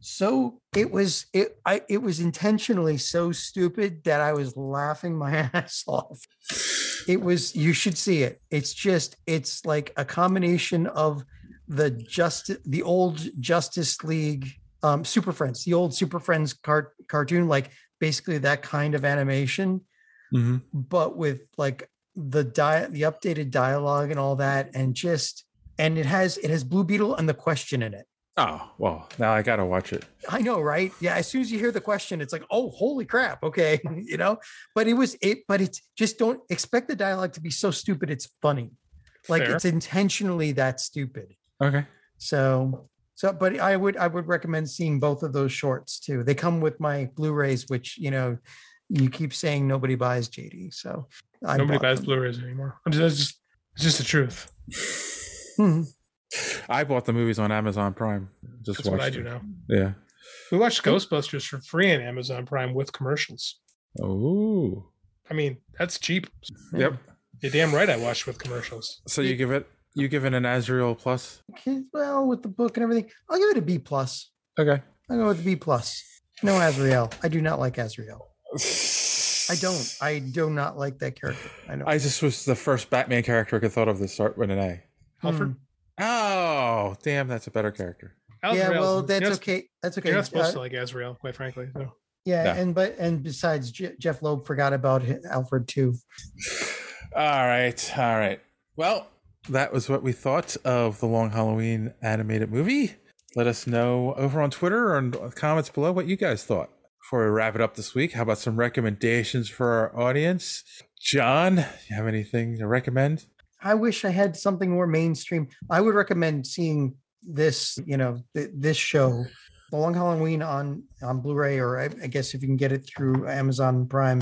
So it was it I it was intentionally so stupid that I was laughing my ass off. It was you should see it. It's just it's like a combination of the just the old Justice League um Super Friends, the old Super Friends cart, cartoon, like basically that kind of animation, hmm but with like the di- the updated dialogue and all that, and just and it has it has Blue Beetle and the question in it. Oh well, now I gotta watch it. I know, right? Yeah. As soon as you hear the question, it's like, oh, holy crap. Okay. you know, but it was it, but it's just don't expect the dialogue to be so stupid. It's funny. Like Fair. it's intentionally that stupid. Okay. So, so, but I would, I would recommend seeing both of those shorts too. They come with my Blu-rays, which, you know, you keep saying nobody buys JD. So I Nobody buys them. Blu-rays anymore. I'm just, it's just it's just the truth. Mhm. I bought the movies on Amazon Prime. Just That's what I do them. now. Yeah. We watched Ghostbusters for free on Amazon Prime with commercials. Oh. I mean, that's cheap. Yep. You're damn right I watched with commercials. So you give it you give it an Azrael plus? Okay, Well, with the book and everything, I'll give it a B plus. Okay. I'll go with the B plus. No Azrael. I do not like Azrael. I don't. I do not like that character. I know. I just was the first Batman character I could thought of to start with an A. Alfred. Hmm. Ah, Oh, damn, that's a better character. yeah, Azrael's- well, you're that's not- okay. That's okay. You're not supposed Uh, to like Azrael, quite frankly. So. yeah, Yeah. and but and besides, Je- Jeph Loeb forgot about hi- Alfred too. All right, all right. Well, that was what we thought of the Long Halloween animated movie. Let us know over on Twitter or in the comments below what you guys thought. Before we wrap it up this week, how about some recommendations for our audience? John, you have anything to recommend? I wish I had something more mainstream. I would recommend seeing this, you know, th- this show, The Long Halloween on on Blu-ray, or I, I guess if you can get it through Amazon Prime,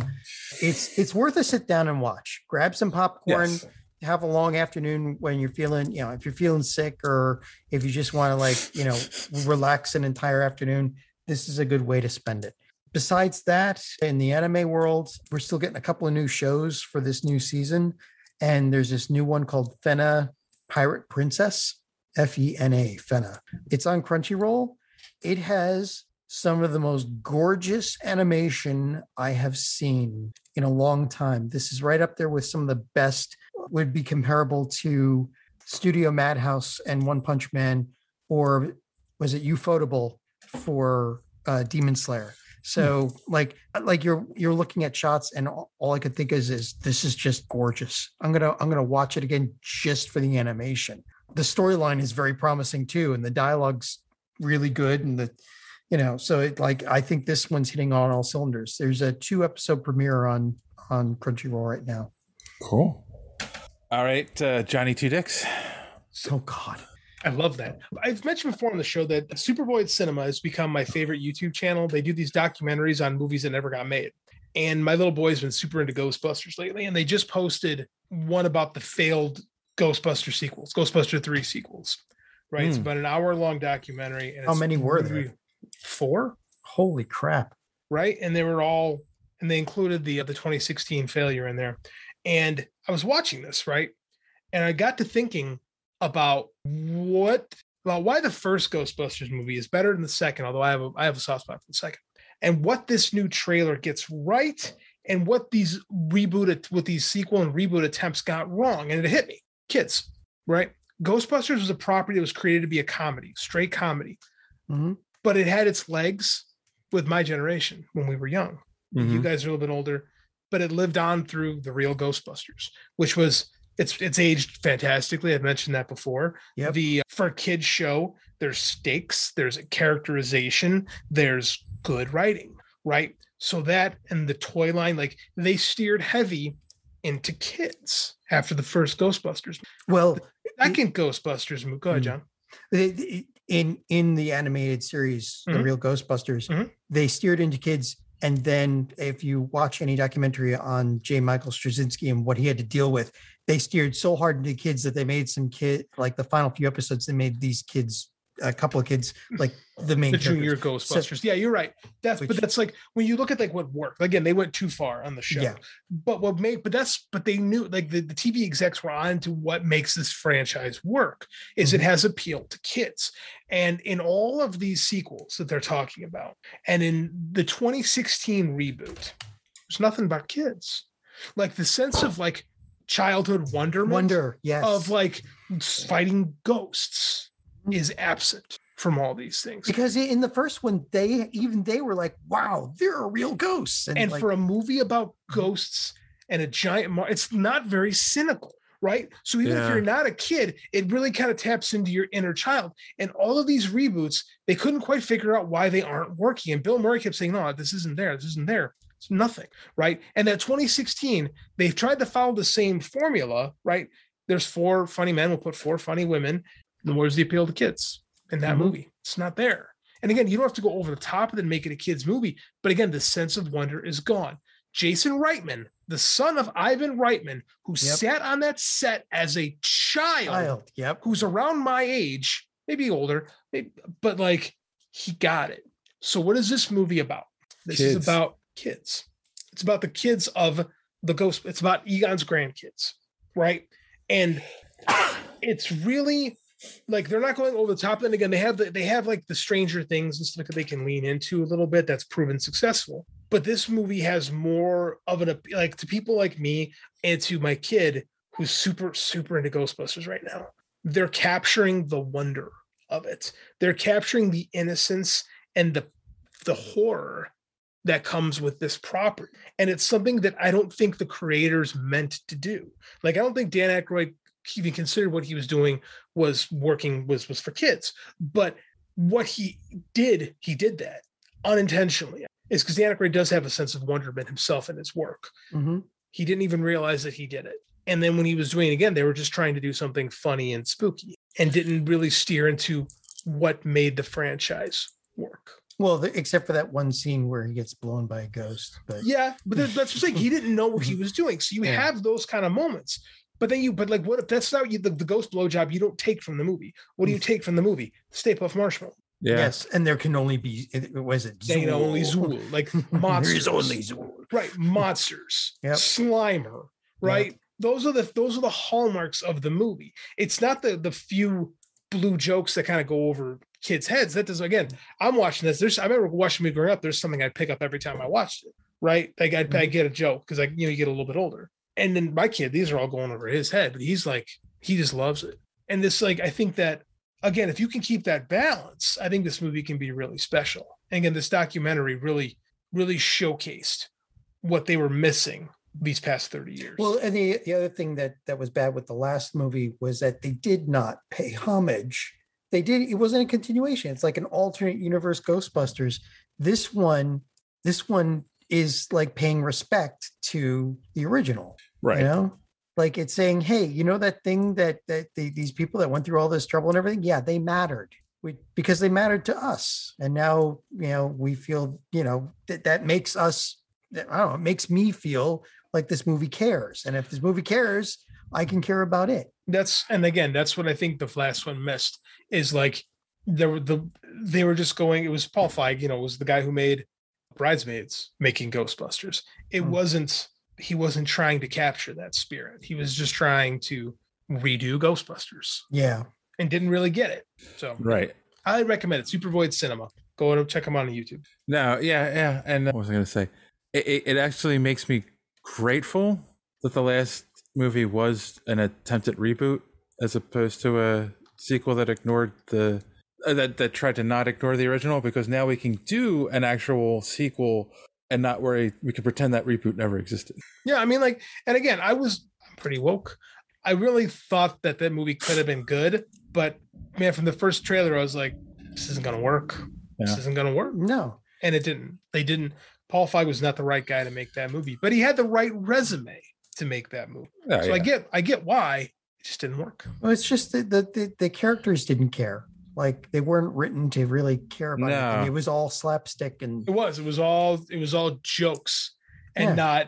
it's it's worth a sit down and watch. Grab some popcorn. Yes. Have a long afternoon when you're feeling, you know, if you're feeling sick or if you just want to like, you know, relax an entire afternoon. This is a good way to spend it. besides that, in the anime world, we're still getting a couple of new shows for this new season. And there's this new one called Fena Pirate Princess, F E N A, Fena. It's on Crunchyroll. It has some of the most gorgeous animation I have seen in a long time. This is right up there with some of the best, would be comparable to Studio Madhouse and One Punch Man, or was it Ufotable for uh, Demon Slayer? So like like you're you're looking at shots and all, all I could think is is this is just gorgeous. I'm gonna I'm gonna watch it again just for the animation. The storyline is very promising too, and the dialogue's really good and the you know so it like i think this one's hitting on all cylinders there's a two episode premiere on on crunchyroll right now Cool. All right, uh, Johnny Two Dicks. So god I love that. I've mentioned before on the show that Supervoid Cinema has become my favorite YouTube channel. They do these documentaries on movies that never got made. And my little boy's been super into Ghostbusters lately, and they just posted one about the failed Ghostbuster sequels, Ghostbuster 3 sequels. Right. It's Hmm. about an hour long documentary. And How many were there? Four. holy crap right? And they were all, and they included the the 2016 failure in there. And I was watching this, right? And I got to thinking about what, well, why the first Ghostbusters movie is better than the second, although I have a, I have a soft spot for the second, and what this new trailer gets right, and what these reboot, what these sequel and reboot attempts got wrong, and it hit me, kids, right? Ghostbusters was a property that was created to be a comedy, straight comedy, Mhm. but it had its legs with my generation when we were young. You Mhm. guys are a little bit older, but it lived on through the real Ghostbusters, which was it's it's aged fantastically. I've mentioned that before. Yep. The uh, for a kids show, there's stakes, there's a characterization, there's good writing, right? So that and the toy line, like they steered heavy into kids after the first Ghostbusters. well Second Ghostbusters movie. Go ahead, Mm. John. the- the- in in the animated series the Mhm. real ghostbusters Mhm. they steered into kids and then if you watch any documentary on j michael straczynski and what he had to deal with they steered so hard into kids that they made some kid like the final few episodes they made these kids a couple of kids like the main the junior characters. So- Ghostbusters. yeah, you're right. That's but that's like when you look at like what worked. Again, they went too far on the show. Yeah. But what made but that's but they knew like the, the TV execs were on to what makes this franchise work is it Mhm. has appeal to kids. And in all of these sequels that they're talking about, and in the 2016 reboot, there's nothing about kids. Like the sense of like childhood wonderment wonder yes. of like fighting ghosts is absent from all these things. because in the first one they even they were like wow there are real ghosts. And like, for a movie about mm-hmm. ghosts and a giant mar- it's not very cynical right? So even if you're not a kid it really kind of taps into your inner child. And all of these reboots they couldn't quite figure out why they aren't working. And bill murray kept saying no this isn't there this isn't there it's nothing right and that 2016 they've tried to follow the same formula right there's four funny men we'll put four funny women then where's the appeal to kids in that Mhm. movie it's not there and again, you don't have to go over the top of it and make it a kid's movie. But again, the sense of wonder is gone. Jason Reitman, the son of Ivan Reitman, who Yep. sat on that set as a child, child yep who's around my age, maybe older, maybe, but like he got it. So, what is this movie about? This is about kids. It's about the kids of the ghost. It's about Egon's grandkids, right? And it's really like they're not going over the top. And again, they have the, they have like the Stranger Things and stuff that they can lean into a little bit. That's proven successful. But this movie has more of an like to people like me and to my kid who's super super into Ghostbusters right now. They're capturing the wonder of it. They're capturing the innocence and the the horror that comes with this property. And it's something that I don't think the creators meant to do. Like I don't think Dan Aykroyd even considered what he was doing was working was was for kids. But what he did, he did that unintentionally. Is because Dan Aykroyd does have a sense of wonderment himself in his work. Mhm. He didn't even realize that he did it. And then when he was doing it again, they were just trying to do something funny and spooky and didn't really steer into what made the franchise work. Well the, except for that one scene where he gets blown by a ghost but Yeah, but that- that's what I'm saying. He didn't know what he was doing. So you Yeah. have those kind of moments. But then you, but like, what if that's not you, the, the ghost blowjob you don't take from the movie? What do you mm. take from the movie? Stay Puft Marshmallow. Yeah. Yes, and there can only be it- was it Dana only Zuul. Zuul, like monsters. There's only Zuul. right? Monsters, Yep. Slimer, right? Those are the those are the hallmarks of the movie. It's not the the few blue jokes that kind of go over kids' heads. That does again. I'm watching this. There's I remember watching me growing up. There's something I'd pick up every time I watched it. Right? Like I'd, mm-hmm. I'd get a joke because I you know you get a little bit older. And then my kid, these are all going over his head, but he's like he just loves it. And this like I think that again, if you can keep that balance, I think this movie can be really special. And again, this documentary really, really showcased what they were missing these past 30 years. Well, and the the other thing that that was bad with the last movie was that they did not pay homage. They did. It wasn't a continuation. It's like an alternate universe Ghostbusters. This one, this one is like paying respect to the original. Right. You know, like it's saying, hey, you know that thing that that the, these people that went through all this trouble and everything, yeah, they mattered. We, because they mattered to us, and now you know we feel you know that that makes us. I don't know. It makes me feel like this movie cares, and if this movie cares, I can care about it. That's and again, that's what I think the last one missed is like there were the they were just going, it was Paul Feig, you know, was the guy who made Bridesmaids making Ghostbusters. It wasn't he wasn't trying to capture that spirit. He was just trying to redo Ghostbusters Yeah. and didn't really get it. So Right. I recommend it. Super Void Cinema. Go and check them out on YouTube. No, yeah, yeah. And uh, what was I going to say? It, it, it actually makes me grateful that the last movie was an attempted reboot as opposed to a sequel that ignored the uh, that that tried to not ignore the original because now we can do an actual sequel and not worry we can pretend that reboot never existed. Yeah, I mean, like, and again, I was I'm pretty woke. I really thought that that movie could have been good, but man, from the first trailer, I was like, this isn't gonna work. This isn't gonna work. No. And it didn't. They didn't. Paul Feig was not the right guy to make that movie, but he had the right resume to make that move. Oh, so I get, I get why it just didn't work. Well, it's just that the, the the characters didn't care. Like they weren't written to really care about it. No. It was all slapstick and It was. It was all. It was all jokes, and Yeah. not.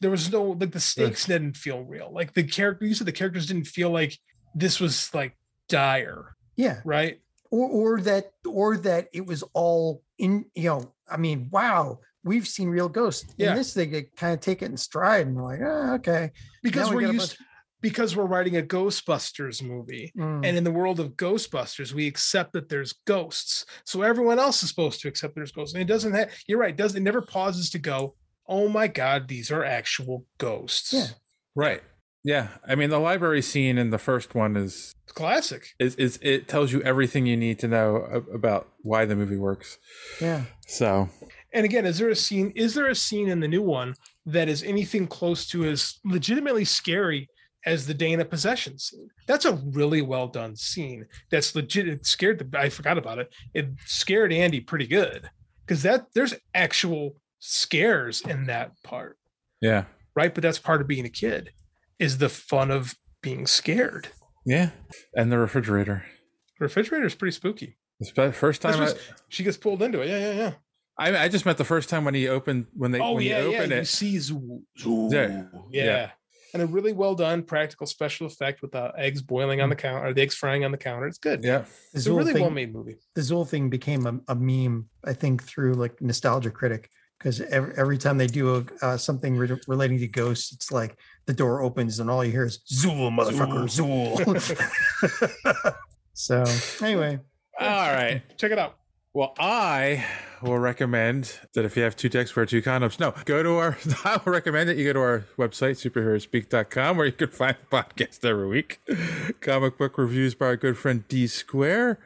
There was no like the stakes didn't feel real. Like the character, you said the characters didn't feel like this was like dire, yeah. right? Or or that or that it was all in you know, I mean, wow, we've seen real ghosts. Yeah. In this they get kind of take it in stride and we're like, oh, okay. because Now we we're got a used because we're writing a ghostbusters movie Mm. and in the world of ghostbusters we accept that there's ghosts so everyone else is supposed to accept there's ghosts and it doesn't have you're right it doesn't it never pauses to go oh my god these are actual ghosts Yeah. Right. Yeah. I mean the library scene in the first one is classic is, is it tells you everything you need to know about why the movie works. Yeah. So and again is there a scene is there a scene in the new one that is anything close to as legitimately scary as the Dana possession scene. That's a really well done scene. That's legit. It scared the. I forgot about it. It scared Andy pretty good because that there's actual scares in that part, yeah. right? But that's part of being a kid, is the fun of being scared. Yeah. And the refrigerator. Refrigerator is pretty spooky. It's the first time I, she gets pulled into it. Yeah, yeah, yeah. I I just meant the first time when he opened when they oh when yeah, he yeah. opened You it. see Zoo. Zoo. Yeah. Yeah. And a really well done practical special effect with the eggs boiling on the counter, or the eggs frying on the counter. It's good. Yeah. It's a really well made movie. the Zuul thing became a, a meme, I think, through like Nostalgia Critic, because every, every time they do a, uh, something re- relating to ghosts, it's like the door opens and all you hear is Zuul, motherfucker, Zuul. so anyway, All right. Check it out. Well, I will recommend that if you have two decks, wear two condoms. No, go to our, I will recommend that you go to our website, superheroespeak.com, where you can find the podcast every week. Comic book reviews by our good friend D Square.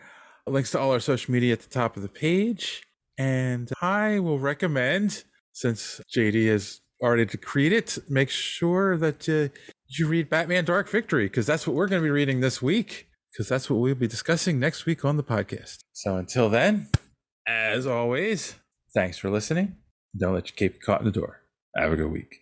Links to all our social media at the top of the page. And I will recommend, since JD has already decreed it, make sure that uh, you read Batman Dark Victory, because that's what we're going to be reading this week, because that's what we'll be discussing next week on the podcast. So until then, as always, thanks for listening. Don't let your cape caught in the door. Have a good week.